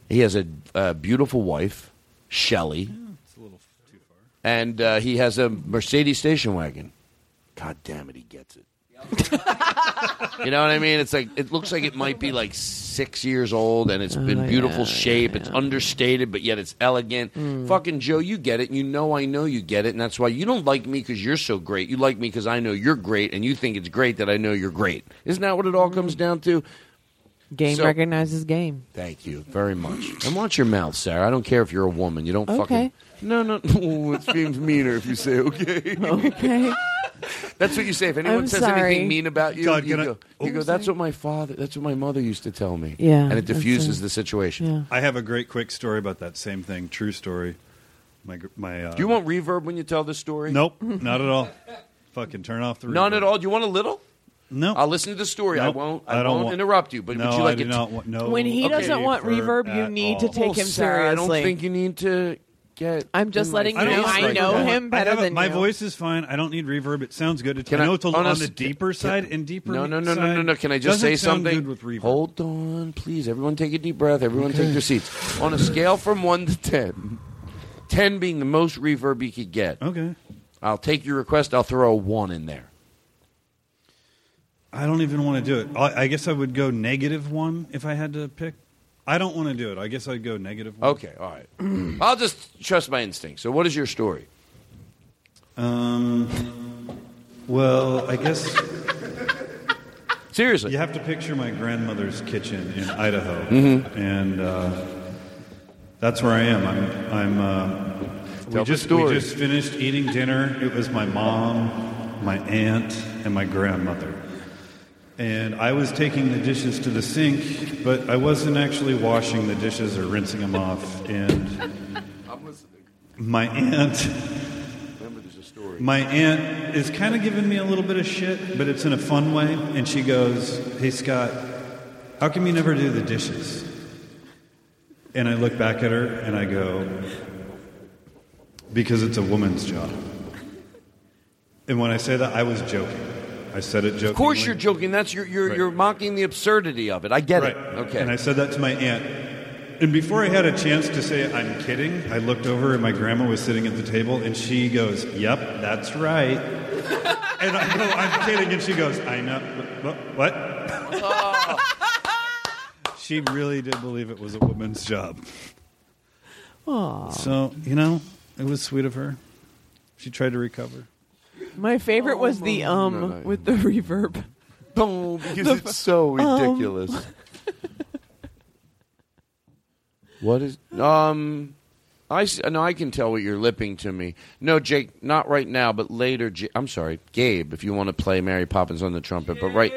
He has a, a beautiful wife, Shelley. It's a little too far. And uh, he has a Mercedes station wagon. God damn it, he gets it. You know what I mean? It's like it looks like it might be like six years old, and it's been Oh, beautiful shape. It's understated, but yet it's elegant. Mm. Fucking Joe, you get it. You know I know you get it, and that's why you don't like me because you're so great. You like me because I know you're great, and you think it's great that I know you're great. Isn't that what it all comes down to? Game So- recognizes game. Thank you very much. And watch your mouth, Sara. I don't care if you're a woman. You don't fucking. Okay. No, no, no. It seems meaner if you say okay. Okay. That's what you say. If anyone I'm says sorry. anything mean about you, God, you can I- go, you go, that's what my father, that's what my mother used to tell me. Yeah, And it that's diffuses it. the situation. Yeah. I have a great quick story about that same thing. True story. My my. Uh, Do you want reverb when you tell this story? Nope, not at all. Fucking turn off the. reverb. None at all. Do you want a little? No. I'll listen to the story. Nope. I won't. I, I don't won't want- interrupt you. But No, would you I do it? not want- no When he doesn't want reverb, you at need to take Well, him Sara, I don't think you need to get. I'm just in my letting you know I like know that. him better I a- than my you. voice is fine. I don't need reverb. It sounds good. It's, Can I I- know it's a, on honest- the deeper side and deeper. No, no, no, no, no, no. Can I just say sound something? Good with reverb. Hold on, please. Everyone take a deep breath. Everyone take their seats. On a scale from 1 to 10, 10 being the most reverb you could get. Okay. I'll take your request. I'll throw a 1 in there. I don't even want to do it. I, I guess I would go negative one if I had to pick. I don't want to do it. I guess I'd go negative one. Okay, all right. I'll just trust my instinct. So, what is your story? Um. Well, I guess. Seriously, you have to picture my grandmother's kitchen in Idaho, Mhm. and uh, that's where I am. I'm. I'm. Uh, we just story. we just finished eating dinner. It was my mom, my aunt, and my grandmother. And I was taking the dishes to the sink, but I wasn't actually washing the dishes or rinsing them off. And my aunt my aunt is kind of giving me a little bit of shit, but it's in a fun way. And she goes, Hey, Scott, how come you never do the dishes? And I look back at her and I go, Because it's a woman's job. And when I say that, I was joking. I said it joking. Of course, you're joking. That's you're you're, Right. you're mocking the absurdity of it. I get it. Okay. And I said that to my aunt. And before I had a chance to say I'm kidding, I looked over and my grandma was sitting at the table and she goes, Yep, that's right. and I go, I'm kidding. And she goes, I know. What? what? Oh. she really did believe it was a woman's job. Aw. So, you know, it was sweet of her. She tried to recover. My favorite was the um no, no. with the reverb. Boom, because The- it's so um. ridiculous. what is um? I s- no, I can tell what you're lipping to me. No, Jake, not right now, but later. J- I'm sorry, Gabe, if you want to play Mary Poppins on the trumpet, but right.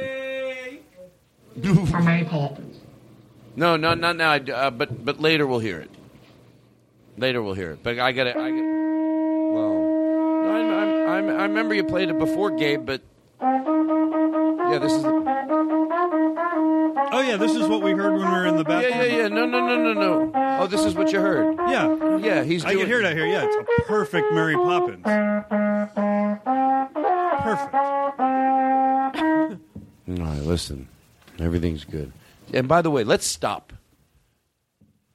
For Mary Poppins. No, no, not now. I d- Uh, but but later we'll hear it. Later we'll hear it. But I got to I got. Well, no, I'm, I'm, I'm, I remember you played it before, Gabe. But yeah, this is. The, Oh yeah, this is what we heard when we were in the bathroom. yeah, yeah, yeah. No, no, no, no, no. Oh, this is what you heard. Yeah, yeah. He's. I doing, can hear it out here. Yeah, it's a perfect Mary Poppins. Perfect. All right, listen. Everything's good. And by the way, let's stop.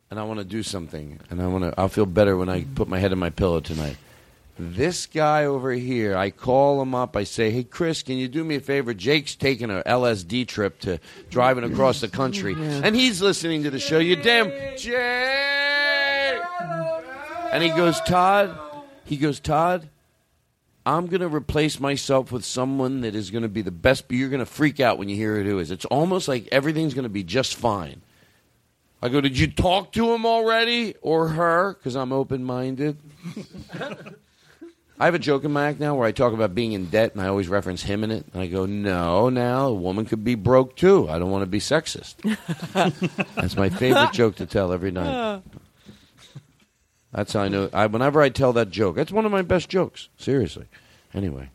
And I want to do something. And I want to. I'll feel better when I put my head in my pillow tonight. This guy over here, I call him up. I say, "Hey, Chris, can you do me a favor? Jake's taking a LSD trip to driving across the country, and he's listening to the show. You damn Jake!" And he goes, "Todd." He goes, "Todd." I'm going to replace myself with someone that is going to be the best. But you're going to freak out when you hear who it is. It's almost like everything's going to be just fine. I go, did you talk to him already or her? Because I'm open minded. I have a joke in my act now where I talk about being in debt and I always reference him in it. And I go, no, now a woman could be broke too. I don't want to be sexist. That's my favorite joke to tell every night. That's how I know. I, whenever I tell that joke, that's one of my best jokes. Seriously. Anyway.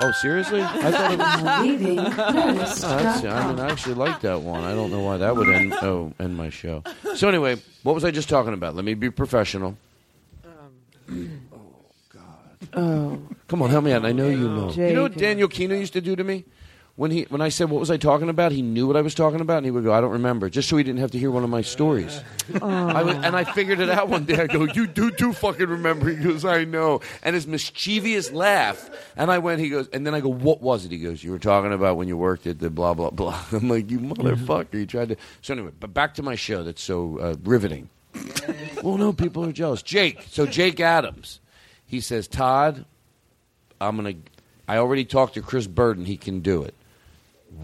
Oh, seriously? I thought it was. Leaving Oh, that's, I mean, I actually like that one. I don't know why that would end, oh, end my show. So anyway, what was I just talking about? Let me be professional. Um, Oh. Come on, help me out. I know you know. You know what Daniel Kinno used to do to me? When he when I said what was I talking about, he knew what I was talking about, and he would go, "I don't remember," just so he didn't have to hear one of my stories. I was, and I figured it out one day. I go, "You do do fucking remember." He goes, "I know," and his mischievous laugh. And I went, he goes, and then I go, "What was it?" He goes, "You were talking about when you worked at the blah blah blah." I'm like, "You motherfucker!" You tried to. So anyway, but back to my show. That's so uh, riveting. well, no, people are jealous. Jake. So Jake Adams, he says, Todd, I'm gonna. I already talked to Chris Burden. He can do it.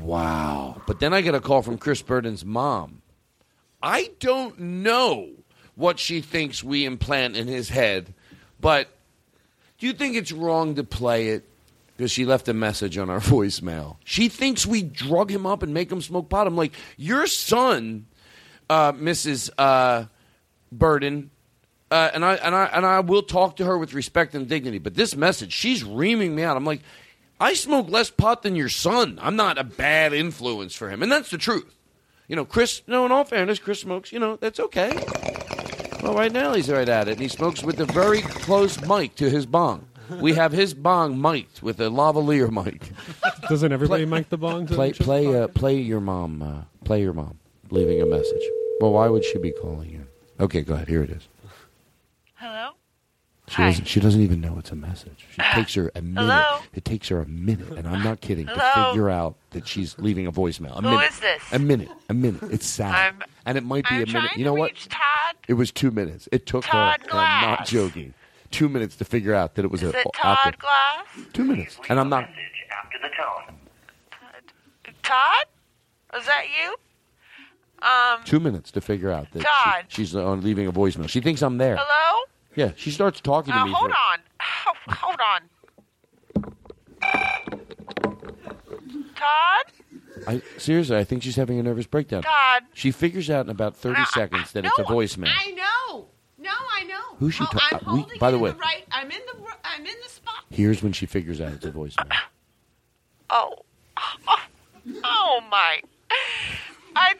Wow. But then I get a call from Chris Burden's mom. I don't know what she thinks we implant in his head, but do you think it's wrong to play it? Because she left a message on our voicemail. She thinks we drug him up and make him smoke pot. I'm like, your son, uh, Mrs. Uh, Burden, uh, and I and I and I will talk to her with respect and dignity. But this message, she's reaming me out. I'm like, I smoke less pot than your son. I'm not a bad influence for him, and that's the truth. You know, Chris. No, in all fairness, Chris smokes. You know, that's okay. Well, right now he's right at it, and he smokes with a very close mic to his bong. We have his bong mic'd with a lavalier mic. Doesn't everybody mic the bongs? Play, play, uh, play your mom. Uh, play your mom leaving a message. Well, why would she be calling you? Okay, go ahead. Here it is. Hello? She Hi. doesn't. She doesn't even know it's a message. She uh, takes her a minute. Hello? It takes her a minute, and I'm not kidding, to Hello? figure out that she's leaving a voicemail. A Who minute. is this? A minute. A minute. It's sad, I'm- and it might be I'm a minute. trying You know to what? reach Todd. It was two minutes. It took Todd her. and I'm not Glass. joking. Two minutes to figure out that it was Is a it awkward- Todd Glass? Two minutes, and I'm not. Message after the tone. Todd? Was that you? Um, Two minutes to figure out that Todd. she, she's on leaving a voicemail. She thinks I'm there. hello? Yeah, she starts talking to Uh, me. hold for- on. Oh, hold on. Todd? I seriously, I think she's having a nervous breakdown. Todd? She figures out in about thirty seconds that it's a voicemail. I know. No, I know. Who's she Oh, ta- uh, we- by the way- right. I'm in the. I'm in the spot. Here's when she figures out it's a voicemail. Oh. Oh, oh my. I.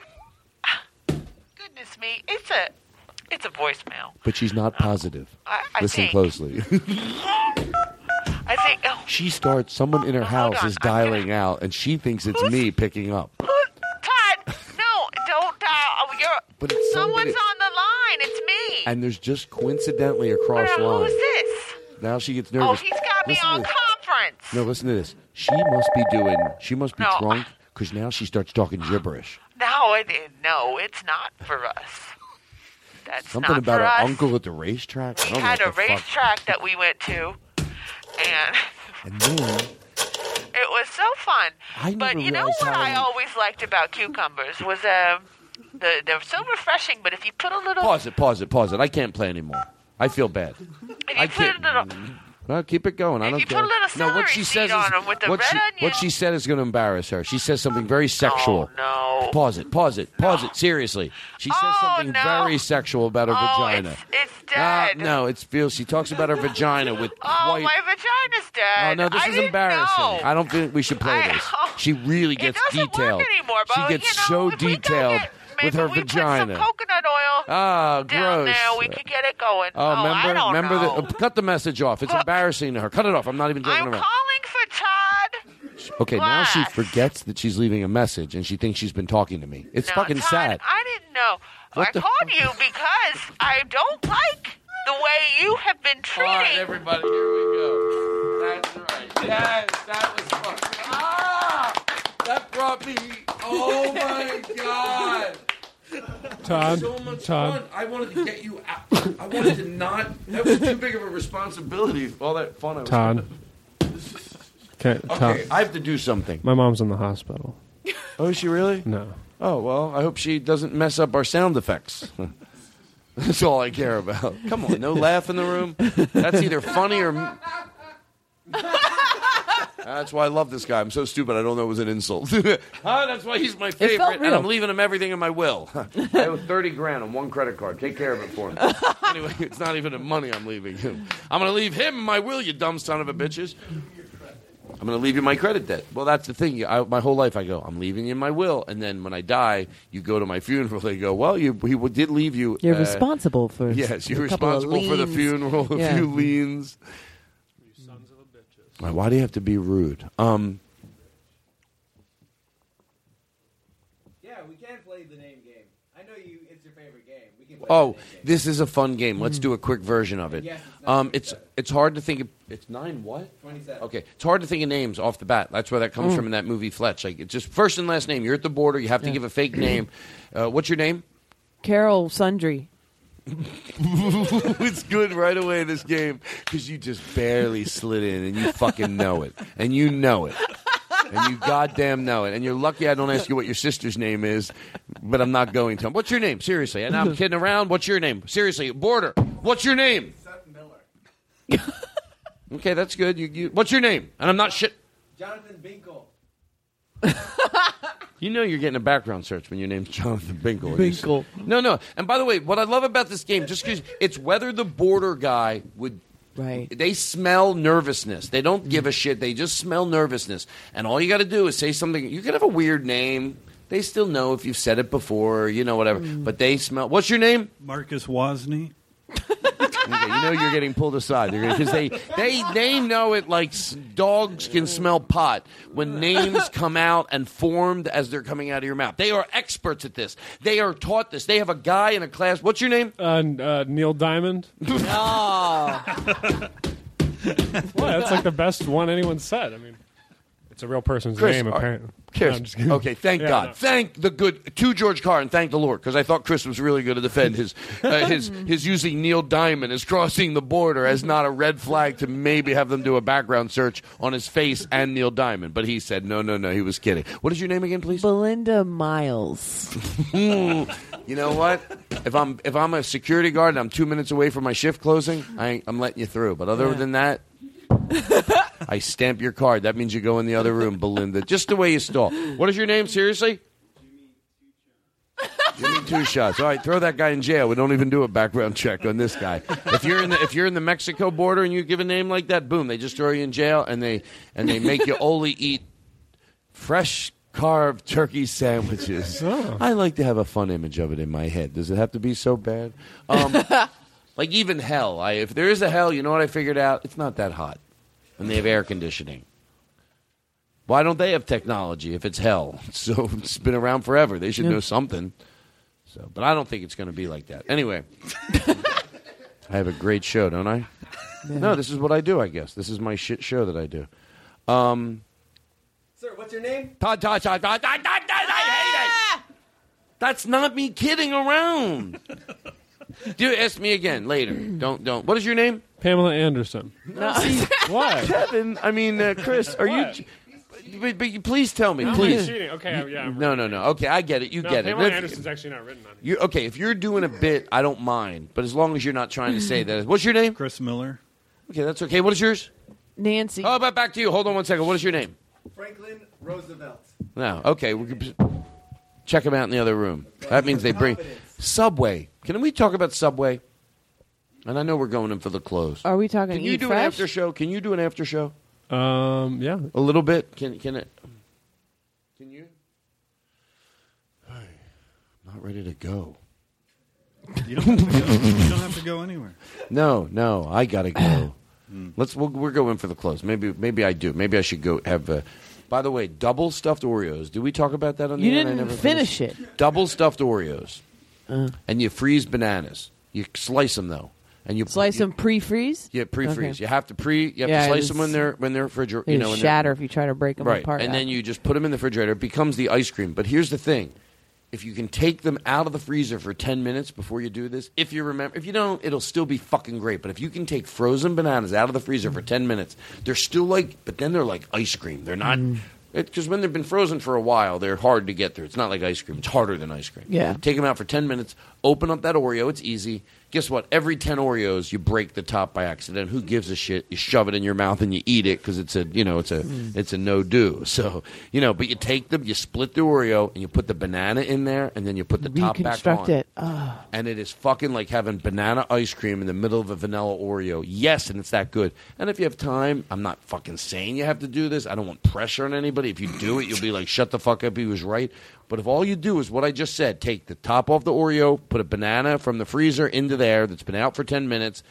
Goodness me. It's a. It's a voicemail. But she's not positive. I- I Listen think- closely. I think. Oh, she starts. Someone in her house is dialing out, and she thinks it's me picking up. Todd. No, don't dial. Oh, you're. But it's someone's somebody- on the line. It's me. And there's just coincidentally across Uh, line. Who's this? Now she gets nervous. Oh, nervous. he's got me Listen on conference. No, listen to this. She must be doing. She must be No. drunk because now she starts talking gibberish. No, it, no, it's not for us. That's Something about her uncle at the racetrack. I We had a fuck. racetrack that we went to, man. And then It was so fun. I but you know what I always liked about cucumbers was um, the they're so refreshing. But if you put a little, pause it, pause it, pause it. I can't play anymore. I feel bad. if I you put a little, Well, keep it going. I don't care. a little no, what she says is 'em with the what she, what she said is going to embarrass her. She says something very sexual. no. Pause it. Pause it. Pause it. Seriously, she says something no. very sexual about her Oh, vagina. it's Ah, dead. no, it's feels. She talks about her vagina with oh, quite. my vagina's dead. Oh no, this I is embarrassing. know. I don't think we should play I- this. She really gets detailed. anymore, she gets you know, so if we go detailed get- with her we vagina. Put some coconut oil Ah, down gross. there. We could get it going. Oh, remember, I don't remember know. the uh, cut the message off. It's embarrassing to her. Cut it off. I'm not even joking I'm around. calling for Todd. Okay, now she forgets that she's leaving a message and she thinks she's been talking to me. It's No, fucking Todd, sad. I didn't know. What I called you because I don't like the way you have been treating. All right, everybody, here we go. That's right. Yes, that was fun. Ah, that brought me. Oh my god. Todd, So much Todd. fun. I wanted to get you out. I wanted to not. That was too big of a responsibility. All that fun I was Todd. Okay, Okay, Todd. I have to do something. My mom's in the hospital. Oh, is she really? No. Oh well, I hope she doesn't mess up our sound effects. That's all I care about. Come on, no laugh in the room. That's either funny or. That's why I love this guy. I'm so stupid. I don't know it was an insult. Ah, that's why he's my felt favorite, and real. I'm leaving him everything in my will. I have 30 grand on one credit card. Take care of it for him. anyway, it's not even the money I'm leaving him. I'm going to leave him my will, you dumb son of a bitches. I'm going to leave you my credit debt. Well, that's the thing. I, my whole life, I go, I'm leaving you my will, and then when I die, you go to my funeral. They go, well, you he did leave you. You're uh, responsible for Yes, you're a couple of responsible for the funeral, a Yeah. few liens. Why- Why do you have to be rude? Um, Yeah, we can play the name game. I know you. It's your favorite game. We can play oh, this is a fun game. Let's do a quick version of it. Yes, it's Um, it's it's hard to think. Of, it's nine what? Twenty-seven. Okay, it's hard to think of names off the bat. That's where that comes Mm. from in that movie Fletch. Like it's just first and last name. You're at the border. You have to give a fake name. Uh, what's your name? Carol Sundry. it's good right away in this game because you just barely slid in and you fucking know it and you know it and you goddamn know it and you're lucky I don't ask you what your sister's name is, but I'm not going to. What's your name? Seriously, and I'm kidding around. What's your name? Seriously, border. What's your name? Seth Miller. okay, that's good. You, you, what's your name? And I'm not shit. Jonathan Binkle. You know you're getting a background search when your name's Jonathan Binkle. Binkle. No, no. And by the way, what I love about this game, just because it's whether the border guy would. Right. They smell nervousness. They don't give a shit. They just smell nervousness. And all you got to do is say something. You could have a weird name. They still know if you've said it before, you know, whatever. Mm. But they smell. What's your name? Marcus Wozni. Okay, you know you're getting pulled aside because they they they know it like s- dogs can smell pot when names come out and formed as they're coming out of your mouth. They are experts at this. They are taught this. They have a guy in a class. What's your name? Uh, uh, Neil Diamond. Well, that's like the best one anyone said. I mean, it's a real person's Chris, name, are- apparently. Chris, No, I'm just okay, thank Yeah, God, no. thank the good to George Carr and thank the Lord because I thought Chris was really going to defend his uh, his his using Neil Diamond as crossing the border as not a red flag to maybe have them do a background search on his face and Neil Diamond, but he said no, no, no, he was kidding. What is your name again, please? Belinda Miles. you know what? If I'm if I'm a security guard and I'm two minutes away from my shift closing, I, I'm letting you through. But other Yeah. than that, I stamp your card. That means you go in the other room, Belinda. Just the way you stall. What is your name? Seriously? Jimmy Two Shots. All right, throw that guy in jail. We don't even do a background check on this guy. If you're in the if you're in the Mexico border and you give a name like that, boom, they just throw you in jail and they and they make you only eat fresh carved turkey sandwiches. I like to have a fun image of it in my head. Does it have to be so bad? Um, like even hell. I, if there is a hell, you know what I figured out? It's not that hot, and they have air conditioning. Why don't they have technology if it's hell? So it's been around forever. They should Yeah. know something. So, but I don't think it's going to be like that. Anyway, I have a great show, don't I? No, this is what I do. I guess this is my shit show that I do. Um, Sir, what's your name? Todd, Todd, Todd, Todd, Todd, Todd, Todd, I hate it. That's not me kidding around. Do ask me again later. Don't don't. What is your name? Pamela Anderson. No. What? Kevin, I mean, uh, Chris, are you? But, but you, please tell me, No, I'm please. cheating. Okay, yeah, I'm no, no, no. Okay, I get it. You no, get it. Pamela If- Anderson's actually not written on it. You okay? If you're doing a bit, I don't mind. But as long as you're not trying to say that. What's your name? Chris Miller. Okay, that's okay. What is yours? Nancy. Oh, but back to you. Hold on one second. What is your name? Franklin Roosevelt. No. Okay, we could check them out in the other room. That means they bring Subway. Can we talk about Subway? And I know we're going in for the close. Are we talking Can you eat do fresh? an after show? Can you do an after show? Um, yeah. A little bit. Can can it? Can you? I'm not ready to go. You don't, have to go. you don't have to go anywhere. No, no, I gotta go. Let's. We'll, we're going for the close. Maybe, maybe I do. Maybe I should go have. Uh, by the way, double stuffed Oreos. Do we talk about that on the You air? Didn't never finish finished? Double stuffed Oreos, Uh. and you freeze bananas. You slice them though, and you Slice you, them pre-freeze. Yeah, pre-freeze. Okay. You have to pre. You have Yeah, to slice them when they're when they're refrigerator. They You know, shatter if you try to break them right. apart. And then you just put them in the refrigerator. It becomes the ice cream. But here's the thing: if you can take them out of the freezer for ten minutes before you do this, if you remember, if you don't, it'll still be fucking great. But if you can take frozen bananas out of the freezer for ten minutes, they're still like, but then they're like ice cream. They're not. Mm. Because when they've been frozen for a while, they're hard to get through. It's not like ice cream. It's harder than ice cream. Yeah. Take them out for 10 minutes, open up that Oreo. It's easy. Guess what? Every 10 Oreos, you break the top by accident. Who gives a shit? You shove it in your mouth and you eat it because it's a, you know, it's a, Mm. it's a no do. So, you know, but you take them, you split the Oreo and you put the banana in there and then you put the top back reconstruct on. it. Oh. And it is fucking like having banana ice cream in the middle of a vanilla Oreo. Yes, and it's that good. And if you have time, I'm not fucking saying you have to do this. I don't want pressure on anybody. If you do it, you'll be like, shut the fuck up. He was right. But if all you do is what I just said, take the top off the Oreo, put a banana from the freezer into there that's been out for 10 minutes.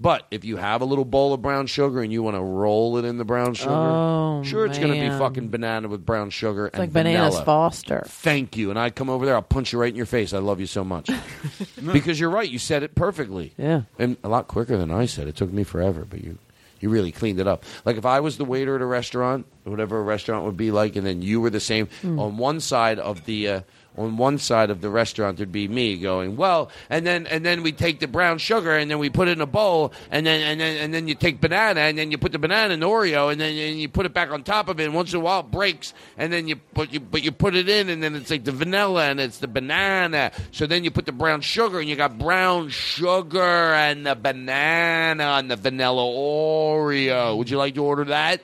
But if you have a little bowl of brown sugar and you want to roll it in the brown sugar, Oh, sure, it's going to be fucking banana with brown sugar and like bananas vanilla. Foster. Thank you. And I come over there, I'll punch you right in your face. I love you so much. because you're right. You said it perfectly. Yeah. And a lot quicker than I said. It took me forever, but you you really cleaned it up. Like if I was the waiter at a restaurant, whatever a restaurant would be like, and then you were the same Hmm. on one side of the uh, on one side of the restaurant there'd be me going, Well, and then and then we take the brown sugar and then we put it in a bowl and then and then and then you take banana and then you put the banana in Oreo and then and you put it back on top of it and once in a while it breaks and then you put you but you put it in and then it's like the vanilla and it's the banana. So then you put the brown sugar and you got brown sugar and the banana and the vanilla Oreo. Would you like to order that?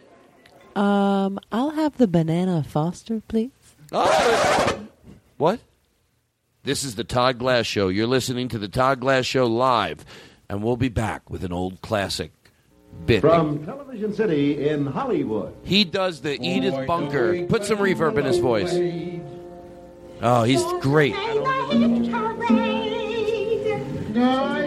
Um, I'll have the banana Foster, please. What? This is the Todd Glass Show. You're listening to the Todd Glass Show live, and we'll be back with an old classic bit. From Television City in Hollywood. He does the Edith Bunker. Put some reverb in his voice. Oh, he's great. Guys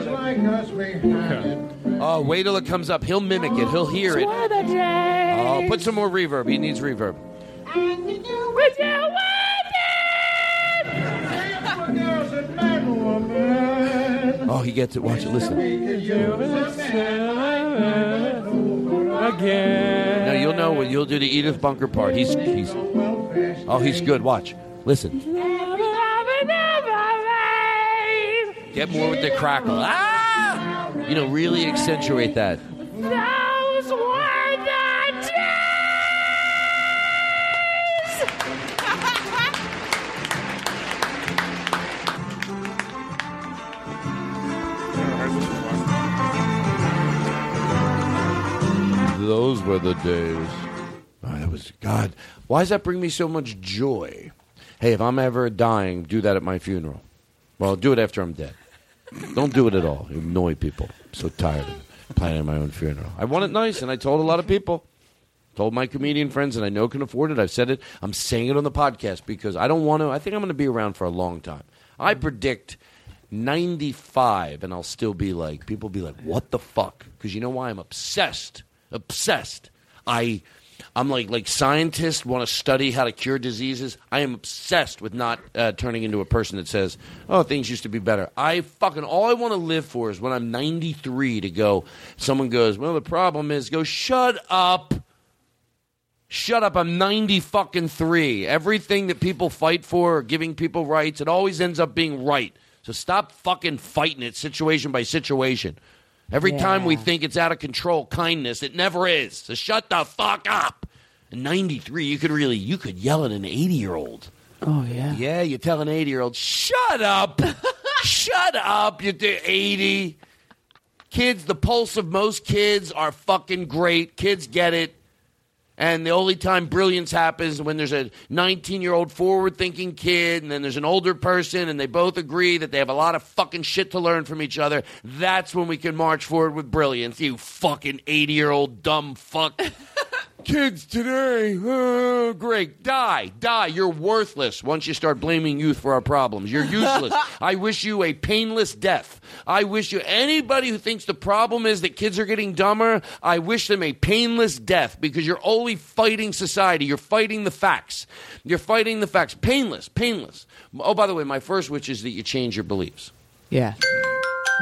like us, we had it. Oh, wait till it comes up. He'll mimic it. He'll hear it. Oh, put some more reverb. He needs reverb. Oh, he gets it. Watch it. Listen. Again. No, you'll know what you'll do the Edith Bunker part. He's he's. Oh, he's good. Watch. Listen. Get more with the crackle. Ah! You know, really accentuate that. Those were the days. Oh, that was God. Why does that bring me so much joy? Hey, if I'm ever dying, do that at my funeral. Well, do it after I'm dead. Don't do it at all. You annoy people. I'm so tired of planning my own funeral. I want it nice, and I told a lot of people. Told my comedian friends, and I know can afford it. I've said it. I'm saying it on the podcast because I don't want to. I think I'm going to be around for a long time. I predict 95, and I'll still be like, people be like, what the fuck? Because you know why? I'm obsessed. Obsessed. I. I'm like like scientists want to study how to cure diseases. I am obsessed with not uh, turning into a person that says, "Oh, things used to be better." I fucking all I want to live for is when I'm 93 to go. Someone goes, "Well, the problem is," go, "Shut up." Shut up! I'm 90 fucking three. Everything that people fight for, or giving people rights, it always ends up being right. So stop fucking fighting it situation by situation. Every time we think it's out of control, kindness, it never is. So shut the fuck up. In 93, you could really, you could yell at an 80 year old. Oh yeah. Yeah, you tell an 80 year old, shut up. shut up, you do 80. Kids, the pulse of most kids are fucking great. Kids get it. And the only time brilliance happens when there's a 19 year old forward thinking kid, and then there's an older person, and they both agree that they have a lot of fucking shit to learn from each other. That's when we can march forward with brilliance. You fucking 80 year old dumb fuck. Kids today, oh, great. Die, die. You're worthless once you start blaming youth for our problems. You're useless. I wish you a painless death. I wish you, anybody who thinks the problem is that kids are getting dumber, I wish them a painless death because you're only fighting society. You're fighting the facts. You're fighting the facts. Painless, painless. Oh, by the way, my first wish is that you change your beliefs. Yeah.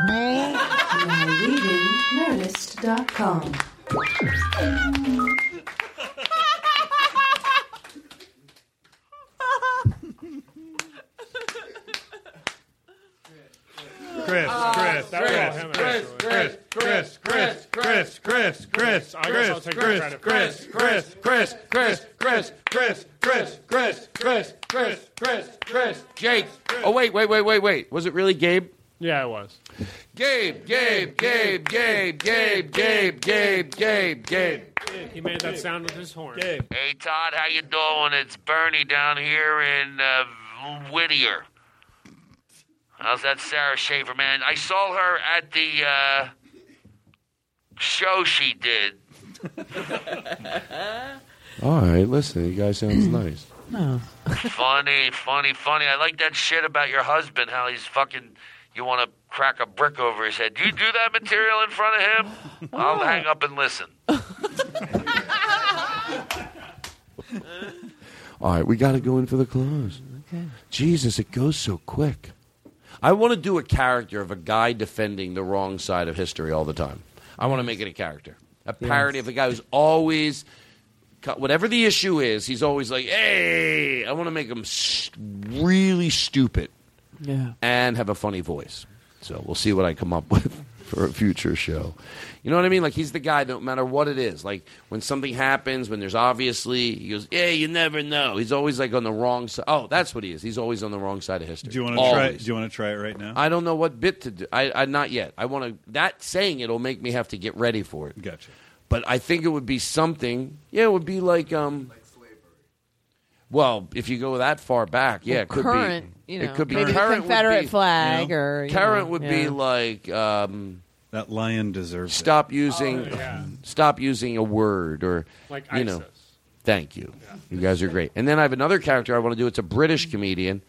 Now leaving Nerdist.com. Chris, Chris, Chris, Chris, Chris, Chris, Chris, Chris, Chris, Chris, I guess I'll take the Chris. Chris, Chris, Chris, Chris, Chris, Chris, Chris, Chris, Chris, Chris, Chris, Chris, Jake. Oh, wait, wait, wait, wait, wait. Was it really Gabe? Yeah, it was. Gabe, Gabe, Gabe, Gabe, Gabe, Gabe, Gabe, Gabe, Gabe. He made that sound with his horn. Hey Todd, how you doing? It's Bernie down here in uh, Whittier. How's that Sara Schaefer, man? I saw her at the uh, show she did. All right, listen, you guys sounds nice. No. funny, funny, funny. I like that shit about your husband. How he's fucking. You want to crack a brick over his head. Do you do that material in front of him? I'll hang up and listen. All right, we got to go in for the close. Okay. Jesus, it goes so quick. I want to do a character of a guy defending the wrong side of history all the time. I want to make it a character, a parody of a guy who's always, whatever the issue is, he's always like, "Hey!" I want to make him really stupid Yeah. and have a funny voice. So we'll see what I come up with for a future show. You know what I mean? Like he's the guy, no matter what it is. Like when something happens, when there's obviously, he goes, "Yeah, you never know." He's always like on the wrong side. Oh, that's what he is. He's always on the wrong side of history. Do you want to try? Do you want to try it right now? I don't know what bit to do. I, I not yet. I want to. That saying it'll make me have to get ready for it. Gotcha. But I think it would be something. Yeah, it would be like um. like slavery. Well, if you go that far back, yeah, it could current, be. You know, it could be maybe the current would Confederate be- flag or, you current know, would be yeah. like um, that lion deserves. stop using Oh, yeah. stop using a word or Like you know. ISIS. Thank you. You guys are great. And then I have another character I want to do. It's a British comedian.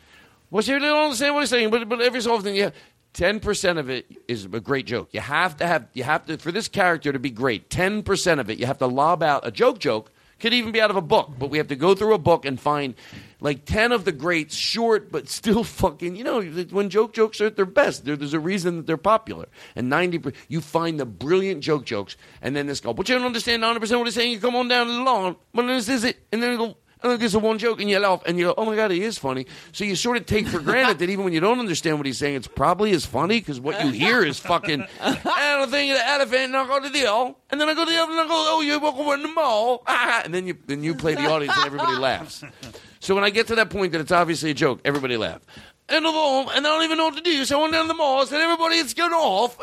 Well, see, they don't understand what he's saying, but, but every so often, yeah, ten percent of it is a great joke. You have to have, you have to, for this character to be great, ten percent of it, you have to lob out a joke. Joke could even be out of a book, but we have to go through a book and find like ten of the greats, short but still fucking. You know, when joke jokes are at their best, there, there's a reason that they're popular. And ninety, you find the brilliant joke jokes, and then this go, but you don't understand ninety percent what he's saying. You come on down to the lawn, but this is it, and then you go. Then there's a one joke, and you laugh, and you go, "Oh my god, he is funny." So you sort of take for granted that even when you don't understand what he's saying, it's probably as funny because what you hear is fucking. I think the elephant, and I go to the L, and then I go to the other, and I go, "Oh, you walk over in the mall," and then you then you play the audience, and everybody laughs. So when I get to that point that it's obviously a joke, everybody laugh. And, mall, and I don't even know what to do. So I went down to the mall, said, everybody, it's getting off.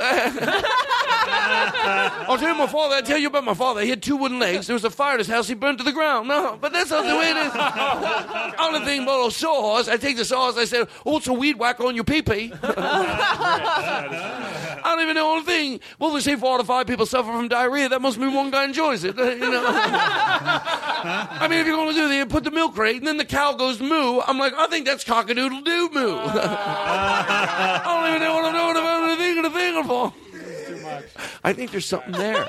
I'll tell you my father, I'll tell you about my father. He had two wooden legs. There was a fire at his house. He burned to the ground. No, but that's not the way it is. Only thing about a sawhorse, I take the sawhorse, I said, oh, it's a weed whacker on your pee-pee. I don't even know one thing. Well, they say four out of five people suffer from diarrhea. That must mean one guy enjoys it. You know? I mean, if you're going to do that, you put the milk crate, and then the cow goes moo. I'm like, I think that's cock-a-doodle-doo moo. I don't even know what I'm doing about anything in the thing for. I think there's something there.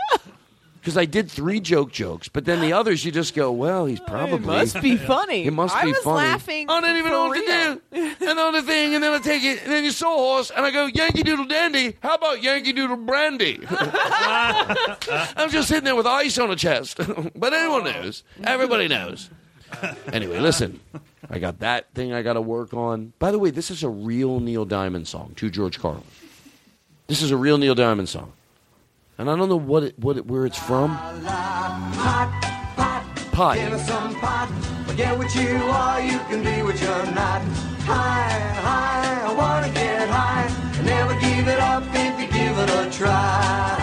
Because I did three joke jokes, but then the others you just go, well, he's probably must be funny. It must I be was funny. laughing I don't even know what to do. And the thing, and then I take it, and then you saw horse, and I go Yankee Doodle Dandy. How about Yankee Doodle Brandy? I'm just sitting there with ice on the chest, but anyone knows. Everybody knows. Anyway, listen. I got that thing I got to work on. By the way, this is a real Neil Diamond song to George Carlin. This is a real Neil Diamond song. and I don't know what it, what it, where it's from. Pot. Give us some pot. Forget what you are, you can be what you're not. High, high, I wanna get high. And never give it up if you give it a try.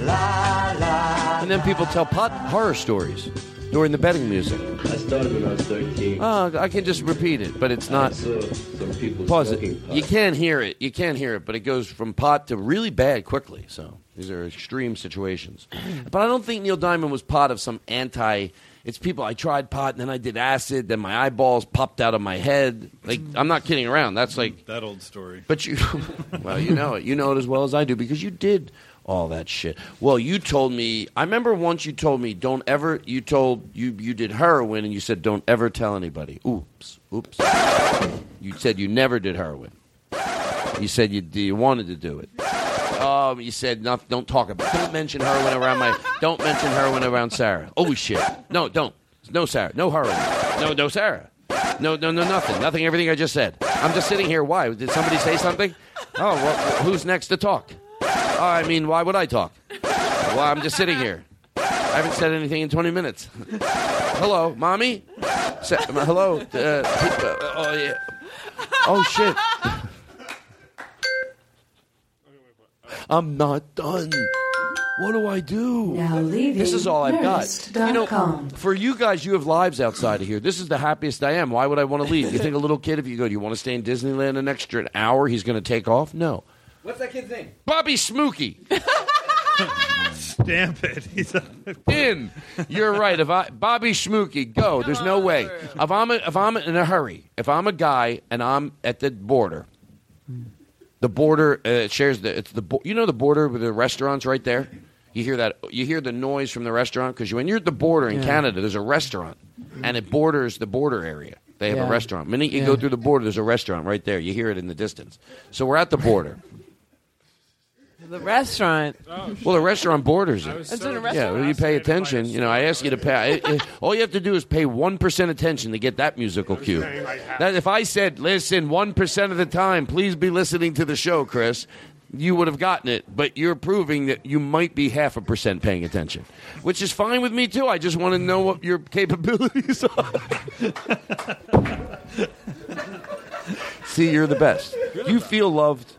La la. And then people tell pot horror stories during the betting music. I started when I was 13. Oh, I can just repeat it, but it's not. some people Pause it. pot. You can't hear it. You can't hear it, but it goes from pot to really bad quickly. So these are extreme situations. But I don't think Neil Diamond was part of some anti. It's people. I tried pot, and then I did acid. Then my eyeballs popped out of my head. Like mm. I'm not kidding around. That's like That old story. But you, well, you know it. You know it as well as I do because you did all that shit. Well, you told me. I remember once you told me, "Don't ever." You told you you did heroin, and you said, "Don't ever tell anybody." Oops, oops. You said you never did heroin. You said you you wanted to do it. Um, you said no, don't talk about. It. Don't mention heroin around my. Don't mention heroin around Sara. Oh shit! No, don't. No Sara. No heroin. No, no Sara. No, no, no, nothing. Nothing. Everything I just said. I'm just sitting here. Why? Did somebody say something? Oh, well, who's next to talk? I mean, why would I talk? Well, I'm just sitting here. I haven't said anything in 20 minutes. hello, mommy. Sa- hello. Uh, uh, oh yeah. Oh shit. I'm not done. What do I do? Now leaving This is all I've got. You know, for you guys, you have lives outside of here. This is the happiest I am. Why would I want to leave? You think a little kid, if you go, do you want to stay in Disneyland an extra hour? He's going to take off? No. What's that kid's name? Bobby Smooky. Stamp it. He's in. You're right. If I Bobby Schmooky, go. There's no way. If I'm a, if I'm in a hurry, if I'm a guy and I'm at the border, the border uh, shares the it's the bo- you know the border with the restaurants right there. You hear that? You hear the noise from the restaurant because when you're at the border in Yeah. Canada, there's a restaurant and it borders the border area. They have Yeah. a restaurant. minute you Yeah. go through the border, there's a restaurant right there. You hear it in the distance. So we're at the border. The restaurant. Well, the restaurant borders it. It's in a Yeah, restaurant. well, you pay attention. You know, I ask you to pay. I- I- all you have to do is pay one percent attention to get that musical cue. That if I said, "Listen, one percent of the time, please be listening to the show, Chris," you would have gotten it. But you're proving that you might be half a percent paying attention, which is fine with me too. I just want to know what your capabilities are. See, you're the best. You feel loved.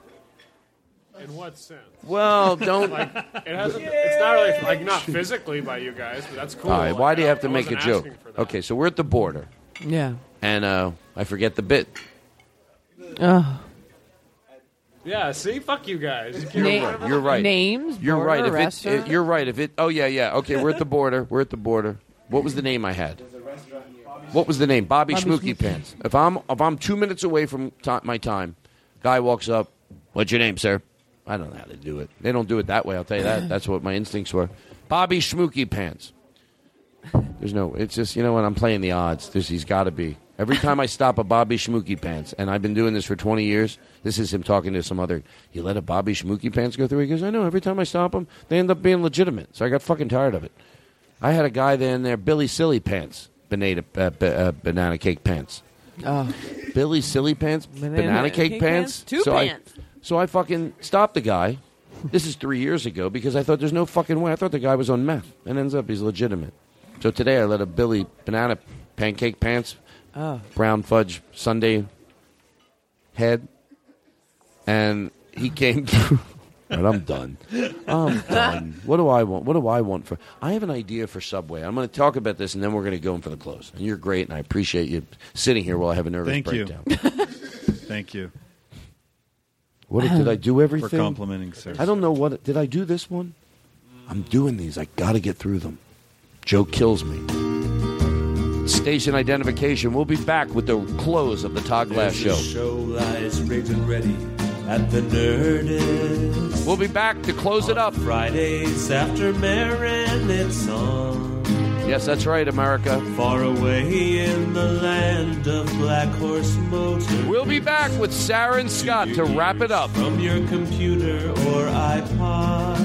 In what sense? Well, don't- Like, it hasn't. It's not really like not physically by you guys, but that's cool. All right, why do you have to I make a joke? asking for that. Okay, so we're at the border. Yeah. And uh, I forget the bit. Oh. Yeah. See, fuck you guys. You can't You're remember right. You're right. Names, You're border, right. If it, restaurant. it- you're right. If it. Oh yeah, yeah. Okay, we're at the border. We're at the border. What was the name I had? What was the name? Bobby, Bobby Schmooky Schmooky. Pants. If I'm if I'm two minutes away from ti my time, guy walks up. What's your name, sir? I don't know how to do it. They don't do it that way. I'll tell you that. That's what my instincts were. Bobby Schmooky Pants. There's no. It's just you know what I'm playing the odds. There's he's got to be. Every time I stop a Bobby Schmooky Pants, and I've been doing this for 20 years. This is him talking to some other. You let a Bobby Schmooky Pants go through. He goes, I know. Every time I stop them, they end up being legitimate. So I got fucking tired of it. I had a guy there in there, Billy Silly Pants, banana, uh, b- uh, banana cake pants. Oh. Billy Silly Pants, banana, Banana cake, cake pants. pants? Two so pants. I, so I fucking stopped the guy. This is three years ago because I thought there's no fucking way. I thought the guy was on meth, and ends up he's legitimate. So today I let a Billy banana pancake pants, Oh. brown fudge Sunday head, and he came through. And I'm done. I'm done. What do I want? What do I want for? I have an idea for Subway. I'm going to talk about this, and then we're going to go in for the close. And you're great, and I appreciate you sitting here while I have a nervous Thank you. breakdown. Thank you. What did I do? Everything For complimenting Sarah. I don't know what did I do this one. I'm doing these. I got to get through them. Joe kills me. Station identification. We'll be back with the close of the Todd Glass There's Show. a show lies rigged and ready at the Nerdist. We'll be back to close it up. Fridays after Maron, it's on. Yes, that's right, America. Far away in the land of Black Horse Motor. We'll be back with Sara and Scott to wrap it up. From your computer or iPod.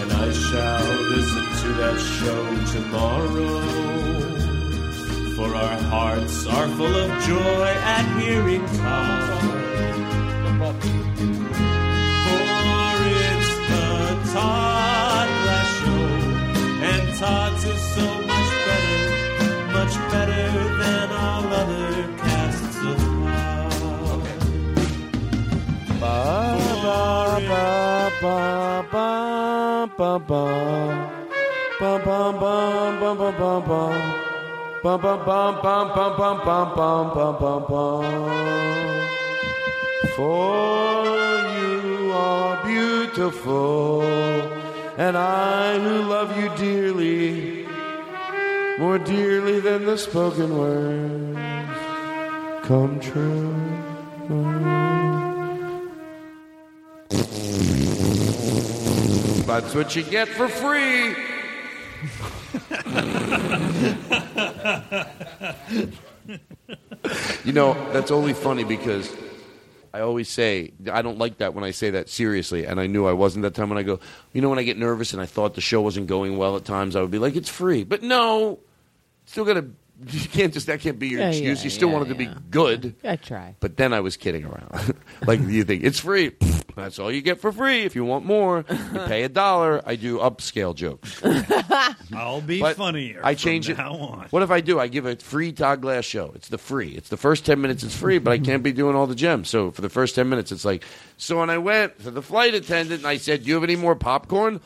And I shall listen to that show tomorrow. For our hearts are full of joy at hearing odds is so much better, much better than all other casts of power. Okay. Ba, ba, ba, ba, ba, ba, ba. Bum bum bum bum bum bum bum bum bum bum bum bum bum bum bum bum bum bum For you are beautiful and I who love you dearly, more dearly than the spoken words, come true. That's what you get for free. you know, that's only funny because I always say, I don't like that when I say that seriously, and I knew I wasn't that time when I go, you know, when I get nervous and I thought the show wasn't going well at times, I would be like, it's free. But no, still got to, you can't just, that can't be your Yeah, excuse. yeah, you still yeah, want it to be good. I try. But then I was kidding around. like you think it's free. That's all you get for free. If you want more, you pay a dollar. I do upscale jokes. I'll be But funnier. I from change it. now on. What if I do? I give a free Todd Glass show. It's the free. It's the first ten minutes. It's free, but I can't be doing all the gems. So for the first ten minutes, it's like. So when I went to the flight attendant and I said, "Do you have any more popcorn?"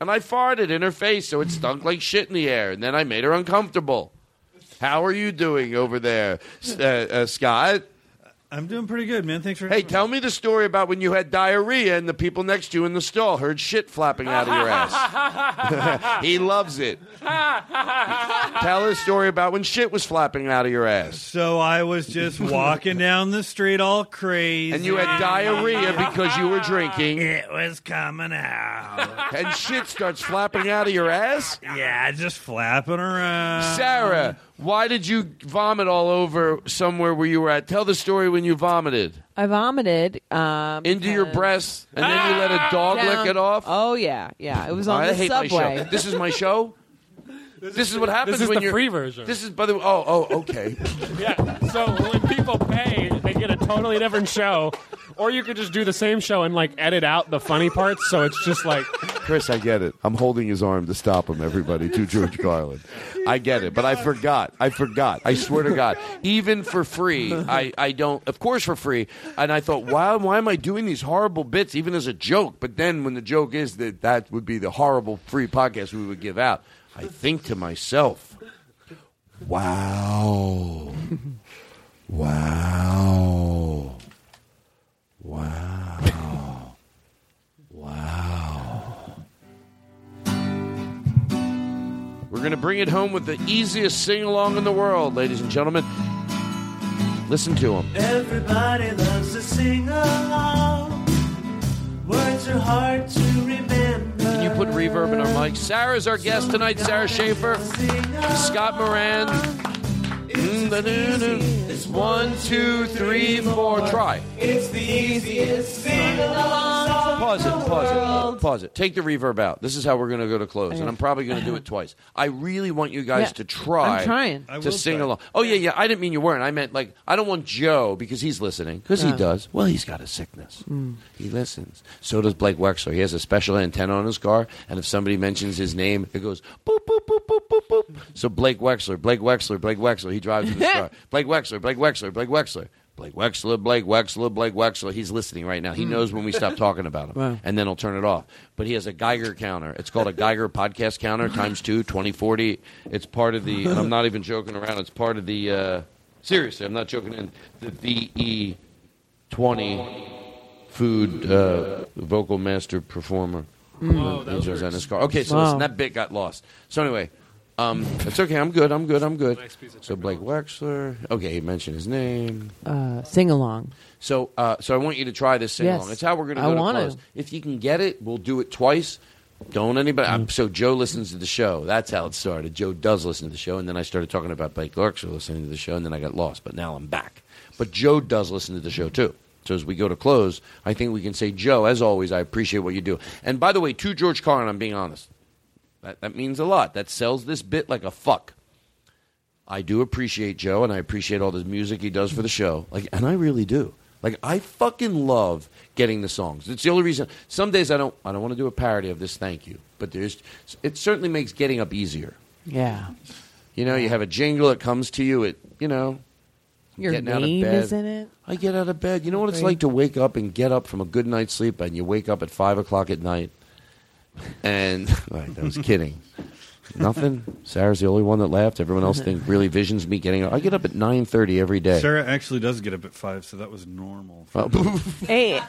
And I farted in her face, so it stunk like shit in the air. And then I made her uncomfortable. How are you doing over there, uh, uh, Scott? I'm doing pretty good, man. Thanks for. Hey, tell me the story about when you had diarrhea and the people next to you in the stall heard shit flapping out of your ass. he loves it. Tell a story about when shit was flapping out of your ass. So I was just walking down the street all crazy. And you had diarrhea because you were drinking. It was coming out. And shit starts flapping out of your ass? Yeah, just flapping around. Sara, why did you vomit all over somewhere where you were at? Tell the story when you vomited. I vomited um, Into your breasts, and then you let a dog Down- lick it off? Oh yeah, yeah. It was on I the hate my subway. show. This is my show? This, is what happens is when the you're free version. This is by the way. Oh, oh, okay. Yeah. So when people pay, they get a totally different show. Or you could just do the same show and like edit out the funny parts, so it's just like Chris, I get it. I'm holding his arm to stop him. Everybody, to George Carlin. I get it, but I forgot. I forgot. I swear to God. Even for free, I, I don't. Of course, for free. And I thought, why why am I doing these horrible bits, even as a joke? But then when the joke is that that would be the horrible free podcast we would give out, I think to myself, wow, wow, wow, wow. We're going to bring it home with the easiest sing along in the world, ladies and gentlemen. Listen to him. Everybody loves to sing along. Words are hard to remember. Can you put reverb in our mic? Sara's our guest tonight, Sara Schaefer, Scott Moran. It's one, two, three, four. Try. It's the easiest sing along. Pause it, pause it, pause it. Take the reverb out. This is how we're going to go to close, and I'm probably going to do it twice. I really want you guys Yeah, to try. I'm trying. I to sing try. along. Oh yeah, yeah. I didn't mean you weren't. I meant like I don't want Joe because he's listening because he does. Well, he's got a sickness. Mm. He listens. So does Blake Wexler. He has a special antenna on his car, and if somebody mentions his name, it goes boop boop boop boop boop boop. So Blake Wexler, Blake Wexler, Blake Wexler. He drives in his car. Blake Wexler, Blake Wexler, Blake Wexler. Blake Wexler, Blake Wexler, Blake Wexler. He's listening right now. He Mm. knows when we stop talking about him, Wow. and then he'll turn it off. But he has a Geiger counter. It's called a Geiger podcast counter times two, 2040. It's part of the, and I'm not even joking around, it's part of the, uh, seriously, I'm not joking in, the VE 20 food uh, vocal master performer. Mm. Whoa, that He was on his car. Okay, so Wow. listen, that bit got lost. So anyway, um, it's okay. I'm good. I'm good. I'm good. So Blake Wexler. Okay, he mentioned his name. Uh, sing along. So, uh, so I want you to try this sing Yes. along. It's how we're going to I go to wanna. close. If you can get it, we'll do it twice. Don't anybody. Mm. I'm- So Joe listens to the show. That's how it started. Joe does listen to the show, and then I started talking about Blake Wexler listening to the show, and then I got lost. But now I'm back. But Joe does listen to the show too. So as we go to close, I think we can say, Joe, as always, I appreciate what you do. And by the way, to George Carlin, I'm being honest. That, that means a lot. That sells this bit like a fuck. I do appreciate Joe, and I appreciate all the music he does for the show. Like, and I really do. Like, I fucking love getting the songs. It's the only reason. Some days I don't. I don't want to do a parody of this. Thank you, but there's. It certainly makes getting up easier. Yeah. You know, you have a jingle. It comes to you. It. You know. Your getting out of name bed. is in it. I get out of bed. You know what it's like to wake up and get up from a good night's sleep, and you wake up at five o'clock at night, and right, I was kidding. Nothing. Sara's the only one that laughed. Everyone else think really visions me getting up. I get up at nine thirty every day. Sara actually does get up at five, so that was normal. Well, A-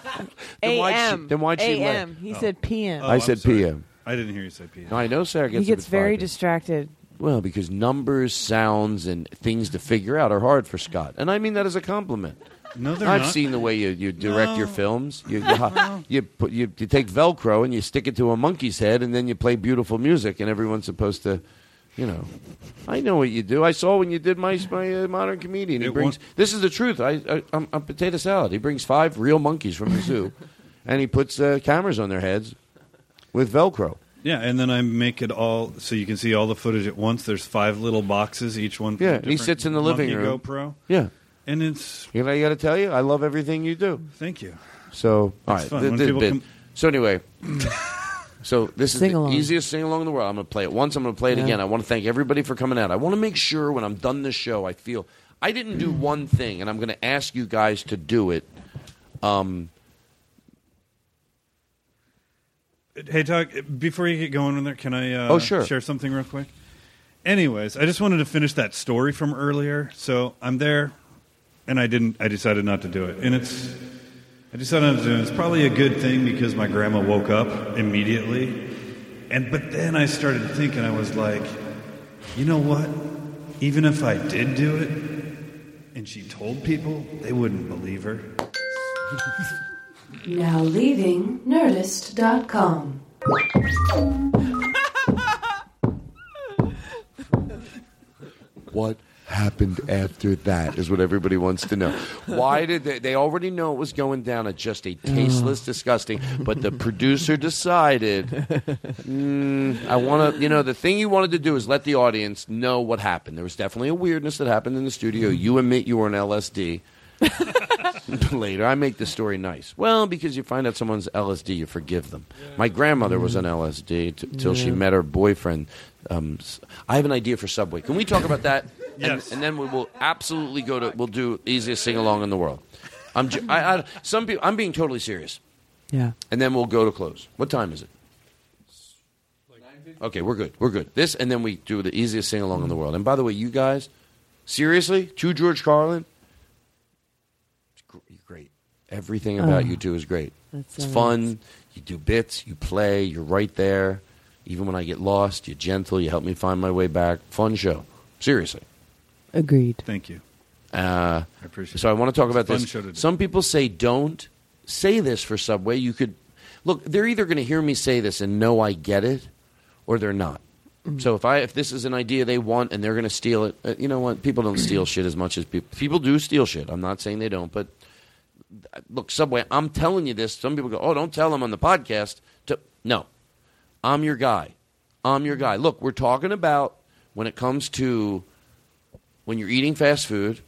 Then why'd she- A.M. then why'd she laugh? A.M. He said oh. P.M. Oh, I I'm said sorry. PM. I didn't hear you say PM. No, I know Sara gets. he up gets at very 5. distracted. Well, because numbers, sounds, and things to figure out are hard for Scott, and I mean that as a compliment. No, they're I've not. seen the way you, you direct No. your films. You you, you, put, you you take Velcro and you stick it to a monkey's head, and then you play beautiful music, and everyone's supposed to, you know. I know what you do. I saw when you did my my uh, modern comedian. He It brings. This is the truth. I, I I'm, I'm potato salad. He brings five real monkeys from the zoo, and he puts uh, cameras on their heads with Velcro. Yeah, and then I make it all so you can see all the footage at once. There's five little boxes, each one. Yeah, from and he sits in the living monkey room. GoPro. Yeah, and it's you know. I got to tell you, I love everything you do. Thank you. So, all It's right. fun th- when this people bit. come- So anyway, so this is Sing the along. easiest sing along in the world. I'm going to play it once. I'm going to play it Yeah. again. I want to thank everybody for coming out. I want to make sure when I'm done this show, I feel I didn't do one thing, and I'm going to ask you guys to do it. Um, Hey, Doug, before you get going on there, can I uh, Oh, sure. share something real quick? Anyways, I just wanted to finish that story from earlier. So I'm there, and I didn't. I decided not to do it, and it's. I decided not to do it. It's probably a good thing because my grandma woke up immediately, and but then I started thinking. I was like, you know what? Even if I did do it, and she told people, they wouldn't believe her. Now leaving Nerdist.com. what happened after that is what everybody wants to know. Why did they? They already know it was going down at just a tasteless, disgusting. But the producer decided, mm, I want to. You know, the thing you wanted to do is let the audience know what happened. There was definitely a weirdness that happened in the studio. You admit you were on LSD. Later, I make the story nice. Well, because you find out someone's LSD, you forgive them. My grandmother was on LSD t- till she met her boyfriend. Um, I have an idea for Subway. Can we talk about that? Yes. And, and then we will absolutely go to. We'll do easiest sing along in the world. I'm. ju- I, I, some people. I'm being totally serious. Yeah. And then we'll go to close. What time is it? Okay, we're good. We're good. This, and then we do the easiest sing along in the world. And by the way, you guys, seriously, to George Carlin, you're great. Everything about Oh, you two is great. that's It's so fun. You do bits. You play. You're right there. Even when I get lost, you're gentle. You help me find my way back. Fun show. Seriously. Agreed. Thank you. Uh, I appreciate so I want to talk about this. show to do. Some people say don't say this for Subway. You could look. They're either going to hear me say this and know I get it, or they're not. So if I if this is an idea they want and they're going to steal it, uh, you know what? People don't steal shit as much as people. People do steal shit. I'm not saying they don't, but uh, look, Subway. I'm telling you this. Some people go, "Oh, don't tell them on the podcast." To, no, I'm your guy. I'm your guy. Look, we're talking about when it comes to when you're eating fast food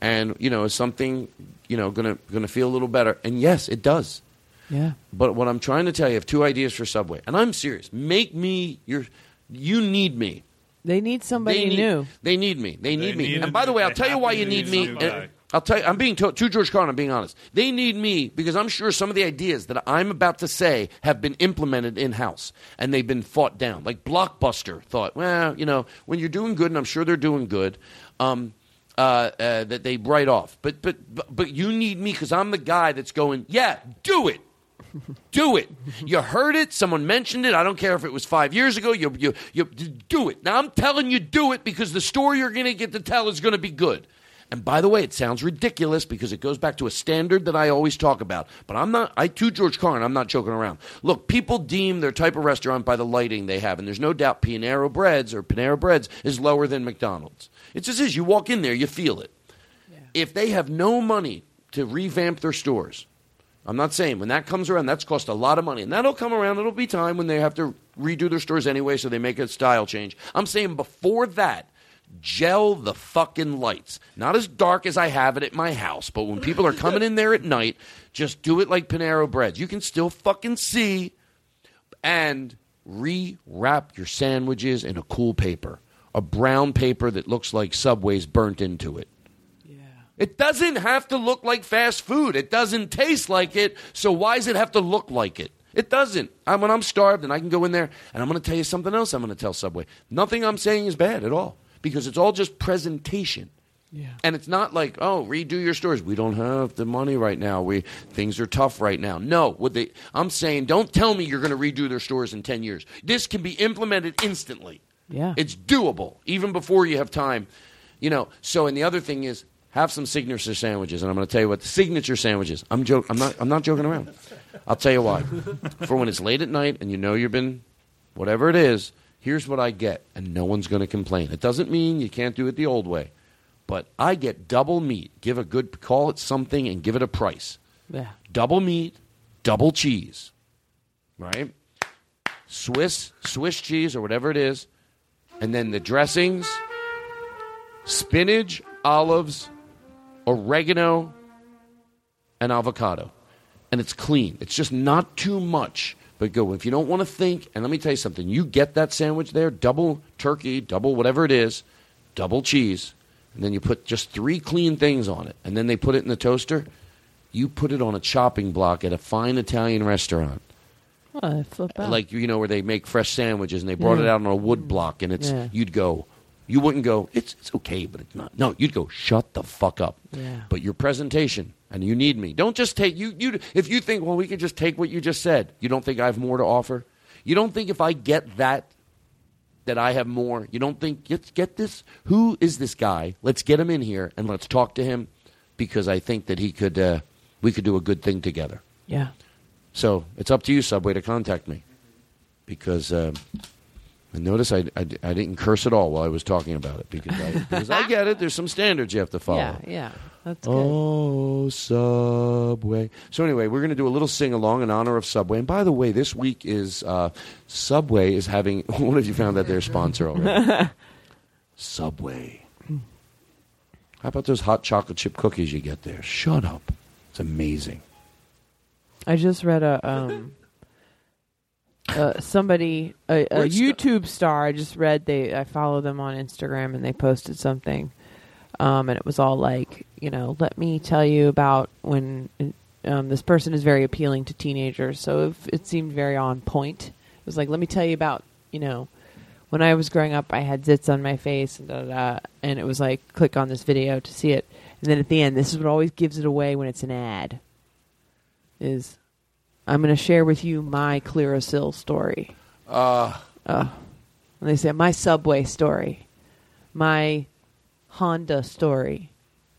and you know is something you know gonna gonna feel a little better and yes it does Yeah. but what i'm trying to tell you I have two ideas for subway and i'm serious make me your you need me They need somebody they need, new. They need me. They need me. need and by the way, I'll tell you why you need me. And I'll tell you. I'm being to, to George Carlin. I'm being honest. They need me because I'm sure some of the ideas that I'm about to say have been implemented in house and they've been fought down. Like Blockbuster thought, well, you know, when you're doing good, and I'm sure they're doing good. Um, uh, uh, that they write off, but but but, you need me because I'm the guy that's going. Yeah, do it. Do it. You heard it. Someone mentioned it. I don't care if it was five years ago. You, you, you do it. Now I'm telling you, do it because the story you're going to get to tell is going to be good. And by the way, it sounds ridiculous because it goes back to a standard that I always talk about. But I'm not, I too, George Carlin, I'm not joking around. Look, people deem their type of restaurant by the lighting they have. And there's no doubt Panera Breads or Panera Breads is lower than McDonald's. It just is. You walk in there, you feel it. If they have no money to revamp their stores, I'm not saying when that comes around, that's cost a lot of money. And that'll come around. It'll be time when they have to redo their stores anyway, so they make a style change. I'm saying before that, gel the fucking lights. Not as dark as I have it at my house, but when people are coming in there at night, just do it like Panera Breads. You can still fucking see and rewrap your sandwiches in a cool paper. A brown paper that looks like Subway's burnt into it. Yeah. It doesn't have to look like fast food. It doesn't taste like it. So why does it have to look like it? It doesn't. I, when I'm starved and I can go in there and I'm going to tell you something else, I'm going to tell Subway. Nothing I'm saying is bad at all because it's all just presentation. Yeah. And it's not like, oh, redo your stores. We don't have the money right now. We things are tough right now. No, what they I'm saying, don't tell me you're going to redo their stores in 10 years. This can be implemented instantly. Yeah. It's doable even before you have time. You know, so and the other thing is have some signature sandwiches and I'm going to tell you what the signature sandwiches. I'm joke I'm not I'm not joking around. I'll tell you why. For when it's late at night and you know you've been whatever it is, here's what I get and no one's going to complain. It doesn't mean you can't do it the old way. But I get double meat. Give a good call it something and give it a price. Yeah. Double meat, double cheese. Right? Swiss, Swiss cheese or whatever it is. And then the dressings, spinach, olives, oregano, and avocado. And it's clean. It's just not too much. But go, if you don't want to think, and let me tell you something, you get that sandwich there, double turkey, double whatever it is, double cheese, and then you put just three clean things on it, and then they put it in the toaster, you put it on a chopping block at a fine Italian restaurant. Oh. Like you know where they make fresh sandwiches and they brought it out on a wood block and it's Yeah. you'd go you wouldn't go it's it's okay but it's not no you'd go shut the fuck up Yeah. but your presentation and you need me don't just take you you if you think well we can just take what you just said you don't think I have more to offer you don't think if I get that that I have more you don't think let's get this who is this guy let's get him in here and let's talk to him because I think that he could uh, we could do a good thing together Yeah. So it's up to you, Subway, to contact me because um, and notice I, I, I didn't curse at all while I was talking about it because I, because I get it. There's some standards you have to follow. Yeah, yeah. That's good. Oh, Subway. So anyway, we're going to do a little sing along in honor of Subway. And by the way, this week is uh, Subway is having. What have you found that they're a sponsor already? Subway. How about those hot chocolate chip cookies you get there? Shut up. It's amazing. I just read a um uh, somebody a, a YouTube star. I just read they I follow them on Instagram and they posted something, um, and it was all like you know let me tell you about when um, this person is very appealing to teenagers, so it, it seemed very on point. It was like let me tell you about you know when I was growing up, I had zits on my face and da, da, da, and it was like click on this video to see it, and then at the end, this is what always gives it away when it's an ad. Is I'm going to share with you my Clearasil story. Uh, Uh, and they say my Subway story, my Honda story.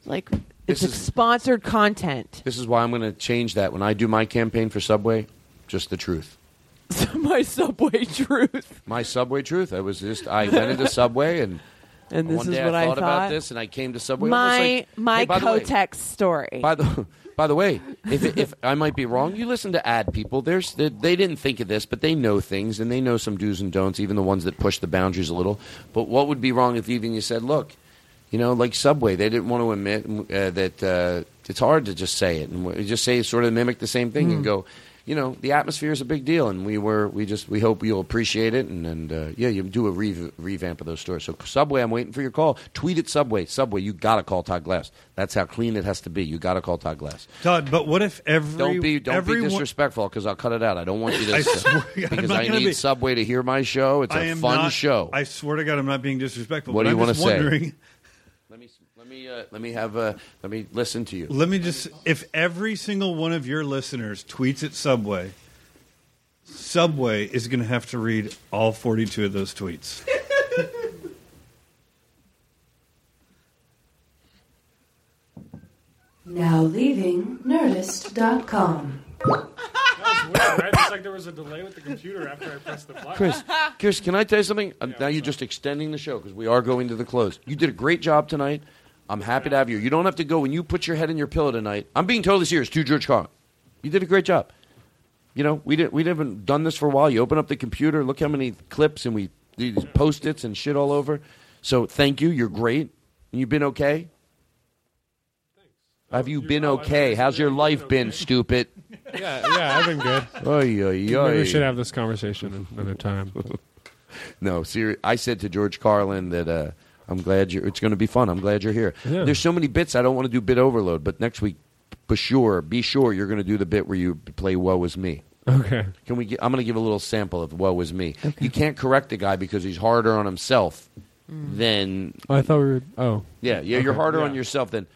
Like it's is- sponsored content. This is why I'm going to change that when I do my campaign for Subway. Just the truth. my Subway truth. My Subway truth. I was just I went into Subway and And this is what I I thought about this and I came to Subway. My like, my hey, by the way- Kotex story. By the by the way, if if I might be wrong, you listen to ad people. There's they, they didn't think of this, but they know things and they know some do's and don'ts, even the ones that push the boundaries a little. But what would be wrong if even you said, look, you know, like Subway, they didn't want to admit uh, that uh, it's hard to just say it and just say sort of mimic the same thing and Mm. go. You know, the atmosphere is a big deal, and we were we just we hope you'll appreciate it, and and uh, yeah, you do a rev- revamp of those stores. So Subway, I'm waiting for your call. Tweet at Subway, Subway, you gotta call Todd Glass. That's how clean it has to be. You gotta call Todd Glass. Todd, but what if every Don't be don't everyone, be disrespectful because I'll cut it out. I don't want you to I swear to because I need be- Subway to hear my show. It's a I fun not- show. I swear to God, I'm not being disrespectful. What but do you wanna just say? Wondering- let me let me uh, let me have uh, let me listen to you. Let me just if every single one of your listeners tweets at Subway, Subway is going to have to read all 42 of those tweets. Now leaving Nerdist.com. That was weird, right? It's like there was a delay with the computer after I pressed the button. Chris, Chris, can I tell you something? Um, now you're just extending the show because we are going to the close. You did a great job tonight. I'm happy to have you. You don't have to go when you put your head in your pillow tonight. I'm being totally serious. To George Carlin, you did a great job. You know, we didn't we haven't done this for a while. You open up the computer, look how many clips, and we these post its and shit all over. So thank you. You're great. You've been okay. Thanks. Have you been okay? How's your life been, stupid? Yeah, yeah, I've been good. Oy, oy, Maybe we should have this conversation another time. no, seri- I said to George Carlin that uh, I'm glad you're. It's going to be fun. I'm glad you're here. Yeah. There's so many bits. I don't want to do bit overload, but next week, for sure, be sure you're going to do the bit where you play "Woe Is Me." Okay. Can we? Get, I'm going to give a little sample of "Woe Is Me." You can't correct the guy because he's harder on himself mm. than. Oh, I thought we were. Oh. Yeah, yeah. You're harder yeah. on yourself than.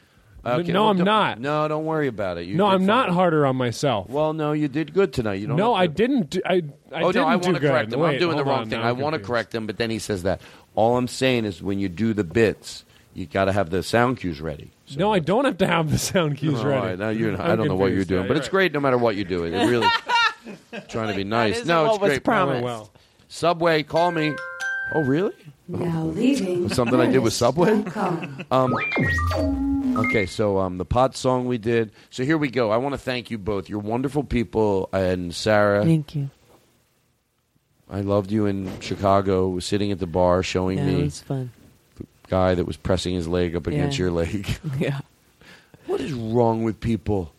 Okay, no, well, I'm don't- No, don't worry about it. You no, I'm not harder on myself. Well, no, you did good tonight. You don't. No, have I didn't. Do, I. I oh didn't no, I want to correct him. Wait, I'm doing the wrong on, thing. I want to correct him, but then he says that. All I'm saying is when you do the bits, you got to have the sound cues ready. No, I don't have to have the sound cues All ready. right, now you're, I I'm don't know what you're doing, Yeah, but you're it's right. great no matter what you do. It really trying to be nice. No, it's great. promised. Oh, well. Subway, call me. Oh, really? Now leaving. Something I did with Subway. Um, okay, so um, the pot song we did. So here we go. I want to thank you both. You're wonderful people, and Sara. Thank you. I loved you in Chicago, was sitting at the bar showing Yeah, me it was fun. the guy that was pressing his leg up against Yeah. your leg. Yeah. What is wrong with people?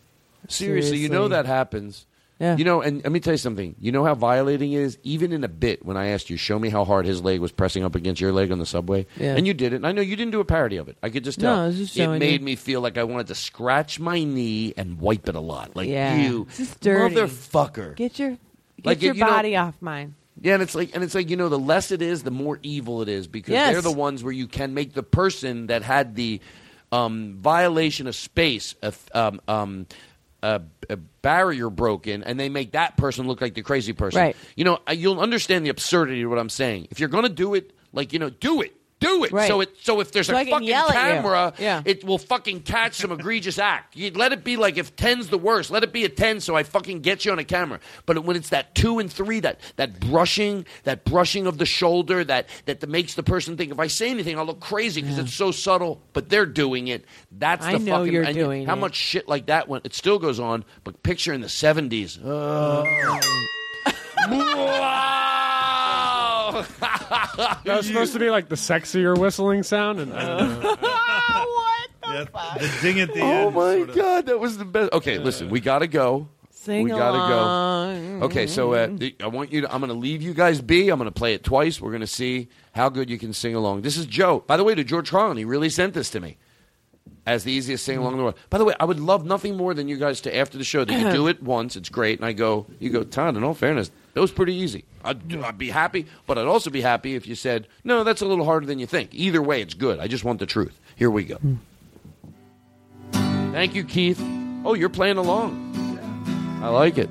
Seriously, you know that happens. Yeah. You know, and let me tell you something. You know how violating it is? Even in a bit, when I asked you, show me how hard his leg was pressing up against your leg on the subway. Yeah. And you did it. And I know you didn't do a parody of it. I could just tell. I was just it made you. me feel like I wanted to scratch my knee and wipe it a lot. Like Yeah. you, This is dirty. motherfucker. Get your get Like, your you know- body off mine. Yeah, and it's like, and it's like you know, the less it is, the more evil it is because Yes. they're the ones where you can make the person that had the um, violation of space, a, um, um, a, a barrier broken, and they make that person look like the crazy person. Right. You know, you'll understand the absurdity of what I'm saying. If you're going to do it, like you know, do it. Do it. Right. So it so if there's So a I fucking yell at you. camera, Yeah. it will fucking catch some egregious act. You let it be like if 10's the worst, let it be a 10 so I fucking get you on a camera. But when it's that 2 and 3 that that brushing, that brushing of the shoulder that that makes the person think if I say anything I'll look crazy because it's so subtle, but they're doing it. That's I the know fucking you're and doing how it. much shit like that went it still goes on, but picture in the 70s. Uh, That was supposed to be like the sexier whistling sound, and I don't know. The ding at the Oh end. Oh my god, that was the best. Okay, listen, we gotta go. Sing we gotta along. go. Okay, so uh, I want you to. I'm gonna leave you guys be. I'm gonna play it twice. We're gonna see how good you can sing along. This is Joe. By the way, to George Carlin, he really sent this to me as the easiest sing along in the world. By the way, I would love nothing more than you guys to after the show that you do it once. It's great, and I go, you go, Todd. In all fairness, that was pretty easy. I'd, I'd be happy, but I'd also be happy if you said, no, that's a little harder than you think. Either way, it's good. I just want the truth. Here we go. Hmm. Thank you, Keith. Oh, you're playing along. I like it.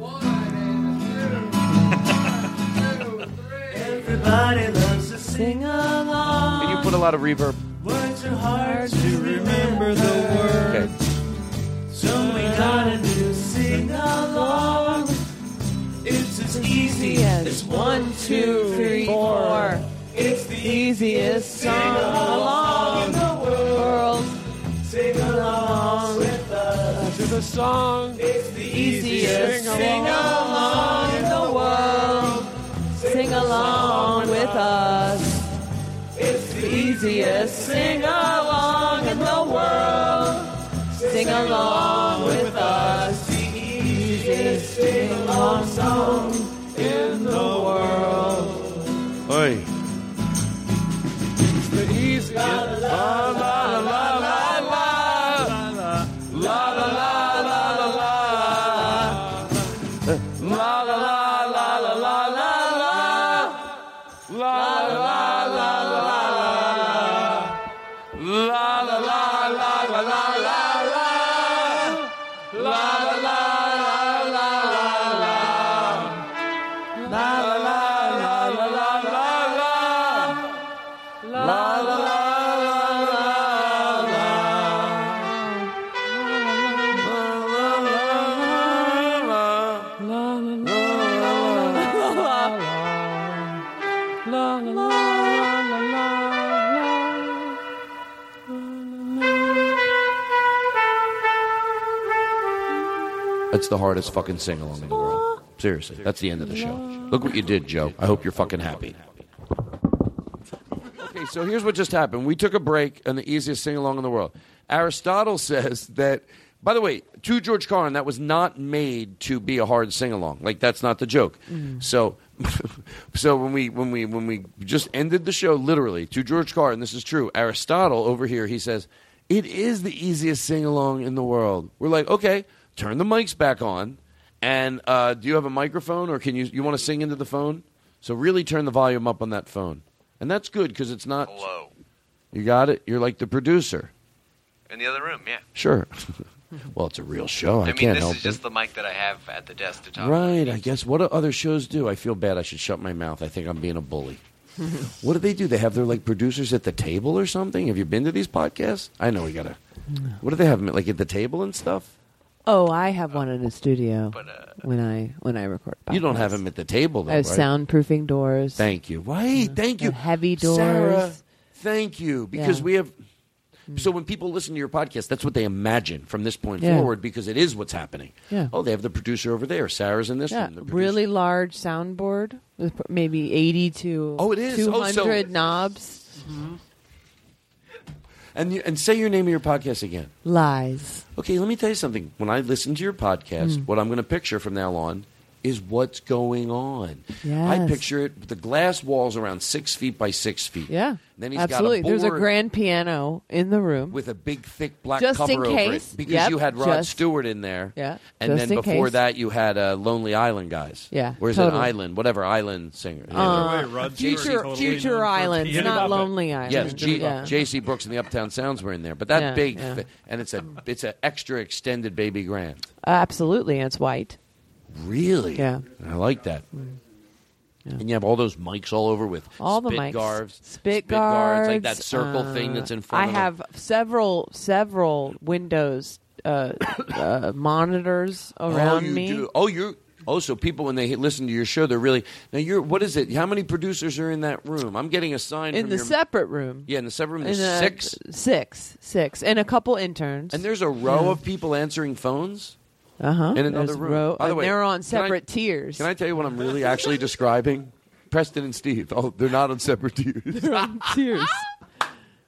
Everybody loves to Sing along. Can you put a lot of reverb? Words are hard to remember the words. Okay. So we gotta do sing along. It's as easy as one, two, three, four. It's the Easiest song along in the world. Sing along with us. to the song. It's the easiest sing along in the world. Sing along with us. It's the Easiest sing along in the world. Sing along That's the hardest fucking sing along in the world. Seriously, that's the end of the show. Look what you did, Joe. I hope you're fucking happy. Okay, so here's what just happened. We took a break on the easiest sing along in the world. Aristotle says that By the way, to George Carlin, that was not made to be a hard sing along. Like that's not the joke. Mm. So, so when we when we when we just ended the show, literally to George Carlin, this is true. Aristotle over here, he says it is the easiest sing along in the world. We're like, okay, turn the mics back on, and uh, do you have a microphone or can you you want to sing into the phone? So really turn the volume up on that phone, and that's good because it's not. Hello. You got it. You're like the producer. In the other room, yeah. Sure. well, it's a real show. I, I mean, can't this help is it. just the mic that I have at the desk to talk. Right, I guess. What do other shows do? I feel bad. I should shut my mouth. I think I'm being a bully. what do they do? They have their like producers at the table or something. Have you been to these podcasts? I know we gotta. What do they have? 'em at, Like at the table and stuff. Oh, I have one in the uh, studio uh, when I when I record. You don't have them at the table, though. I have right? soundproofing doors. Thank you. Right. Thank you. Heavy doors. Sara, thank you. Because Yeah. we have. Mm. So when people listen to your podcast, that's what they imagine from this point Yeah. forward because it is what's happening. Yeah. Oh, they have the producer over there. Sara's in this Yeah, room. Really large soundboard with maybe eighty to Oh, it is. two Oh, so- hundred knobs. Mm-hmm. And you, and say your name of your podcast again. Lies. Okay, let me tell you something. When I listen to your podcast, Mm. what I'm going to picture from now on is what's going on. I picture it. The glass walls around six feet by six feet. Yeah, Then he's absolutely. got a There's a grand piano in the room with a big thick black Just cover in over case. it because Yep, you had Rod just- Stewart in there. Yeah, and just then in before case. that you had uh, Lonely Island guys. Yeah, where's totally. an island? Whatever island singer. Uh, Rod future Stewart totally future islands, not Buffett. Lonely Island. Yes, G- yeah. J.C. Brooks and the Uptown Sounds were in there, but that Yeah, big, yeah. fi- and it's a it's an extra extended baby grand. absolutely, and it's white. Really? Yeah. I like that. And you have all those mics all over with All the spit mics, guards, spit, guards, like that circle uh, thing that's in front. I of them. have several several windows uh, uh, monitors around oh, you me. Do. Oh, you're. Oh, so people when they listen to your show, they're really now. You're what is it? How many producers are in that room? I'm getting a sign in the your, separate room. Yeah, in the separate room. In a- six, six, six, and a couple interns. and there's a row of people answering phones. Uh huh. in another room. Row, By the way, they're on can I- separate tiers. Can I tell you what I'm really actually describing? Preston and Steve. Oh, they're not on separate tiers. They're on tiers.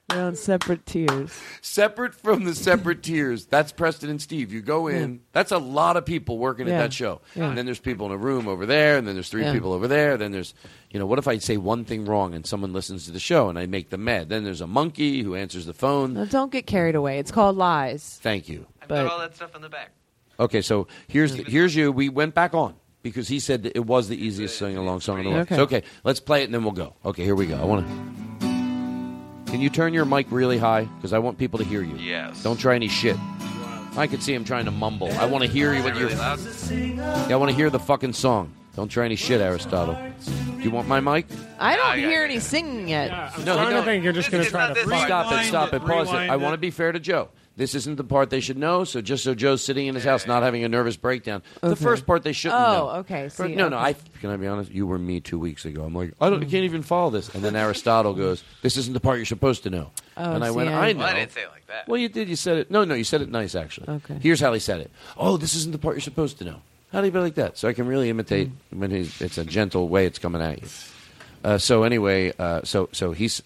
They're on separate tiers. separate from the separate tiers. That's Preston and Steve. You go in. That's a lot of people working Yeah. at that show. Yeah. And then there's people in a room over there, and then there's three Yeah. people over there. Then there's, you know, what if I say one thing wrong and someone listens to the show and I make them mad? Then there's a monkey who answers the phone. Now, don't get carried away. It's called lies. Thank you. I've But- got all that stuff in the back. Okay, so here's the, here's you. We went back on because he said it was the easiest sing along song in the world. Okay. So, okay, let's play it and then we'll go. Okay, here we go. I want to. Can you turn your mic really high? Because I want people to hear you. Yes. Don't try any shit. I could see him trying to mumble. I want to hear you Is it what you're. Yeah, I want to hear the fucking song. Don't try any shit, Aristotle. Do you want my mic? I don't ah, I got hear it. any singing yet. I'm No, starting no. to think you're just going to It's try not to this fuck. Stop it, stop it, pause it. rewind I want to be fair to Joe. This isn't the part they should know, so just so Joe's sitting in his house not having a nervous breakdown. The first part they shouldn't know. Oh, okay. See, no, no. okay. I can I be honest? You were me two weeks ago. I'm like, I don't, I can't even follow this. And then Aristotle goes, "This isn't the part you're supposed to know." Oh, and I see, went, I- "I know." Well, I didn't say it like that. Well, you did. You said it. No, no. You said it nice, actually. Okay. Here's how he said it. Oh, this isn't the part you're supposed to know. How do you be like that? So I can really imitate Mm. when he's. It's a gentle way it's coming at you. Uh, so anyway, uh, so so he's.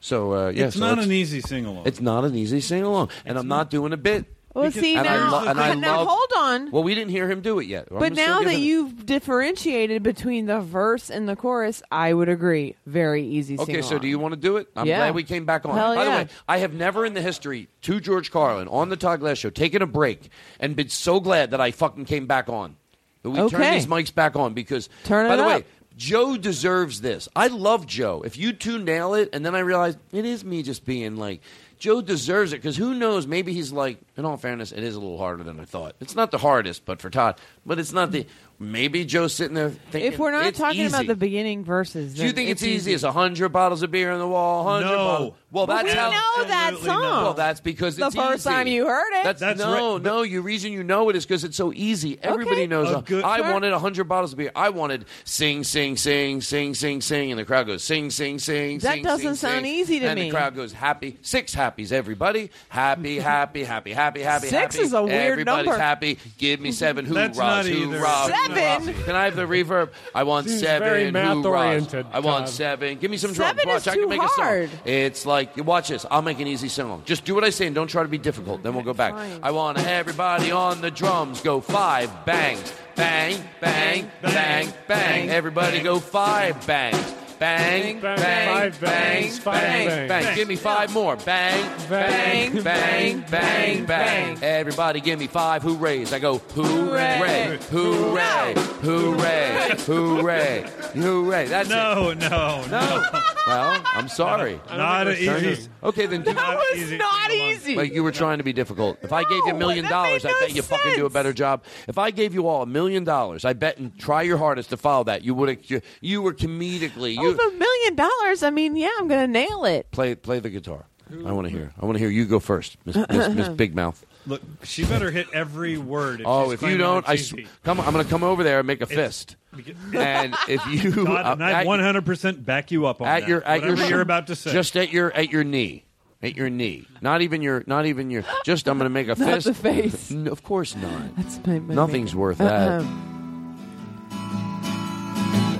So uh, yeah, it's so not let's- an easy sing along. It's not an easy sing along, and I'm not doing a bit. Well, Because- see and I now, lo- and I now love- hold on. Well, we didn't hear him do it yet. I'm but still now that giving it- you've differentiated between the verse and the chorus, I would agree. Very easy. Okay, so do you want to do it? I'm Yeah. glad we came back on. Hell By the yeah. way, I have never in the history to George Carlin on the Todd Glass show taken a break and been so glad that I fucking came back on. That we turned Okay. these mics back on because Turn by it the way, up. Joe deserves this. I love Joe. If you two nail it and then I realize it is me just being like Joe deserves it because who knows? Maybe he's like. In all fairness, it is a little harder than I thought. It's not the hardest, but for Todd, but it's not the. Maybe Joe's sitting there thinking. If we're not it's talking about the beginning verses, Do you then think it's, easy as a hundred bottles of beer on the wall? Hundred No. bottles. Well, But that's we how. know that Absolutely song. not. Well, that's because the it's first easy. time you heard it. That's, That's no, right, but- no. You reason you know it is because it's so easy. Everybody Okay. knows. A uh, good- I Sure. wanted hundred bottles of beer. I wanted sing, sing, sing, sing, sing, sing, and the crowd goes sing, sing, sing. That sing, doesn't sing, sound sing. easy to and me. the crowd goes happy, six happy. happies. Everybody happy, happy, happy, happy, happy, Six happy. is a weird Everybody's number. happy. Give me seven. Who That's not Who either. Seven? Can I have the reverb? I want Seems seven. very math-oriented, I want seven. Give me some drums. Seven Watch, is I can too make hard. a song. It's like watch this. I'll make an easy song. Just do what I say and don't try to be difficult. Then we'll go back. Fine. I want everybody on the drums go five bangs, bang, bang, bang, bang. Everybody go five bangs. Bang, bang, bang, bang, bang, bang. Give me five more. Bang, bang, bang, bang, bang. Everybody give me five hoorays. I go hooray, hooray, hooray, hooray, hooray. That's it. No, no, no. Well, I'm sorry. Not think an we're easy. Okay, then do That was not easy. like you were trying to be difficult. If I gave you a No, million that dollars, made I no bet you fucking do a sense. better job. If I gave you all a million dollars, I bet and try your hardest to follow that, you would have. You, you were comedically. You with a million dollars, I mean, yeah, I'm going to nail it. play play the guitar. I want to hear. I want to hear you go first, Miss, Miss, Miss Big Mouth. Look, she better hit every word. If Oh, she's if you don't, I sw- come. I'm going to come over there and make a fist. And if you God, and uh, I at- 100% back you up on at that. your at your Whatever you're about to say. just at your at your knee, at your knee. Not even your not even your. Just I'm going to make a Not fist. the face. N- of course not. That's my, my Nothing's makeup. worth that. Uh-uh.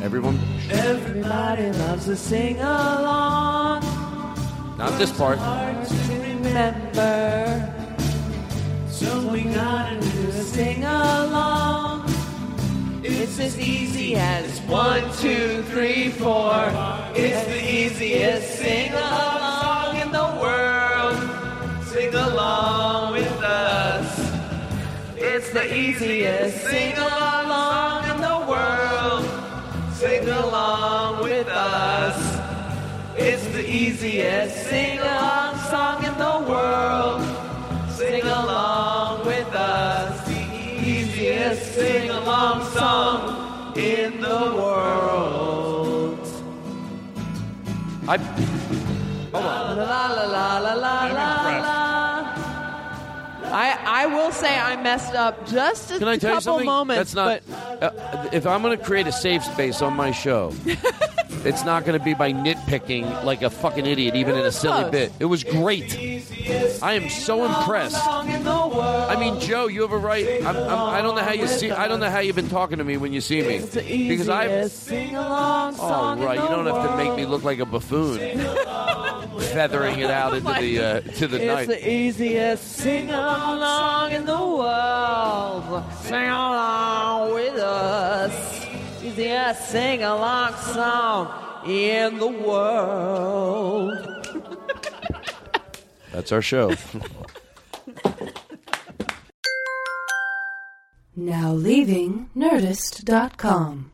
Everyone, Everybody loves to sing along. not this part. Hard to remember. So we gotta do a sing along. It's as easy as one, two, three, four. It's the easiest sing along in the world. Sing along with us. It's the easiest sing along in the world. Sing along with us. It's the easiest sing along song in the world. Sing along with us. The easiest sing along song in the world. I hold on. La la la la la la la la. I I will say I messed up just a Can I tell you couple something? moments, That's not. uh, if I'm going to create a safe space on my show, it's not going to be by nitpicking like a fucking idiot, even in a silly Close. bit. It was great. I am so impressed. I mean, Joe, you have a right. I'm, I'm, I don't know how you see. I don't know how you've been talking to me when you see me, because I. easiest sing along Oh right, you don't have to make me look like a buffoon, feathering it out into the uh, to the It's night. the easiest sing along in the world. Sing along with us. Easiest sing along song in the world. That's our show. Now leaving Nerdist.com.